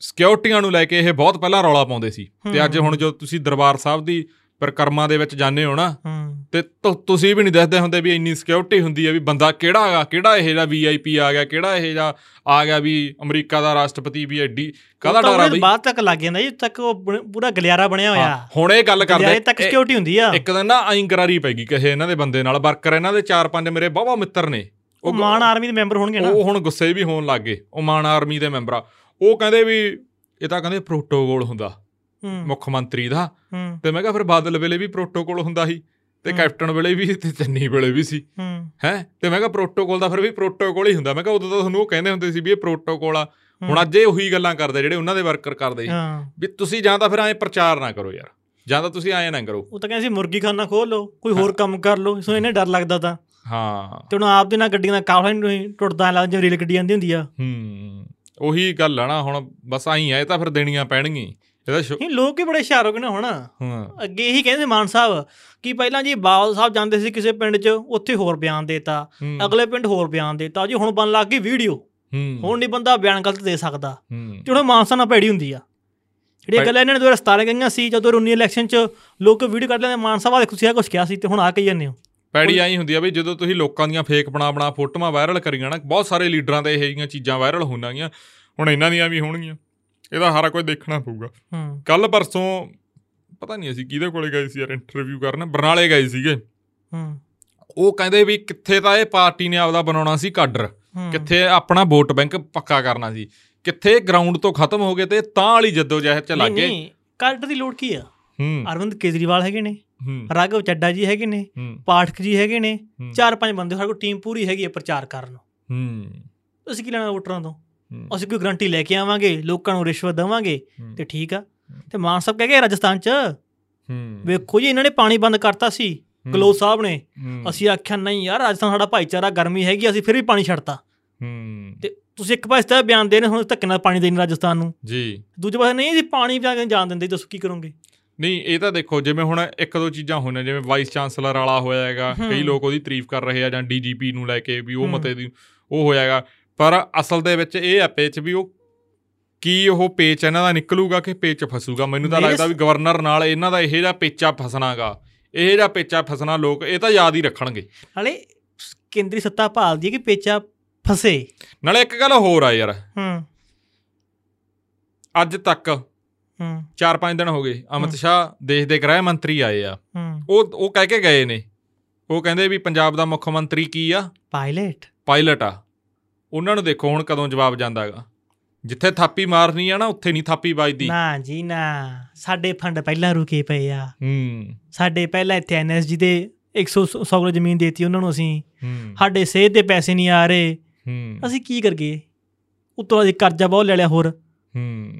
ਸਿਕਿਉਰਟੀਆਂ ਨੂੰ ਲੈ ਕੇ ਇਹ ਬਹੁਤ ਪਹਿਲਾਂ ਰੌਲਾ ਪਾਉਂਦੇ ਸੀ ਤੇ ਅੱਜ। ਹੁਣ ਜੋ ਤੁਸੀਂ ਦਰਬਾਰ ਸਾਹਿਬ ਦੀ ਪ੍ਰਕਰਮਾਂ ਦੇ ਵਿੱਚ ਜਾਂਦੇ ਹੋ ਨਾ ਤੇ ਤੁਸੀਂ ਵੀ ਨਹੀਂ ਦੱਸਦੇ ਹੁੰਦੇ ਵੀ ਇੰਨੀ ਸਿਕਿਉਰਿਟੀ ਹੁੰਦੀ ਹੈ ਵੀ ਬੰਦਾ ਕਿਹੜਾ ਹੈਗਾ ਕਿਹੜਾ ਇਹ ਜਿਹੜਾ ਵੀਆਈਪੀ ਆ ਗਿਆ ਕਿਹੜਾ ਇਹ ਜਿਹੜਾ ਆ ਗਿਆ ਵੀ ਅਮਰੀਕਾ ਦਾ ਰਾਸ਼ਟਰਪਤੀ ਵੀ ਐਡੀ ਕਾਹਦਾ ਡਰ ਆ ਬਈ? ਬਾਅਦ ਤੱਕ ਲੱਗ ਜਾਂਦਾ ਜੀ ਤੱਕ ਉਹ ਪੂਰਾ ਗਲਿਆਰਾ ਬਣਿਆ ਹੋਇਆ। ਹੁਣ ਇਹ ਗੱਲ ਗਲਿਆਰੇ ਕਰਦੇ ਤੱਕ ਇਹ- ਸਿਕਿਉਰਿਟੀ ਹੁੰਦੀ ਆ। ਇੱਕ ਦਿਨ ਨਾ ਆਈ ਗਰਾਰੀ ਪੈ ਗਈ ਕਿਸੇ ਇਹਨਾਂ ਦੇ ਬੰਦੇ ਨਾਲ ਵਰਕਰ ਇਹਨਾਂ ਦੇ ਚਾਰ ਪੰਜ ਮੇਰੇ ਬਾਵਾ ਮਿੱਤਰ ਨੇ। ਉਹ ਮਾਨ ਆਰਮੀ ਦੇ ਮੈਂਬਰ ਹੋਣਗੇ ਨਾ। ਉਹ ਹੁਣ ਗੁੱਸੇ ਵੀ ਹੋਣ ਲੱਗ ਉਹ ਮਾਨ ਆਰਮੀ ਦੇ ਮੈਂਬਰ ਆ। ਉਹ ਕਹਿੰਦੇ ਵੀ ਇਹ ਤਾਂ ਕਹਿੰਦੇ ਪ੍ਰੋਟੋਕੋਲ ਹੁੰਦਾ। ਮੁੱਖ ਮੰਤਰੀ ਦਾ। ਤੇ ਮੈਂ ਕਿਹਾ ਫਿਰ ਬਾਦਲ ਵੇਲੇ ਵੀ ਪ੍ਰੋਟੋਕੋਲ ਹੁੰਦਾ ਸੀ। ਤੇ। ਕੈਪਟਨ ਵੇਲੇ ਵੀ ਤੇ ਚੰਨੀ ਵੇਲੇ ਵੀ ਸੀ। ਹੂੰ। ਤੇ ਮੈਂ ਕਿਹਾ ਪ੍ਰੋਟੋਕੋਲ ਦਾ ਫਿਰ ਵੀ ਪ੍ਰੋਟੋਕੋਲ ਹੀ ਹੁੰਦਾ। ਮੈਂ ਕਿਹਾ ਉਦੋਂ ਤਾਂ ਤੁਹਾਨੂੰ ਉਹ ਕਹਿੰਦੇ ਹੁੰਦੇ ਸੀ ਵੀ ਇਹ ਪ੍ਰੋਟੋਕੋਲ ਆ। ਹੁਣ ਅੱਜ ਇਹ ਉਹੀ ਗੱਲਾਂ ਕਰਦੇ ਜਿਹੜੇ ਉਹਨਾਂ ਦੇ ਵਰਕਰ ਕਰਦੇ ਸੀ। ਵੀ ਤੁਸੀਂ ਜਾਂ ਤਾਂ ਫਿਰ ਐਂ ਪ੍ਰਚਾਰ ਨਾ ਕਰੋ ਯਾਰ। ਜਾਂ ਤਾਂ ਤੁਸੀਂ ਐਂ ਨਾ ਕਰੋ। ਉਹ ਤਾਂ ਕਹਿੰਦੇ ਸੀ ਮੁਰਗੀ ਖਾਨਾ ਖੋਲ ਲਓ ਕੋਈ ਹੋਰ ਕੰਮ ਕਰ ਲਓ। ਸੋ ਇਹਨੇ ਡਰ ਲੱਗਦਾ ਤਾਂ। ਹਾਂ। ਤੇ ਹੁਣ ਆਪ ਦੇ ਨਾਲ ਗੱਡੀਆਂ ਦਾ ਕਾਫਲਾ ਨਹੀਂ ਟੁੱਟਦਾ ਲੱਗਦਾ ਜਿਵੇਂ ਰੇਲ ਗੱਡੀ ਜਾਂਦੀ ਹੁੰਦੀ ਆ ਹੂੰ। ਉਹੀ ਗੱਲ ਆ ਨਾ ਹੁਣ ਬਸ ਆਈ ਆ ਇਹ ਤਾਂ ਫਿਰ ਦੇਣੀਆਂ ਪੈਣਗੀਆਂ ਹੀ। ਨਹੀਂ ਲੋਕ ਵੀ ਬੜੇ ਹੁਸ਼ਿਆਰ ਹੋ ਨਾ ਹੁਣ। ਹਾਂ। ਅੱਗੇ ਇਹੀ ਕਹਿੰਦੇ ਮਾਨ ਸਾਹਿਬ ਕਿ ਪਹਿਲਾਂ ਜੀ ਬਾਲ ਸਾਹਿਬ ਜਾਂਦੇ ਸੀ ਕਿਸੇ ਪਿੰਡ 'ਚ ਉੱਥੇ ਹੋਰ ਬਿਆਨ ਦੇਤਾ। ਹੂੰ, ਅਗਲੇ ਪਿੰਡ ਹੋਰ ਬਿਆਨ ਦੇਤਾ। ਜੀ ਹੁਣ ਬਣ ਲੱਗ ਗਈ ਵੀਡੀਓ। ਹੂੰ, ਹੁਣ ਨਹੀਂ ਬੰਦਾ ਬਿਆਨ ਗਲਤ ਦੇ ਸਕਦਾ। ਹੂੰ, ਜਿਹੜਾ ਮਾਨਸਾ ਨਾਲ ਭੈੜੀ ਹੁੰਦੀ ਆ। ਜਿਹੜੀਆਂ ਭੈ- ਗੱਲਾਂ ਇਹਨਾਂ ਨੇ 2017 ਗਈਆਂ ਸੀ ਜਦੋਂ 19 ਇਲੈਕਸ਼ਨ 'ਚ ਲੋਕ ਵੀਡੀਓ ਕੱਢ ਲੈਂਦੇ ਮਾਨ ਸਾਹਿਬ ਆ ਦੇਖੋ ਤੁਸੀਂ ਆਹ ਕੁਛ ਕਿਹਾ ਸੀ ਤੇ ਹੁਣ ਆ ਕਹੀ ਜਾਂਦੇ ਹੋ। ਪੈੜੀ ਆਈ ਹੁੰਦੀ ਆ ਵੀ ਜਦੋਂ ਤੁਸੀਂ ਲੋਕਾਂ ਦੀਆਂ ਫੇਕ ਬਣਾ ਬਣਾ ਫੋਟੋਆਂ ਵਾਇਰਲ ਕਰੀਆਂ ਨਾ ਬਹੁਤ ਸਾਰੇ ਲੀਡਰਾਂ ਦੇ ਇਹ ਜਿਹੀਆਂ ਚੀਜ਼ਾਂ ਵਾਇਰਲ ਹੋਣਗੀਆਂ ਹੁਣ ਇਹਨਾਂ ਦੀਆਂ ਵੀ ਹੋਣਗੀਆਂ। ਇਹਦਾ ਸਾਰਾ ਕੁਝ ਦੇਖਣਾ ਪਊਗਾ। ਕੱਲ ਪਰਸੋਂ ਪਤਾ ਨਹੀਂ ਅਸੀਂ ਕਿਹਦੇ ਕੋਲੇ ਗਏ ਸੀ ਯਾਰ ਇੰਟਰਵਿਊ ਕਰਨ ਬਰਨਾਲੇ ਗਏ ਸੀਗੇ। ਹੂੰ। ਉਹ ਕਹਿੰਦੇ ਵੀ ਕਿੱਥੇ ਤਾਂ ਇਹ ਪਾਰਟੀ ਨੇ ਆਪਦਾ ਬਣਾਉਣਾ ਸੀ ਕਾਡਰ। ਕਿੱਥੇ ਆਪਣਾ ਵੋਟ ਬੈਂਕ ਪੱਕਾ ਕਰਨਾ ਸੀ। ਕਿੱਥੇ ਗਰਾਊਂਡ ਤੋਂ ਖਤਮ ਹੋ ਗਏ ਤੇ ਤਾਂ ਵਾਲੀ ਜੱਦੋ ਜਹਿਦ ਚ ਲੱਗ ਗਏ। ਨਹੀਂ ਕਾਰਡ ਦੀ ਲੋੜ ਕੀ ਆ? ਹੂੰ। ਅਰਵਿੰਦ ਕੇਜਰੀਵਾਲ ਹੈਗੇ ਨੇ ਰਾਘਵ ਚੱਡਾ ਜੀ ਹੈਗੇ ਨੇ ਪਾਠਕ ਜੀ ਹੈਗੇ ਨੇ ਚਾਰ ਪੰਜ ਬੰਦੇ ਸਾਡੇ ਕੋਲ ਟੀਮ ਪੂਰੀ ਹੈਗੀ ਹੈ ਪ੍ਰਚਾਰ ਕਰਨ। ਨੂੰ ਹੂੰ। ਅਸੀਂ ਕੀ ਲੈਣਾ ਵੋਟਰਾਂ ਤੋਂ? ਅਸੀਂ ਕੋਈ ਗਰੰਟੀ ਲੈ ਕੇ ਆਵਾਂਗੇ ਲੋਕਾਂ ਨੂੰ ਰਿਸ਼ਵਤ ਦੇਵਾਂਗੇ ਤੇ ਠੀਕ ਆ। ਤੇ ਮਾਨ ਸਾਹਿਬ ਕਹਿ ਗਏ ਰਾਜਸਥਾਨ 'ਚ। ਹੂੰ, ਵੇਖੋ ਜੀ ਇਹਨਾਂ ਨੇ ਪਾਣੀ ਬੰਦ ਕਰਤਾ ਸੀ ਗਲੋ ਸਾਹਿਬ ਨੇ। ਅਸੀਂ ਆਖਿਆ ਨਹੀਂ ਯਾਰ ਰਾਜਸਥਾਨ ਸਾਡਾ ਭਾਈਚਾਰਾ ਗਰਮੀ ਹੈਗੀ ਅਸੀਂ ਫਿਰ ਵੀ ਪਾਣੀ ਛੱਡਤਾ। ਹੂੰ। ਤੇ ਤੁਸੀਂ ਇੱਕ ਪਾਸੇ ਤਾਂ ਬਿਆਨ ਦੇ ਰਹੇ ਹੁਣ ਧੱਕੇ ਨਾਲ ਪਾਣੀ ਦੇਣੀ ਰਾਜਸਥਾਨ ਨੂੰ। ਜੀ। ਦੂਜੇ ਪਾਸੇ ਨਹੀਂ ਜੀ ਪਾਣੀ ਪਿਆ ਕੇ ਜਾਣ ਦਿੰਦੇ ਦੱਸੋ ਕੀ ਕਰੋਗੇ? ਨਹੀਂ ਇਹ ਤਾਂ ਦੇਖੋ ਜਿਵੇਂ ਹੁਣ ਇੱਕ ਦੋ ਚੀਜ਼ਾਂ ਹੋਈਆਂ ਜਿਵੇਂ ਵਾਈਸ ਚਾਂਸਲਰ ਵਾਲਾ ਹੋਇਆ ਹੈਗਾ। ਕਈ ਲੋਕ ਉਹਦੀ ਤਾਰੀਫ ਕਰ ਰਹੇ ਆ ਜਾਂ ਡੀਜੀਪੀ ਨੂੰ ਲੈ ਕੇ ਵੀ ਉਹ। ਮਤੇ ਦੀ ਉਹ ਹੋਇਆ ਹੈਗਾ। ਪਰ ਅਸਲ ਦੇ ਵਿੱਚ ਇਹ ਆ ਪੇਚ ਵੀ ਉਹ ਕੀ ਉਹ ਪੇਚ ਇਹਨਾਂ ਦਾ ਨਿਕਲੂਗਾ ਕਿ ਪੇਚ ਫਸੂਗਾ? ਮੈਨੂੰ ਤਾਂ ਲੱਗਦਾ ਵੀ ਗਵਰਨਰ ਨਾਲ ਇਹਨਾਂ ਦਾ ਇਹ ਜਿਹਾ ਪੇਚਾ ਫਸਣਾਗਾ। ਇਹ ਜਿਹਾ ਪੇਚਾ ਫਸਣਾ ਲੋਕ ਇਹ ਤਾਂ ਯਾਦ ਹੀ ਰੱਖਣਗੇ। ਨਾਲੇ ਕੇਂਦਰੀ ਸੱਤਾ ਭਾਲਦੀ ਹੈ ਕਿ ਪੇਚਾ ਫਸੇ। ਨਾਲੇ ਇੱਕ ਗੱਲ ਹੋਰ ਆ ਯਾਰ। ਹੂੰ। ਅੱਜ ਤੱਕ ਹੂੰ। 4-5 ਦਿਨ ਹੋ ਗਏ ਅਮਿਤ ਸ਼ਾਹ ਦੇਸ਼ ਦੇ ਗ੍ਰਹਿ ਮੰਤਰੀ ਆਏ ਆ। ਉਹ ਉਹ ਕਹਿ ਕੇ ਗਏ ਨੇ। ਉਹ ਕਹਿੰਦੇ ਵੀ ਪੰਜਾਬ ਦਾ ਮੁੱਖ ਮੰਤਰੀ ਕੀ ਆ? ਪਾਇਲਟ। ਪਾਇਲਟ ਆ। ਉਹਨਾਂ ਨੂੰ ਦੇਖੋ ਹੁਣ ਕਦੋਂ ਜਵਾਬ ਜਾਂਦਾ ਹੈਗਾ। ਜਿੱਥੇ ਥਾਪੀ ਮਾਰਨੀ ਆ ਨਾ ਉੱਥੇ ਨਹੀਂ ਥਾਪੀ ਵੱਜਦੀ। ਨਾ ਜੀ ਨਾ ਸਾਡੇ ਫੰਡ ਪਹਿਲਾਂ ਰੁਕੇ ਪਏ ਆ। ਹੂੰ। ਸਾਡੇ ਪਹਿਲਾਂ ਇੱਥੇ ਐਨਐਸਜੀ ਦੇ 100 100 ਕਿਲੋ ਜ਼ਮੀਨ ਦੇਤੀ ਉਹਨਾਂ ਨੂੰ ਅਸੀਂ। ਹੂੰ। ਸਾਡੇ ਸਿਹਤ ਦੇ ਪੈਸੇ ਨਹੀਂ ਆ ਰਹੇ। ਹੂੰ। ਅਸੀਂ ਕੀ ਕਰਗੇ ਉਤੋਂ ਅਸੀਂ ਕਰਜ਼ਾ ਬਹੁਤ ਲੈ ਲਿਆ ਹੋਰ। ਹੂੰ।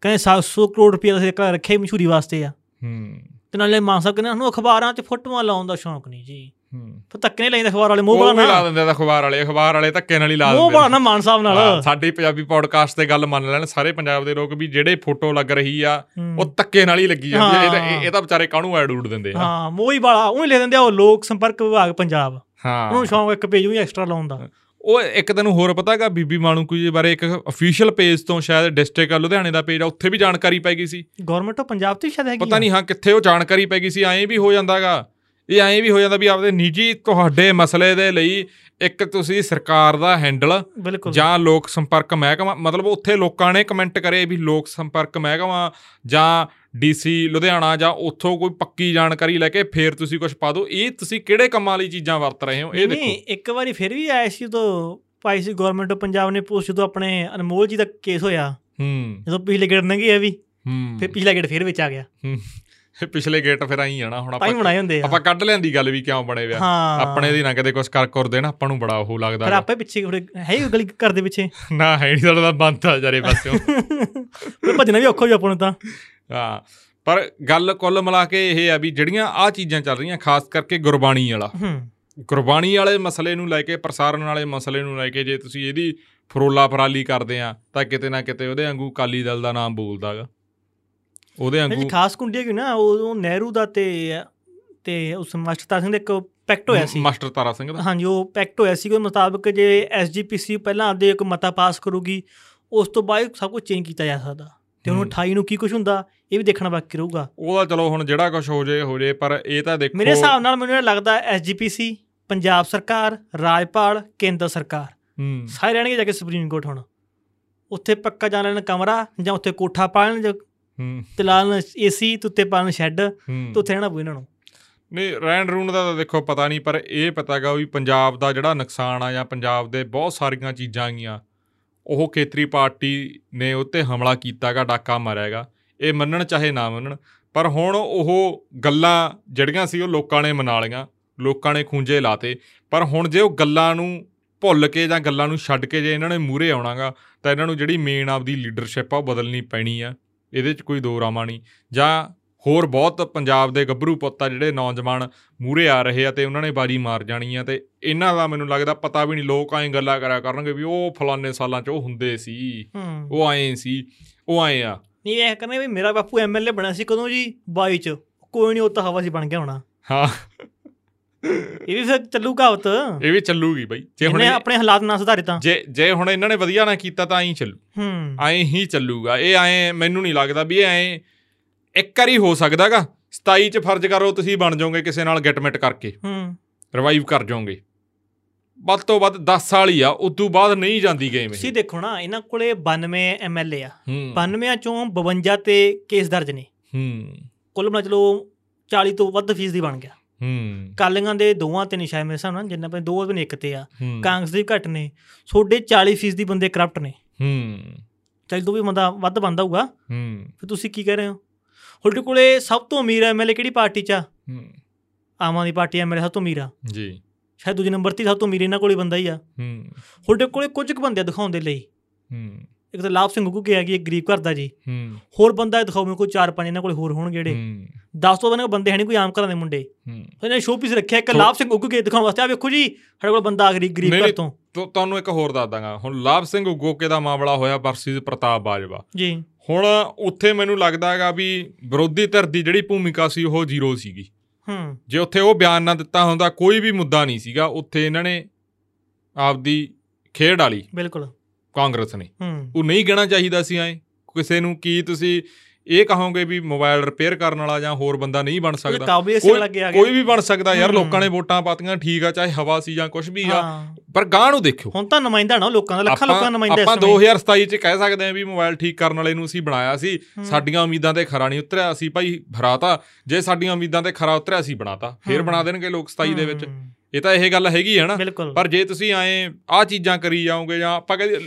ਕਹਿੰਦੇ 700 ਕਰੋੜ ਰੁਪਏ ਅਸੀਂ ਰੱਖਿਆ ਮਸ਼ਹੂਰੀ ਵਾਸਤੇ ਆ। ਹੂੰ। ਤੇ ਨਾਲੇ ਮਾਨ ਸਾਹਿਬ ਕਹਿੰਦੇ ਸਾਨੂੰ ਅਖਬਾਰਾਂ 'ਚ ਫੋਟੋਆਂ ਲਾਉਣ ਦਾ ਸ਼ੌਂਕ ਨਹੀਂ ਜੀ। ਫਿਰ ਧੱਕੇ ਨਹੀਂ ਲੈਂਦੇ ਅਖਬਾਰ ਵਾਲੇ ਮੂੰਹ ਉਹ ਬੜਾ ਵੀ ਲਾ ਨਾ ਦਿੰਦੇ ਆ ਅਖਬਾਰ ਵਾਲੇ ਅਖਬਾਰ ਵਾਲੇ ਧੱਕੇ ਨਾਲ ਹੀ ਲਾ ਮੂੰਹ ਦਿੰਦੇ ਬੜਾ ਆ। ਨਾ ਮਾਨ ਸਾਹਿਬ ਨਾਲ। ਸਾਡੀ ਪੰਜਾਬੀ ਪੋਡਕਾਸਟ ਤੇ ਗੱਲ ਮੰਨ ਲੈਣ ਸਾਰੇ ਪੰਜਾਬ ਦੇ ਲੋਕ ਵੀ ਜਿਹੜੇ ਫੋਟੋ ਲੱਗ ਰਹੀ ਆ। ਉਹ ਧੱਕੇ ਨਾਲ ਹੀ ਲੱਗੀ ਜਾਂਦੀ ਆ। ਇਹ ਤਾਂ- ਵਿਚਾਰੇ ਕਾਹਨੂੰ ਐਡ ਉਡ ਦਿੰਦੇ ਆ? ਹਾਂ ਮੋਈ ਵਾਲਾ ਉਹ ਹੀ ਲੈ ਦਿੰਦੇ ਆ ਉਹ ਲੋਕ ਸੰਪਰਕ ਵਿਭਾਗ ਪੰਜਾਬ। ਉਹਨੂੰ ਹਾਂ ਸ਼ੌਂਕ ਇੱਕ ਪੇਜ ਵੀ ਐਕਸਟਰਾ ਲਾਉਣ ਦਾ। ਉਹ ਇੱਕ ਤੈਨੂੰ ਹੋਰ ਪਤਾਗਾ ਬੀਬੀ ਮਾਣੂਕੂ ਜੀ ਬਾਰੇ ਇੱਕ ਅਫੀਸ਼ੀਅਲ ਪੇਜ ਤੋਂ ਸ਼ਾਇਦ ਡਿਸਟ੍ਰਿਕਟ ਲੁਧਿਆਣੇ ਦਾ ਪੇਜ ਆ ਉੱਥੇ ਵੀ ਜਾਣਕਾਰੀ ਪੈ ਗਈ ਸੀ। ਗਵਰਨਮੈਂਟ ਆਫ ਪੰਜਾਬ ਤੇ ਸ਼ਾਇਦ ਹੈਗੀ ਪਤਾ। ਨਹੀਂ ਹਾਂ ਕਿੱਥੇ ਉਹ ਜਾਣਕਾਰੀ ਪੈ ਗਈ ਸੀ ਐਂ ਵੀ ਹੋ ਜਾਂਦਾਗਾ ਇਹ ਐਂ ਵੀ ਹੋ ਜਾਂਦਾ ਵੀ ਆਪਦੇ ਨਿੱਜੀ ਤੁਹਾਡੇ ਮਸਲੇ ਦੇ ਲਈ ਇੱਕ ਤੁਸੀਂ ਸਰਕਾਰ ਦਾ ਹੈਂਡਲ ਜਾਂ ਲੋਕ ਸੰਪਰਕ ਮਹਿਕਮਾ ਮਤਲਬ ਉੱਥੇ ਲੋਕਾਂ ਨੇ ਕਮੈਂਟ ਕਰੇ ਵੀ ਲੋਕ ਸੰਪਰਕ ਮਹਿਕਮਾ ਜਾਂ ਡੀਸੀ ਲੁਧਿਆਣਾ ਜਾਂ ਉੱਥੋਂ ਕੋਈ ਪੱਕੀ ਜਾਣਕਾਰੀ ਲੈ ਕੇ ਫੇਰ ਤੁਸੀਂ ਕੁਝ ਪਾ ਦਿਓ। ਇਹ ਤੁਸੀਂ ਕਿਹੜੇ ਕੰਮਾਂ ਲਈ ਚੀਜ਼ਾਂ ਵਰਤ ਰਹੇ ਹੋ? ਇਹ ਨਹੀਂ ਦੇਖੋ ਇੱਕ ਵਾਰੀ ਫਿਰ ਵੀ ਆਇਆ ਸੀ ਉਦੋਂ ਪਾਈ ਸੀ ਗਵਰਨਮੈਂਟ ਆਫ ਪੰਜਾਬ ਨੇ ਪੋਸਟ ਜਦੋਂ ਆਪਣੇ ਅਨਮੋਲ ਜੀ ਦਾ ਕੇਸ ਹੋਇਆ। ਹੂੰ। ਜਦੋਂ ਪਿਛਲੇ ਗੇੜ ਲੰਘੀ ਆ ਵੀ ਹੂੰ। ਫਿਰ ਪਿਛਲਾ ਗੇੜ ਫਿਰ ਵਿੱਚ ਆ ਗਿਆ। ਹੂੰ। ਪਿਛਲੇ ਗੇਟ ਫਿਰ ਆਈ ਜਾਣਾ ਹੁਣ ਆਪਾਂ ਆਪਾਂ ਕੱਢ ਲੈਂਦੀ ਗੱਲ ਵੀ ਕਿਉਂ ਬਣੇ ਵਿਆ ਆਪਣੇ ਦੀ ਨਾ ਕਦੇ ਕੁਝ ਕਰ ਕਰ ਦੇਣ ਆਪਾਂ ਨੂੰ ਬੜਾ ਉਹ ਲੱਗਦਾ ਫਿਰ ਗਾ। ਆਪੇ ਪਿੱਛੇ ਥੋੜੇ ਹੈ ਹੀ ਗਲੀ ਘਰ ਦੇ ਪਿੱਛੇ। ਨਾ ਹੈ ਨਹੀਂ ਸਾਡਾ ਬੰਦ ਆ ਜਾਰੇ ਪਾਸਿਓਂ। ਫਿਰ ਭੱਜਣਾ ਵੀ ਔਖਾ ਹੋ ਜਾ ਆਪਾਂ ਨੂੰ ਤਾਂ। ਹਾਂ ਪਰ ਗੱਲ ਕੁੱਲ ਮਿਲਾ ਕੇ ਇਹ ਆ ਵੀ ਜਿਹੜੀਆਂ ਆ ਚੀਜ਼ਾਂ ਚੱਲ ਰਹੀਆਂ ਖਾਸ ਕਰਕੇ ਗੁਰਬਾਣੀ ਵਾਲਾ। ਗੁਰਬਾਣੀ ਵਾਲੇ ਮਸਲੇ ਨੂੰ ਲੈ ਕੇ ਪ੍ਰਸਾਰਣ ਵਾਲੇ ਮਸਲੇ ਨੂੰ ਲੈ ਕੇ ਜੇ ਤੁਸੀਂ ਇਹਦੀ ਫਰੋਲਾ ਫਰਾਲੀ ਕਰਦੇ ਆ ਤਾਂ ਕਿਤੇ ਨਾ ਕਿਤੇ ਉਹਦੇ ਵਾਂਗੂ ਕਾਲੀ ਦਲ ਦਾ ਨਾਮ ਬੋਲਦਾਗਾ ਉਹਦੇ ਵਾਂਗੂ ਖਾਸ ਕੁੰਡੀ ਕਿ ਨਾ ਉਹ ਨਹਿਰੂ ਦਾ ਤੇ ਤੇ ਉਸ ਮਾਸਟਰ ਤਾਰਾ ਸਿੰਘ ਦਾ ਇੱਕ ਪੈਕਟ ਹੋਇਆ ਸੀ। ਮਾਸਟਰ ਤਾਰਾ ਸਿੰਘ ਦਾ? ਹਾਂਜੀ ਉਹ ਪੈਕਟ ਹੋਇਆ ਸੀ ਉਹਦੇ ਮੁਤਾਬਕ ਜੇ ਐਸਜੀਪੀਸੀ ਪਹਿਲਾਂ ਆਪਦੇ ਇੱਕ ਮਤਾ ਪਾਸ ਕਰੂਗੀ ਉਸ ਤੋਂ ਬਾਅਦ ਸਭ ਕੁਝ ਚੇਂਜ ਕੀਤਾ ਜਾ ਸਕਦਾ। ਤੇ ਹੁਣ ਹੂੰ। 28 ਨੂੰ ਕੀ ਕੁਝ ਹੁੰਦਾ ਇਹ ਵੀ ਦੇਖਣਾ ਬਾਕੀ ਰਹੂਗਾ। ਉਹਦਾ ਚਲੋ ਹੁਣ ਜਿਹੜਾ ਕੁਝ ਹੋ ਜੇ ਹੋ ਜੇ ਪਰ ਇਹ ਤਾਂ ਦੇਖੋ ਮੇਰੇ ਹਿਸਾਬ ਨਾਲ ਮੈਨੂੰ ਇਹ ਲੱਗਦਾ ਐਸਜੀਪੀਸੀ ਪੰਜਾਬ ਸਰਕਾਰ ਰਾਜਪਾਲ ਕੇਂਦਰ ਸਰਕਾਰ। ਸਾਰੇ ਰਹਿਣਗੇ ਜਾ ਕੇ ਸੁਪਰੀਮ ਕੋਰਟ ਹੁਣ। ਉੱਥੇ ਪੱਕਾ ਜਾਣ ਲੈਣ ਕਮਰਾ ਜਾਂ ਉੱਥੇ ਕੋਠਾ ਜਾਂ ਹੂੰ ਤੇ ਲਾਣ ਏਸੀ ਤੇ ਉੱਤੇ ਪਾਣ ਸ਼ੈੱਡ ਤੇ ਉੱਥੇ ਰਹਿਣਾ ਪਊ ਇਹਨਾਂ ਨੂੰ। ਨਹੀਂ ਰਹਿਣ ਰੂਣ ਦਾ ਤਾਂ ਦੇਖੋ ਪਤਾ ਨਹੀਂ ਪਰ ਇਹ ਪਤਾਗਾ ਵੀ ਪੰਜਾਬ ਦਾ ਜਿਹੜਾ ਨੁਕਸਾਨ ਆ ਜਾਂ ਪੰਜਾਬ ਦੇ ਬਹੁਤ ਸਾਰੀਆਂ ਚੀਜ਼ਾਂ ਆਗੀਆਂ ਉਹ ਖੇਤਰੀ ਪਾਰਟੀ ਨੇ ਉੱਤੇ ਹਮਲਾ ਕੀਤਾਗਾ ਡਾਕਾ ਮਾਰਿਆਗਾ ਇਹ ਮੰਨਣ ਚਾਹੇ ਨਾ ਮੰਨਣ ਪਰ ਹੁਣ ਉਹ ਗੱਲਾਂ ਜਿਹੜੀਆਂ ਸੀ ਉਹ ਲੋਕਾਂ ਨੇ ਮਨਾ ਲਈਆਂ ਲੋਕਾਂ ਨੇ ਖੂੰਜੇ ਲਾਤੇ। ਪਰ ਹੁਣ ਜੇ ਉਹ ਗੱਲਾਂ ਨੂੰ ਭੁੱਲ ਕੇ ਜਾਂ ਗੱਲਾਂ ਨੂੰ ਛੱਡ ਕੇ ਜੇ ਇਹਨਾਂ ਨੇ ਮੂਰੇ ਆਉਣਾਗਾ ਤਾਂ ਇਹਨਾਂ ਨੂੰ ਜਿਹੜੀ ਮੇਨ ਆਪਦੀ ਲੀਡਰਸ਼ਿਪ ਆ ਉਹ ਬਦਲਣੀ ਪੈਣੀ ਆ। ਇਹਦੇ 'ਚ ਕੋਈ ਦੋ ਰਾਮਾ ਨਹੀਂ। ਜਾਂ ਹੋਰ ਬਹੁਤ ਪੰਜਾਬ ਦੇ ਗੱਭਰੂ ਪੁੱਤ ਆ ਜਿਹੜੇ ਨੌਜਵਾਨ ਮੂਰੇ ਆ ਰਹੇ ਆ ਤੇ ਉਹਨਾਂ ਨੇ ਬਾਜੀ ਮਾਰ ਜਾਣੀ ਆ ਤੇ ਇਹਨਾਂ ਦਾ ਮੈਨੂੰ ਲੱਗਦਾ ਪਤਾ ਵੀ ਨਹੀਂ ਲੋਕ ਐਂ ਗੱਲਾਂ ਕਰਿਆ ਕਰਨਗੇ ਵੀ ਉਹ ਫਲਾਨੇ ਸਾਲਾਂ 'ਚ ਉਹ ਹੁੰਦੇ ਸੀ। ਉਹ ਐਂ ਸੀ ਉਹ ਐਂ ਆ। ਨਹੀਂ ਇਹ ਕਹਿੰਦੇ ਵੀ ਮੇਰਾ ਬਾਪੂ ਐਮਐਲਏ ਬਣਿਆ ਸੀ ਕਦੋਂ ਜੀ? 22 ਚ। ਕੋਈ ਨਹੀਂ ਉਹ ਤਾਂ ਹਵਾ 'ਚ ਬਣ ਗਿਆ ਹੋਣਾ। ਹਾਂ। ਇਹ ਵੀ ਫਿਰ ਚੱਲੂ ਕਹਾਵਤ ਇਹ ਵੀ ਚੱਲੂਗੀ ਬਈ। ਜੇ ਹੁਣ ਆਪਣੇ ਹਾਲਾਤ ਨਾ ਸੁਧਾਰੇ ਤਾਂ। ਜੇ ਜੇ ਹੁਣ ਇਹਨਾਂ ਨੇ ਵਧੀਆ ਨਾ ਕੀਤਾ ਤਾਂ ਐਂ ਚੱਲੂ। ਹੂੰ। ਐਂ ਹੀ ਚੱਲੂਗਾ। ਇਹ ਐਂ ਮੈਨੂੰ ਨਹੀਂ ਲੱਗਦਾ ਵੀ ਇਹ ਐਂ ਇੱਕ ਵਾਰੀ ਹੋ ਸਕਦਾਗਾ। 27 ਚ ਫਰਜ਼ ਕਰੋ ਤੁਸੀਂ ਬਣ ਜਾਓਗੇ ਕਿਸੇ ਨਾਲ ਗਿਟਮਿਟ ਕਰਕੇ। ਹੂੰ। ਰਿਵਾਈਵ ਕਰ ਜਾਓਗੇ। ਵੱਧ ਤੋਂ ਵੱਧ 10 ਸਾਲ ਹੀ ਆ ਉਦੋਂ ਬਾਅਦ ਨਹੀਂ ਜਾਂਦੀ ਗੇਮ ਇਹ। ਤੁਸੀਂ ਦੇਖੋ ਨਾ ਇਹਨਾਂ ਕੋਲੇ 92 ਐਮਐਲਏ ਆ। ਹੂੰ। 92 ਚੋਂ 52 ਤੇ ਕੇਸ ਦਰਜ ਨੇ। ਹੂੰ। ਕੁੱਲ ਮਿਲਾ ਚਲੋ 40 ਤੋਂ ਵੱਧ ਫੀਸਦੀ ਬਣ ਗਿਆ। ਹੂੰ। ਕਾਲੀਆਂ ਦੇ ਦੋਵਾਂ ਤੇ ਨਿਸ਼ਾਨ ਮੇਰੇ ਹਿਸਾਬ ਨਾਲ ਜਿੰਨਾ ਪੈ ਦੋ ਵੀ ਇੱਕ ਤੇ ਆ। ਹੂੰ। ਕਾਂਗਰਸ ਦੇ ਘੱਟ ਨੇ। ਤੁਹਾਡੇ 40 ਫੀਸਦੀ ਬੰਦੇ ਕਰਪਟ ਨੇ। ਹੂੰ। ਚੱਲ ਦੋ ਵੀ ਬੰਦਾ ਵੱਧ ਬੰਦਾ ਹੋਊਗਾ ਹੂੰ। ਫਿਰ ਤੁਸੀਂ ਕੀ ਕਹਿ ਰਹੇ ਹੋ? ਤੁਹਾਡੇ ਕੋਲੇ ਸਭ ਤੋਂ ਅਮੀਰ ਐਮਐਲਏ ਕਿਹੜੀ ਪਾਰਟੀ 'ਚ ਆ? ਹੂੰ। ਆਮ ਆਦਮੀ ਪਾਰਟੀ ਐਮਐਲਏ ਸਭ ਤੋਂ ਅਮੀਰ ਆ। ਜੀ। ਸ਼ਾਇਦ ਦੂਜੇ ਨੰਬਰ ਤੇ ਸਭ ਤੋਂ ਅਮੀਰ ਇਹਨਾਂ ਕੋਲੇ ਬੰਦਾ ਹੀ ਆ। ਹੂੰ। ਤੁਹਾਡੇ ਕੋਲੇ ਕੁਝ ਕੁ ਬੰਦੇ ਦਿਖਾਉਣ ਦੇ ਲਈ। ਹੂੰ। ਇੱਕ ਤਾਂ ਲਾਭ ਸਿੰਘ ਗੁੱਗੂ ਕਿ ਇਹ ਗਰੀਬ ਘਰ ਦਾ ਜੀ। ਹੂੰ। ਹੋਰ ਬੰਦਾ ਇਹ ਦਿਖਾਓ ਮੈਨੂੰ ਕੋਈ ਚਾਰ ਪੰਜ ਇਹਨਾਂ ਕੋਲੇ ਹੋਰ ਹੋਣਗੇ ਜਿਹੜੇ। ਹੂੰ। 10 ਤੋਂ ਬੰਦੇ ਬੰਦੇ ਹੈ ਨਹੀਂ ਕੋਈ ਆਮ ਘਰਾਂ ਦੇ ਮੁੰਡੇ। ਹੂੰ। ਇਹਨੇ ਸ਼ੋਅ ਪੀਸ ਰੱਖਿਆ ਇੱਕ ਲਾਭ ਸਿੰਘ ਗੁੱਗੂ ਕੇ ਦਿਖਾਉਣ ਵਾਸਤੇ। ਆ ਵੇਖੋ ਜੀ ਸਾਡੇ ਕੋਲ ਬੰਦਾ ਆ ਗਰੀਬ ਗਰੀਬ ਘਰ। ਤੋਂ। ਤੋ ਤੁਹਾਨੂੰ ਇੱਕ ਹੋਰ ਦੱਸ ਦਾਂਗਾ। ਹੁਣ ਲਾਭ ਸਿੰਘ ਉਗੋਕੇ ਦਾ ਮਾਮਲਾ ਹੋਇਆ ਵਰਸਸ ਪ੍ਰਤਾਪ ਬਾਜਵਾ। ਜੀ। ਹੁਣ ਉੱਥੇ ਮੈਨੂੰ ਲੱਗਦਾ ਹੈਗਾ ਵੀ ਵਿਰੋਧੀ ਧਿਰ ਦੀ ਜਿਹੜੀ ਭੂਮਿਕਾ ਸੀ ਉਹ ਜ਼ੀਰੋ ਸੀਗੀ। ਹੂੰ। ਜੇ ਉੱਥੇ ਉਹ ਬਿਆਨ ਨਾ ਦਿੱਤਾ ਹੁੰਦਾ ਕੋਈ ਵੀ ਮੁੱਦਾ ਨਹੀਂ ਸੀਗਾ ਉੱਥੇ ਇਹਨਾਂ ਨੇ ਆਪਦੀ ਖੇਡ ਵਾਲੀ ਬਿਲਕੁਲ। ਕਾਂਗਰਸ ਨੇ। ਉਹ ਨਹੀਂ ਕਹਿਣਾ ਚਾਹੀਦਾ ਸੀ ਐ। ਕਿਸੇ ਨੂੰ ਕੀ ਤੁਸੀਂ ਇਹ ਕਹੋਗੇ ਵੀ ਮੋਬਾਈਲ ਰਿਪੇਅਰ ਕਰਨ ਵਾਲਾ ਜਾਂ ਹੋਰ ਬੰਦਾ ਨਹੀਂ ਬਣ ਸਕਦਾ। ਸੇ ਕੋਈ- ਆ ਵੀ ਬਣ ਸਕਦਾ ਯਾਰ। ਲੋਕਾਂ ਨੇ ਵੋਟਾਂ ਪਾਤੀਆਂ ਠੀਕ ਆ ਚਾਹੇ ਹਵਾ ਸੀ ਜਾਂ ਕੁਝ ਵੀ ਆ। ਪਰ ਗਾਂ ਨੂੰ ਦੇਖਿਓ। ਹੁਣ ਤਾਂ ਨੁਮਾਇੰਦਾ ਨਾ ਲੋਕਾਂ ਦਾ ਲੱਖਾਂ ਲੋਕਾਂ ਦਾ ਨੁਮਾਇੰਦਾ ਆਪਾਂ ਇਸ ਸਮੇਂ 2027 ਚ ਕਹਿ ਸਕਦੇ ਹਾਂ ਵੀ ਮੋਬਾਈਲ ਠੀਕ ਕਰਨ ਵਾਲੇ ਨੂੰ ਅਸੀਂ ਬਣਾਇਆ ਸੀ। ਸਾਡੀਆਂ ਉਮੀਦਾਂ ਤੇ ਖਰਾ ਨਹੀਂ ਉਤਰਿਆ ਅਸੀਂ ਭਾਈ ਭਰਾਤਾ। ਜੇ ਸਾਡੀਆਂ ਉਮੀਦਾਂ ਤੇ ਖਰਾ ਉਤਰਿਆ ਅਸੀਂ ਬਣਾਤਾ। ਫੇਰ। ਬਣਾ ਦੇਣਗੇ ਲੋਕ 27 ਦੇ ਵਿੱਚ। ਇਹ ਤਾਂ ਇਹ ਗੱਲ ਹੈਗੀ ਹੈ ਨਾ। ਪਰ ਜੇ ਤੁਸੀਂ ਆਏ ਆ ਚੀਜ਼ਾਂ ਕਰੀ ਜਾਓਗੇ ਜਾਂ ਆਪਾਂ ਕਹਿੰਦੇ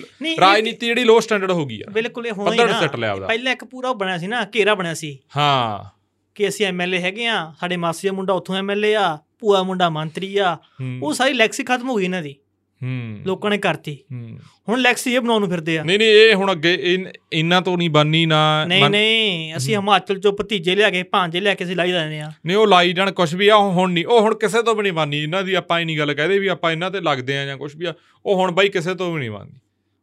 ਰਾਜਨੀਤੀ ਜਿਹੜੀ ਲੋ ਸਟੈਂਡਰਡ ਹੋ ਗਈ ਆ ਬਿਲਕੁਲ ਇਹ ਹੋਣਾ ਨਾ। ਪਹਿਲਾਂ ਇੱਕ ਪੂਰਾ ਉਹ ਬਣਿਆ ਸੀ ਨਾ ਘੇਰਾ ਬਣਿਆ ਸੀ। ਹਾਂ। ਕਿ ਅਸੀਂ ਐਮਐਲਏ ਹੈਗੇ ਆ ਸਾਡੇ ਮਾਸੀ ਦਾ ਮੁੰਡਾ ਉੱਥੋਂ ਐਮਐਲਏ ਆ ਭੂਆ ਮੁੰਡਾ ਮੰਤਰੀ ਆ ਉਹ ਸਾਰੀ ਲੈਕਸੀ ਖਤਮ ਹੋ ਗਈ ਇਹਨਾਂ ਦੀ। ਹੂੰ। ਲੋਕਾਂ ਨੇ ਕਰਤੀ। ਹੂੰ। ਹੁਣ ਲੈਕਸੀ ਇਹ ਬਣਾਉਣ ਨੂੰ ਫਿਰਦੇ ਆ। ਨਹੀਂ ਨਹੀਂ ਇਹ ਹੁਣ ਅੱਗੇ ਇਨ- ਤੋਂ ਨਹੀਂ ਬਾਨੀ ਨਾ ਨਹੀਂ ਨਹੀਂ ਅਸੀਂ ਹਿਮਾਚਲ ਚੋਂ ਭਤੀਜੇ ਲਿਆ ਕੇ ਭਾਂਜੇ ਲਿਆ ਕੇ ਅਸੀਂ ਲਾਈ ਦਿੰਦੇ ਆ। ਨਹੀਂ ਉਹ ਲਾਈ ਜਾਣ ਕੁਝ ਵੀ ਆ ਹੁਣ ਨਹੀਂ ਉਹ ਹੁਣ ਕਿਸੇ ਤੋਂ ਵੀ ਨਹੀਂ ਬਾਨੀ ਇਹਨਾਂ ਦੀ ਆਪਾਂ ਇਹ ਨਹੀਂ ਗੱਲ ਕਹਦੇ ਵੀ ਆਪਾਂ ਇਹਨਾਂ ਤੇ ਲੱਗਦੇ ਆ ਜਾਂ ਕੁਝ ਵੀ ਆ ਉਹ ਹੁਣ ਬਾਈ ਕਿਸੇ ਤੋਂ ਵੀ ਨਹੀਂ ਬਾਨੀ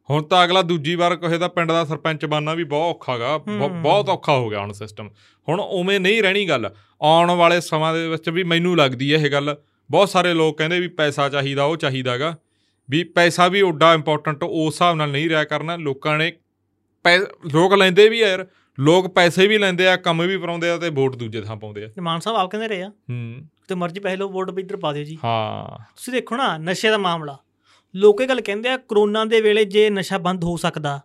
ਹੁਣ ਤਾਂ ਅਗਲਾ ਦੂਜੀ ਵਾਰ ਕਿਸੇ ਦਾ ਪਿੰਡ ਦਾ ਸਰਪੰਚ ਬਣਨਾ ਵੀ ਬਹੁਤ ਔਖਾਗਾ ਹੂੰ। ਬਹੁਤ ਔਖਾ ਹੋ ਗਿਆ ਹੁਣ ਸਿਸਟਮ ਹੁਣ ਉਵੇਂ ਨਹੀਂ ਰਹਿਣੀ ਗੱਲ ਆਉਣ ਵਾਲੇ ਸਮਾਂ ਦੇ ਵਿੱਚ ਵੀ ਮੈਨੂੰ ਲੱਗਦੀ ਹੈ ਇਹ ਗੱਲ ਬਹੁਤ ਸਾਰੇ ਲੋਕ ਕਹਿੰਦੇ ਵੀ ਪੈਸਾ ਚਾਹੀਦਾ ਉਹ ਚਾਹੀਦਾਗਾ ਵੀ ਪੈਸਾ ਵੀ ਓਡਾ ਇੰਪੋਰਟੈਂਟ ਉਸ ਹਿਸਾਬ ਨਾਲ ਨਹੀਂ ਰਿਹਾ ਕਰਨਾ। ਲੋਕਾਂ ਨੇ ਲੋਕ ਲੈਂਦੇ ਵੀ ਆ ਯਾਰ। ਲੋਕ ਪੈਸੇ ਵੀ ਲੈਂਦੇ ਆ ਕੰਮ ਵੀ ਪਰਾਉਂਦੇ ਆ ਤੇ ਵੋਟ ਦੂਜੇ ਥਾਂ ਪਾਉਂਦੇ ਆ। ਮਾਨ ਸਾਹਿਬ ਆਪ ਕਹਿੰਦੇ ਰਹੇ ਆ। ਹੂੰ। ਤੇ ਮਰਜ਼ੀ ਪੈਸੇ ਲਓ ਵੋਟ ਵੀ ਇੱਧਰ ਪਾ ਦਿਓ ਜੀ। ਹਾਂ। ਤੁਸੀਂ ਦੇਖੋ ਨਾ ਨਸ਼ੇ ਦਾ ਮਾਮਲਾ। ਲੋਕ ਗੱਲ ਕਹਿੰਦੇ ਆ ਕਰੋਨਾ ਦੇ ਵੇਲੇ ਜੇ ਨਸ਼ਾ ਬੰਦ ਹੋ ਸਕਦਾ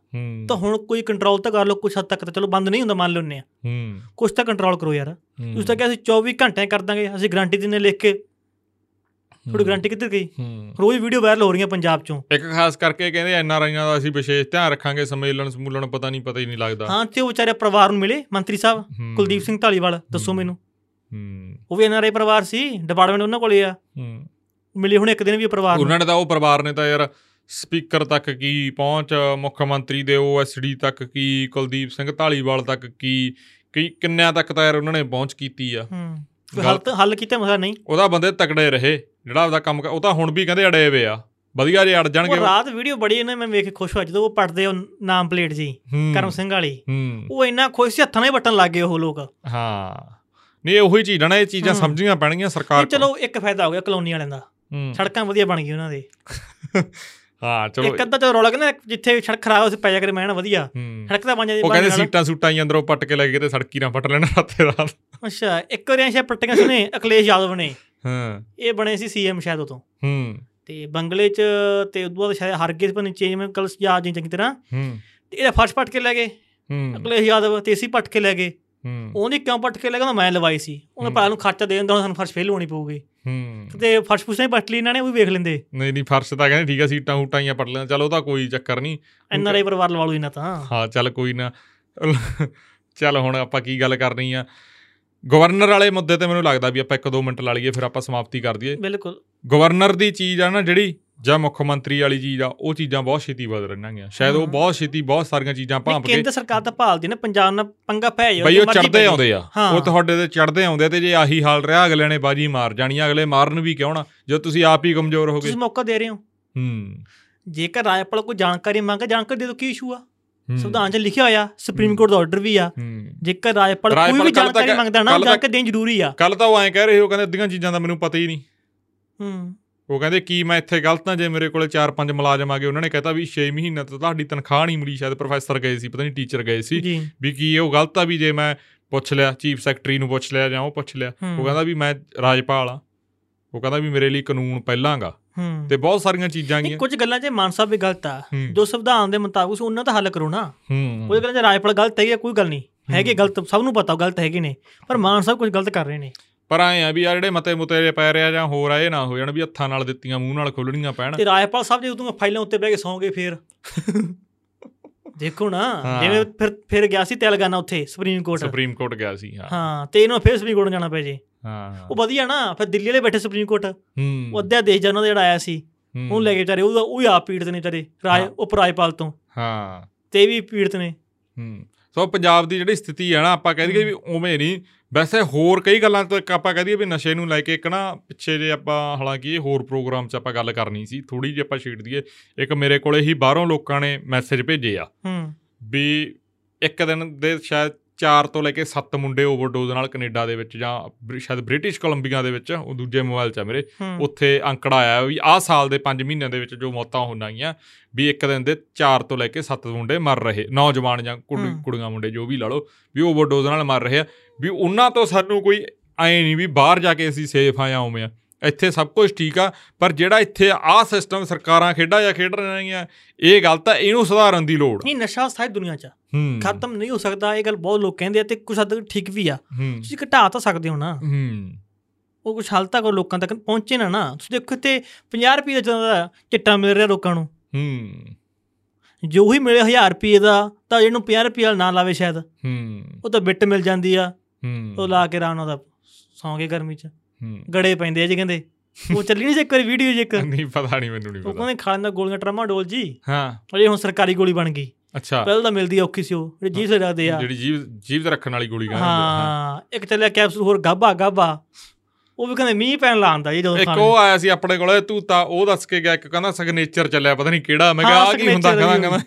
ਤਾਂ ਹੁਣ ਕੋਈ ਕੰਟਰੋਲ ਤਾਂ ਕਰ ਲਓ ਕੁਛ ਹੱਦ ਤੱਕ ਤਾਂ ਚਲੋ ਬੰਦ ਨਹੀਂ ਹੁੰਦਾ ਮੰਨ ਲੈਂਦੇ ਆ। ਹੂੰ। ਕੁਛ ਤਾਂ ਕੰਟਰੋਲ ਕਰੋ ਯਾਰ। ਤੁਸੀਂ ਤਾਂ ਕਿਹਾ ਅਸੀਂ 24 ਘੰਟੇ ਕਰ ਦਾਂਗੇ ਅਸੀਂ ਗਾਰੰਟੀ ਦਿੰਨੇ ਲਿਖ ਕੇ। ਤੁਹਾਡੀ ਗਾਰੰਟੀ ਕਿੱਧਰ ਗਈ? ਰੋਜ਼ ਵੀਡੀਓ ਵਾਇਰਲ ਹੋ ਰਹੀਆਂ ਪੰਜਾਬ ਚੋਂ। ਇੱਕ ਖਾਸ ਕਰਕੇ ਕਹਿੰਦੇ ਐਨ ਆਰ ਆਈਆਂ ਦਾ ਅਸੀਂ ਵਿਸ਼ੇਸ਼ ਧਿਆਨ ਰੱਖਾਂਗੇ ਸੰਮੇਲਨ ਸਮੂਲਨ ਪਤਾ ਨਹੀਂ ਪਤਾ ਹੀ ਨਹੀਂ ਲੱਗਦਾ। ਹਾਂ ਤੇ ਉਹ ਵਿਚਾਰੇ ਪਰਿਵਾਰ ਨੂੰ ਮਿਲੇ ਮੰਤਰੀ ਸਾਹਿਬ। ਕੁਲਦੀਪ ਸਿੰਘ ਢਾਲੀਵਾਲ ਦੱਸੋ। ਮੈਨੂੰ। ਉਹ ਵੀ ਐਨਆਰਆਈ ਪਰਿਵਾਰ ਸੀ ਡਿਪਾਰਟਮੈਂਟ ਉਹਨਾਂ ਕੋਲੇ ਆ। ਮਿਲੇ ਹੁਣ ਇੱਕ ਦਿਨ ਵੀ ਪਰਿਵਾਰ ਉਹਨਾਂ ਨੇ ਤਾਂ ਉਹ ਪਰਿਵਾਰ ਨੇ ਤਾਂ ਯਾਰ ਸਪੀਕਰ ਤੱਕ ਕੀ ਪਹੁੰਚ ਮੁੱਖ ਮੰਤਰੀ ਦੇ ਓਐਸਡੀ ਤੱਕ ਕੀ ਕੁਲਦੀਪ ਸਿੰਘ ਢਾਲੀਵਾਲ ਤੱਕ ਕੀ ਕੀ ਕਿੰਨਿਆਂ ਤੱਕ ਤਾਂ ਯਾਰ ਉਹਨਾਂ ਨੇ ਪਹੁੰਚ ਕੀਤੀ ਆ। ਹੱਲ ਹੱਲ ਕੀਤਾ ਮਸਲਾ ਨਹੀਂ। ਉਹਦਾ ਬੰਦੇ ਤਕੜੇ ਰਹੇ। ਜਿਹੜਾ ਆਪਦਾ ਕੰਮ ਉਹ ਤਾਂ ਹੁਣ ਵੀ ਕਹਿੰਦੇ ਅੜੇ ਹੋਏ ਆ। ਵਧੀਆ ਜੇ ਅੜ ਉਹ ਜਾਣਗੇ ਰਾਤ ਵੀਡੀਓ ਬੜੀ ਇਹਨੇ ਮੈਂ ਵੇਖ ਕੇ ਖੁਸ਼ ਹੋਇਆ ਜਦੋਂ ਉਹ ਪੜਦੇ ਉਹ ਨਾਮ ਪਲੇਟ ਜੀ ਕਰਮ ਸਿੰਘ ਵਾਲੀ। ਉਹ ਇੰਨਾ ਖੁਸ਼ ਸੀ ਹੱਥਾਂ ਨਾਲ ਵੱਟਣ ਲੱਗ ਗਏ ਉਹ ਲੋਕ। ਹਾਂ। ਨਹੀਂ ਉਹੀ ਚੀਜ਼ ਨਾ ਇਹ ਚੀਜ਼ਾਂ। ਸਮਝਣੀਆਂ ਪੈਣਗੀਆਂ ਸਰਕਾਰ ਤੇ ਚਲੋ ਇੱਕ ਫਾਇਦਾ ਹੋ ਗਿਆ ਕਲੋਨੀ ਵਾਲਿਆਂ ਦਾ। ਸੜਕਾਂ ਵਧੀਆ ਬਣ ਗਈਆਂ ਉਹਨਾਂ ਦੇ। ਹਾਂ ਚਲੋ। ਇੱਕ ਅੱਧਾ ਚਲੋ ਰੌਲਾ ਕਹਿੰਦਾ ਜਿੱਥੇ ਸੜਕ ਖਰਾਬ ਹੋ ਸੀ ਪੈ ਜਾ ਕਰੇ ਮੈਂ ਨਾ ਵਧੀਆ। ਸੜਕ ਤਾਂ ਬਣ ਜਾਂਦੀ ਉਹ ਕਹਿੰਦੇ। ਸੀਟਾਂ ਸੂਟਾਂ ਹੀ ਅੰਦਰੋਂ ਪੱਟ ਕੇ ਲੈ ਗਏ ਤੇ ਸੜਕੀ ਨਾ ਪੱਟ ਲੈਣਾ ਰਾਤੇ ਰਾਤ। ਅੱਛਾ ਇੱਕ ਵਾਰੀ ਐਸ਼ਾ ਪੱਟੀਆਂ ਸੁਨੇ ਅਖਿਲੇਸ਼ ਯਾਦਵ ਨੇ। ਹਾਂ। ਇਹ ਬਣੇ ਸੀ ਸੀਐਮ ਸ਼ਾਇਦ ਉਦੋਂ। ਹੂੰ। ਤੇ ਬੰਗਲੇ 'ਚ ਤੇ ਉਦੋਂ ਬਾਅਦ ਸ਼ਾਇਦ ਹਰ ਗਏ ਪਨ ਚੇਂਜ ਮੈਂ ਕੱਲ ਯਾਦ ਨਹੀਂ ਚੰਗੀ ਤਰ੍ਹਾਂ। ਹੂੰ। ਤੇ ਇਹਦਾ ਫਰਸ਼ ਪੱਟ ਕੇ ਲੈ ਗਏ। ਹੂੰ। ਅਖਿਲੇਸ਼ ਯਾਦਵ ਤੇ ਅਸੀਂ ਪੱਟ ਕੇ ਲੈ ਗਏ। ਹੂੰ। ਉਹਨੇ ਕਿਉਂ ਪੱਟ ਕੇ ਲੈ ਗਿਆ ਮੈਂ ਲਵਾਈ ਸੀ। ਉਹਨੇ। ਭਰਾ ਨੂੰ ਖਰਚਾ ਦੇ ਦਿੰਦਾ ਹੁਣ ਸਾਨੂੰ ਫਰਸ਼ ਫੇਲ ਹੋਣੀ ਪਊਗੀ। ਹੂੰ। ਤੇ ਫਰਸ਼ ਪੁੱਛਣਾ ਹੀ ਪੱਟ ਲਈ ਇਹਨਾਂ ਨੇ ਉਹ ਵੀ ਵੇਖ ਲੈਂਦੇ। ਨਹੀਂ ਨਹੀਂ ਫਰਸ਼ ਤਾਂ ਕਹਿੰਦੇ ਠੀਕ ਆ ਸੀਟਾਂ ਹੂਟਾਂ ਹੀ ਪੱਟ ਲੈਣਾ ਚਲ ਉਹ ਤਾਂ ਕੋਈ ਚੱਕਰ ਨਹੀਂ। ਐਨਆਰਆਈ ਪਰਿਵਾਰ ਲਵਾ ਲੂ ਇਹਨਾਂ ਤਾਂ। ਹਾਂ ਚੱਲ ਕੋਈ ਨਾ। ਚੱਲ ਹੁਣ ਆਪਾਂ ਕੀ ਗੱਲ ਕਰਨੀ ਆ? ਗਵਰਨਰ ਵਾਲੇ ਮੁੱਦੇ ਤੇ ਮੈਨੂੰ ਲੱਗਦਾ ਵੀ ਆਪਾਂ ਇੱਕ ਦੋ ਮਿੰਟ ਲਾ ਲਈਏ ਫਿਰ ਆਪਾਂ ਸਮਾਪਤੀ ਕਰ ਦਈਏ। ਬਿਲਕੁਲ। ਗਵਰਨਰ ਦੀ ਚੀਜ਼ ਆ ਨਾ ਜਿਹੜੀ ਜਾਂ ਮੁੱਖ ਮੰਤਰੀ ਵਾਲੀ ਚੀਜ਼ ਆ ਉਹ ਚੀਜ਼ਾਂ ਬਹੁਤ ਛੇਤੀ ਬਦਲ ਰਹੀਆਂ ਸ਼ਾਇਦ ਉਹ। ਬਹੁਤ ਛੇਤੀ ਬਹੁਤ ਸਾਰੀਆਂ ਚੀਜ਼ਾਂ ਭਾਂਪ ਕੇ ਕੇਂਦਰ ਸਰਕਾਰ ਤਾਂ ਭਾਲਦੀ ਨਾ ਪੰਜਾਬ ਨਾਲ ਪੰਗਾ ਪੈ ਜਾਵੇ ਬਈ ਉਹ ਚੜਦੇ ਆਉਂਦੇ ਆ। ਉਹ ਤੁਹਾਡੇ ਤੇ ਚੜਦੇ ਆਉਂਦੇ ਤੇ ਜੇ ਆਹੀ ਹਾਲ ਰਿਹਾ ਅਗਲੇ ਨੇ ਬਾਜੀ ਮਾਰ ਜਾਣੀ ਅਗਲੇ ਮਾਰਨ ਵੀ ਕਿਉਂ ਨਾ? ਜਦੋਂ ਤੁਸੀਂ ਆਪ ਹੀ ਕਮਜ਼ੋਰ ਹੋ ਗਏ ਤੁਸੀਂ ਮੌਕਾ ਦੇ ਰਹੇ ਹੋ। ਹੂੰ। ਜੇਕਰ ਰਾਜਪਾਲ ਕੋਈ ਜਾਣਕਾਰੀ ਮੰਗੇ ਜਾਣਕਾਰੀ ਦੇ ਦੋ ਕੀ ਇਸ਼ੂ ਆ? ਸੰਵਿਧਾਨ 'ਚ ਲਿਖਿਆ ਹੋਇਆ ਸੁਪਰੀਮ। ਕੋਰਟ ਦਾ ਆਰਡਰ ਵੀ ਆ। ਜੇਕਰ ਰਾਜਪਾਲ ਕੋਈ ਵੀ ਜਾਣਕਾਰੀ ਮੰਗਦਾ ਨਾ ਤੱਕ- ਜਾਣਕਾਰੀ ਦੇਣੀ ਜ਼ਰੂਰੀ ਆ। ਕੱਲ ਤਾਂ ਉਹ ਐਂ ਕਹਿ ਰਹੇ ਹੋ ਕਹਿੰਦੇ ਅੱਧੀਆਂ ਚੀਜ਼ਾਂ ਦਾ ਮੈਨੂੰ ਪਤਾ ਹੀ ਨਹੀਂ। ਹੂੰ। ਉਹ ਕਹਿੰਦੇ ਕੀ ਮੈਂ ਇੱਥੇ ਗਲਤ ਹਾਂ ਜੇ ਮੇਰੇ ਕੋਲੇ 4-5 ਮੁਲਾਜ਼ਮ ਆ ਗਏ ਉਹਨਾਂ ਨੇ ਕਹਤਾ ਵੀ 6 ਮਹੀਨੇ ਤੋਂ ਤੁਹਾਡੀ ਤਨਖਾਹ ਨਹੀਂ ਮਿਲੀ ਸ਼ਾਇਦ ਪ੍ਰੋਫੈਸਰ ਗਏ ਸੀ ਪਤਾ ਨਹੀਂ ਟੀਚਰ ਗਏ ਸੀ ਜੀ। ਵੀ ਕੀ ਉਹ ਗਲਤ ਆ ਵੀ ਜੇ ਮੈਂ ਪੁੱਛ ਲਿਆ ਚੀਫ ਸੈਕਟਰੀ ਨੂੰ ਪੁੱਛ ਲਿਆ ਜਾਂ ਉਹ ਪੁੱਛ ਲਿਆ। ਉਹ ਕਹਿੰਦਾ ਵੀ ਮੈਂ ਰਾਜਪਾਲ ਆ ਉਹ ਕਹਿੰਦਾ ਵੀ ਮੇਰੇ ਲਈ ਕਾਨੂੰਨ ਪਹਿਲਾਂਗਾ। ਤੇ ਬਹੁਤ ਸਾਰੀਆਂ ਚੀਜ਼ਾਂ ਗੀਆਂ ਕੁਝ ਗੱਲਾਂ 'ਚ ਮਾਨ ਸਾਹਿਬ ਵੀ ਗਲਤ ਆ। ਜੋ ਸੰਵਿਧਾਨ ਦੇ ਮੁਤਾਬਕ ਉਹਨਾਂ ਦਾ ਹੱਲ ਕਰੋ ਨਾ। ਕੋਈ ਗੱਲਾਂ 'ਚ ਰਾਜਪਾਲ ਗਲਤ ਹੈਗੀ ਕੋਈ ਗੱਲ ਨਹੀਂ। ਹੈਗੇ ਗਲਤ ਸਭ ਨੂੰ ਪਤਾ ਉਹ ਗਲਤ ਹੈਗੇ ਨੇ। ਪਰ ਮਾਨ ਸਾਹਿਬ ਕੁਝ ਗਲਤ ਕਰ ਰਹੇ ਨੇ। ਪਰ ਆਏ ਆ ਵੀ ਆ ਜਿਹੜੇ ਮਤੇ ਮੁਤੇ ਪੈ ਰਿਆ ਜਾਂ ਹੋਰ ਆ ਇਹ ਨਾ ਹੋ ਜਾਣ ਵੀ ਹੱਥਾਂ ਨਾਲ ਦਿੱਤੀਆਂ ਮੂੰਹ ਨਾਲ ਖੋਲਣੀਆਂ ਪੈਣ। ਤੇ ਰਾਜਪਾਲ ਸਾਹਿਬ ਜੇ ਉਦੋਂ ਫਾਈਲਾਂ ਉੱਤੇ ਬਹਿ ਕੇ ਸੌਂਗੇ ਫੇਰ। ਦੇਖੋ ਨਾ। ਜਿਵੇਂ ਫਿਰ ਫਿਰ ਗਿਆ ਸੀ ਤੇਲਗਾਨਾ ਉੱਥੇ ਸੁਪਰੀਮ ਕੋਰਟ। ਸੁਪਰੀਮ ਕੋਰਟ ਗਿਆ ਸੀ ਹਾਂ। ਹਾਂ ਤੇ ਇਹਨੂੰ ਫਿਰ ਸੁਪਰੀਮ ਕੋਰਟ ਜਾਣਾ ਪੈ ਜੇ। ਹਾਂ। ਉਹ ਵਧੀਆ ਨਾ ਫਿਰ ਦਿੱਲੀ ਵਾਲੇ ਬੈਠੇ ਸੁਪਰੀਮ ਕੋਰਟ ਹੂੰ। ਉਹ ਅੱਧਾ ਦੇਸ਼ ਜਨਾਂ ਦਾ ਜਿਹੜਾ ਆਇਆ ਸੀ। ਉਹਨੂੰ ਲੈ ਕੇ ਵਿਚਾਰੇ ਉਹਦਾ ਉਹ ਹੀ ਆਪ ਪੀੜਤ ਨੇ ਵਿਚਾਰੇ ਰਾਜ। ਉਪ ਰਾਜਪਾਲ ਤੋਂ। ਹਾਂ। ਤੇ ਵੀ ਪੀੜਤ ਨੇ। ਹੂੰ। ਸੋ ਪੰਜਾਬ ਦੀ ਜਿਹੜੀ ਸਥਿਤੀ ਹੈ ਨਾ ਆਪਾਂ ਕਹਿ ਦਈਏ ਵੀ ਉਵੇਂ ਨਹੀਂ। ਵੈਸੇ ਹੋਰ ਕਈ ਗੱਲਾਂ ਤੋਂ ਇੱਕ ਆਪਾਂ ਕਹਿ ਦਈਏ ਵੀ ਨਸ਼ੇ ਨੂੰ ਲੈ ਕੇ ਇੱਕ ਨਾ ਪਿੱਛੇ ਜੇ ਆਪਾਂ ਹਾਲਾਂਕਿ ਇਹ ਹੋਰ ਪ੍ਰੋਗਰਾਮ 'ਚ ਆਪਾਂ ਗੱਲ ਕਰਨੀ ਸੀ ਥੋੜੀ ਜਿਹੀ ਆਪਾਂ ਛੇੜ ਦਈਏ। ਇੱਕ ਮੇਰੇ ਕੋਲੇ ਹੀ ਬਾਹਰੋਂ ਲੋਕਾਂ ਨੇ ਮੈਸੇਜ ਭੇਜੇ ਆ। ਹੂੰ। ਵੀ ਇੱਕ ਦਿਨ ਦੇ ਸ਼ਾਇਦ 4 ਤੋਂ ਲੈ ਕੇ 7 ਮੁੰਡੇ ਓਵਰਡੋਜ਼ ਨਾਲ ਕੈਨੇਡਾ ਦੇ ਵਿੱਚ ਜਾਂ ਸ਼ਾਇਦ ਬ੍ਰਿਟਿਸ਼ ਕੋਲੰਬੀਆ ਦੇ ਵਿੱਚ ਉਹ ਦੂਜੇ ਮੋਬਾਈਲ 'ਚ ਆ ਮੇਰੇ ਉੱਥੇ ਅੰਕੜਾ ਆਇਆ ਵੀ ਆਹ ਸਾਲ ਦੇ 5 ਮਹੀਨਿਆਂ ਦੇ ਵਿੱਚ ਜੋ ਮੌਤਾਂ ਹੋਣਗੀਆਂ ਵੀ ਇੱਕ ਦਿਨ ਦੇ 4 ਤੋਂ ਲੈ ਕੇ 7 ਮੁੰਡੇ ਮਰ ਰਹੇ ਨੌਜਵਾਨ ਜਾਂ। ਕੁੜੀਆਂ ਮੁੰਡੇ ਜੋ ਵੀ ਲਾ ਲਓ ਵੀ ਓਵਰਡੋਜ਼ ਨਾਲ ਮਰ ਰਹੇ ਆ ਵੀ ਉਹਨਾਂ ਤੋਂ ਸਾਨੂੰ ਕੋਈ ਐ ਨਹੀਂ ਵੀ ਬਾਹਰ ਜਾ ਕੇ ਅਸੀਂ ਸੇਫ ਆ ਜਾਂ ਉਵੇਂ ਆ ਇੱਥੇ ਸਭ ਕੁਝ ਠੀਕ ਆ ਪਰ ਜਿਹੜਾ ਇੱਥੇ ਆਹ ਸਿਸਟਮ ਸਰਕਾਰਾਂ ਖੇਡਾਂ ਜਾਂ ਖੇਡ ਰਹੀਆਂ ਇਹ ਗਲਤ ਆ ਇਹਨੂੰ ਸੁਧਾਰਨ ਦੀ ਲੋੜ ਨਹੀਂ ਨਸ਼ਾ ਸਾਰੀ ਦੁਨੀਆ 'ਚ ਆ। ਖਤਮ ਨਹੀਂ ਹੋ ਸਕਦਾ ਇਹ ਗੱਲ ਬਹੁਤ ਲੋਕ ਕਹਿੰਦੇ ਆ ਤੇ ਕੁਝ ਹੱਦ ਤੱਕ ਠੀਕ ਵੀ ਆ। ਤੁਸੀਂ ਘਟਾ ਤਾਂ ਸਕਦੇ ਹੋ ਨਾ। ਉਹ ਕੁਝ ਹੱਲ ਤੱਕ ਲੋਕਾਂ ਤੱਕ ਪਹੁੰਚੇ ਨਾ ਨਾ। ਤੁਸੀਂ ਦੇਖੋ ਤੇ 50 ਰੁਪਏ ਦਾ ਜਿਹੜਾ ਚਿੱਟਾ ਮਿਲ ਰਿਹਾ ਲੋਕਾਂ ਨੂੰ। ਹੂੰ। ਜੋ ਹੀ ਮਿਲੇ 1000 ਰੁਪਏ ਦਾ ਤਾਂ ਜਿਹਨੂੰ 50 ਰੁਪਏ ਵਾਲਾ ਨਾ ਲਾਵੇ ਸ਼ਾਇਦ। ਹੂੰ। ਉਹ ਤਾਂ ਬਿੱਟ ਮਿਲ ਜਾਂਦੀ ਆ। ਹੂੰ। ਉਹ ਲਾ ਕੇ ਰਾਣਾ ਦਾ ਸੌਂਗੇ ਗਰਮੀ 'ਚ। ਗੜੇ ਪੈਂਦੇ ਆ ਜੀ ਕਹਿੰਦੇ। ਉਹ ਚੱਲੀ ਨਹੀਂ ਸੀ ਇੱਕ ਵਾਰੀ ਵੀਡੀਓ ਜੇ ਇੱਕ। ਉਹ ਨਹੀਂ ਪਤਾ ਨਹੀਂ ਮੈਨੂੰ ਨਹੀਂ ਪਤਾ। ਕਹਿੰਦੇ ਖਾ ਲੈਂਦਾ ਗੋਲੀਆਂ ਟਰਾਮਾ ਡੋਲ ਜੀ। ਹਾਂ। ਅਜੇ ਹੁਣ ਸਰਕਾਰੀ ਗੋਲੀ ਬਣ ਗਈ। ਅੱਛਾ। ਪਹਿਲਾਂ ਤਾਂ ਮਿਲਦੀ ਔਖੀ ਸੀ ਉਹ। ਜਿਹੜੀ ਜੀਭ ਸੇ ਰੱਖਦੇ ਆ। ਜਿਹੜੀ ਜੀਵ ਜੀਵ ਤੇ ਰੱਖਣ ਵਾਲੀ ਗੋਲੀ ਕਹਿੰਦੇ ਹਾਂ। ਇੱਕ ਚੱਲਿਆ ਕੈਪਸੂਲ ਹੋਰ ਗਾਬਾ ਗਾਬਾ। ਉਹ ਵੀ ਕਹਿੰਦੇ ਮੀਂਹ ਪੈਣ ਲਾਉਂਦਾ ਜੀ ਜਦੋਂ ਇੱਕ ਖਾਣੇ। ਉਹ ਆਇਆ ਸੀ ਆਪਣੇ ਕੋਲੇ ਤੂੰ ਤਾਂ ਉਹ ਦੱਸ ਕੇ ਗਿਆ ਇੱਕ ਕਹਿੰਦਾ ਸਿਗਨੇਚਰ ਚੱਲਿਆ ਪਤਾ ਨਹੀਂ ਕਿਹੜਾ। ਮੈਂ ਕਿਹਾ ਆ ਕੀ ਹੁੰਦਾ ਕਹਿੰਦਾ ਕਹਿੰਦਾ।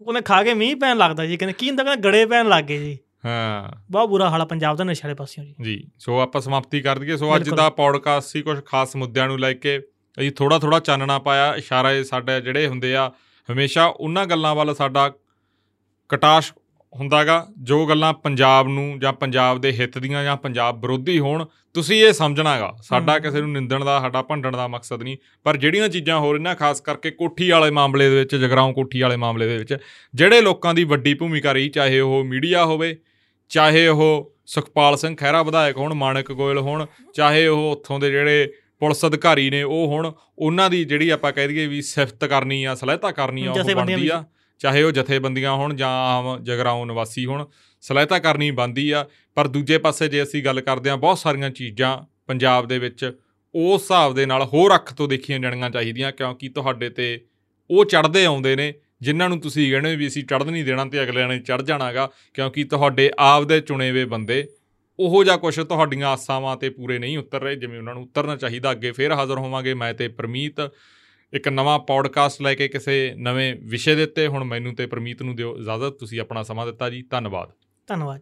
ਉਹਨੇ ਖਾ ਕੇ ਮੀਂਹ ਪੈਣ ਲੱਗਦਾ ਜੀ ਕਹਿੰਦੇ ਕੀ ਹੁੰਦਾ ਕਹਿੰਦਾ ਗੜੇ ਪੈਣ ਲੱਗ ਗਏ ਜੀ। ਹਾਂ। ਬਹੁਤ ਬੁਰਾ ਹਾਲ ਪੰਜਾਬ ਦਾ ਨਸ਼ੇ ਵਾਲੇ ਪਾਸਿਓਂ ਜੀ। ਜੀ ਸੋ ਆਪਾਂ ਸਮਾਪਤੀ ਕਰ ਦਈਏ। ਸੋ ਅੱਜ। ਦਾ ਪੌਡਕਾਸਟ ਸੀ ਕੁਝ ਖਾਸ ਮੁੱਦਿਆਂ ਨੂੰ ਲੈ ਕੇ। ਅਸੀਂ ਥੋੜਾ ਥੋੜਾ ਚਾਨਣਾ ਪਾਇਆ। ਇਸ਼ਾਰੇ ਸਾਡੇ ਜਿਹੜੇ ਹੁੰਦੇ ਆ ਹਮੇਸ਼ਾ ਉਹਨਾਂ ਗੱਲਾਂ ਵੱਲ ਸਾਡਾ ਕਟਾਸ਼ ਹੁੰਦਾਗਾ ਜੋ ਗੱਲਾਂ ਪੰਜਾਬ ਨੂੰ ਜਾਂ ਪੰਜਾਬ ਦੇ ਹਿੱਤ ਦੀਆਂ ਜਾਂ ਪੰਜਾਬ ਵਿਰੋਧੀ ਹੋਣ ਤੁਸੀਂ ਇਹ ਸਮਝਣਾਗਾ ਸਾਡਾ। ਕਿਸੇ ਨੂੰ ਨਿੰਦਣ ਦਾ ਸਾਡਾ ਭੰਡਣ ਦਾ ਮਕਸਦ ਨਹੀਂ। ਪਰ ਜਿਹੜੀਆਂ ਚੀਜ਼ਾਂ ਹੋ ਰਹੀਆਂ ਖਾਸ ਕਰਕੇ ਕੋਠੀ ਵਾਲੇ ਮਾਮਲੇ ਦੇ ਵਿੱਚ ਜਗਰਾਉਂ ਕੋਠੀ ਵਾਲੇ ਮਾਮਲੇ ਦੇ ਵਿੱਚ ਜਿਹੜੇ ਲੋਕਾਂ ਦੀ ਵੱਡੀ ਭੂਮਿਕਾ ਰਹੀ ਚਾਹੇ ਉਹ ਮੀਡੀਆ ਹੋਵੇ ਚਾਹੇ ਉਹ ਸੁਖਪਾਲ ਸਿੰਘ ਖਹਿਰਾ ਵਿਧਾਇਕ ਹੋਣ ਮਾਨਕ ਗੋਇਲ ਹੋਣ ਚਾਹੇ ਉਹ ਉੱਥੋਂ ਦੇ ਜਿਹੜੇ ਪੁਲਿਸ ਅਧਿਕਾਰੀ ਨੇ ਉਹ ਹੁਣ ਉਹਨਾਂ ਦੀ ਜਿਹੜੀ ਆਪਾਂ ਕਹਿ ਦਈਏ ਵੀ ਸਿਫਤ ਕਰਨੀ ਆ ਸਲਾਹਤਾ ਕਰਨੀ ਆ ਉਹ ਬਣਦੀ ਆ। ਚਾਹੇ ਉਹ ਜਥੇਬੰਦੀਆਂ ਹੋਣ ਜਾਂ ਆਮ ਜਗਰਾਉਂ ਨਿਵਾਸੀ ਹੋਣ ਸਲਾਹਤਾ ਕਰਨੀ ਬੰਦੀ ਆ। ਪਰ ਦੂਜੇ ਪਾਸੇ ਜੇ ਅਸੀਂ ਗੱਲ ਕਰਦੇ ਆ ਬਹੁਤ ਸਾਰੀਆਂ ਚੀਜ਼ਾਂ ਪੰਜਾਬ ਦੇ ਵਿੱਚ ਉਸ ਹਿਸਾਬ ਦੇ ਨਾਲ ਹੋਰ ਅੱਖ ਤੋਂ ਦੇਖੀਆਂ ਜਾਣੀਆਂ ਚਾਹੀਦੀਆਂ ਕਿਉਂਕਿ ਤੁਹਾਡੇ ਤੇ ਉਹ ਚੜਦੇ ਆਉਂਦੇ ਨੇ। ਜਿਨ੍ਹਾਂ ਨੂੰ ਤੁਸੀਂ ਕਹਿੰਦੇ ਵੀ ਅਸੀਂ ਚੜ੍ਹਨ ਨਹੀਂ ਦੇਣਾ ਤੇ ਅਗਲਿਆਂ ਨੇ ਚੜ ਜਾਣਾਗਾ, ਕਿਉਂਕਿ ਤੁਹਾਡੇ ਆਪ ਦੇ ਚੁਣੇ ਹੋਏ ਬੰਦੇ, ਉਹੋ ਜਿਹਾ ਕੁਝ ਤੁਹਾਡੀਆਂ ਆਸਾਵਾਂ ਤੇ ਪੂਰੇ ਨਹੀਂ ਉਤਰ ਰਹੇ, ਜਿਵੇਂ ਉਹਨਾਂ ਨੂੰ ਉਤਰਨਾ ਚਾਹੀਦਾ, ਅੱਗੇ ਫੇਰ ਹਾਜ਼ਰ ਹੋਵਾਂਗੇ। ਮੈਂ ਤੇ ਪ੍ਰਮੀਤ ਇੱਕ ਨਵਾਂ ਪੌਡਕਾਸਟ ਲੈ ਕੇ ਕਿਸੇ ਨਵੇਂ ਵਿਸ਼ੇ ਦੇ ਉੱਤੇ, ਹੁਣ ਮੈਨੂੰ ਤੇ ਪ੍ਰਮੀਤ ਨੂੰ ਦਿਓ ਇਜਾਜ਼ਤ, ਤੁਸੀਂ ਆਪਣਾ ਸਮਾਂ ਦਿੱਤਾ ਜੀ, ਧੰਨਵਾਦ। ਧੰਨਵਾਦ।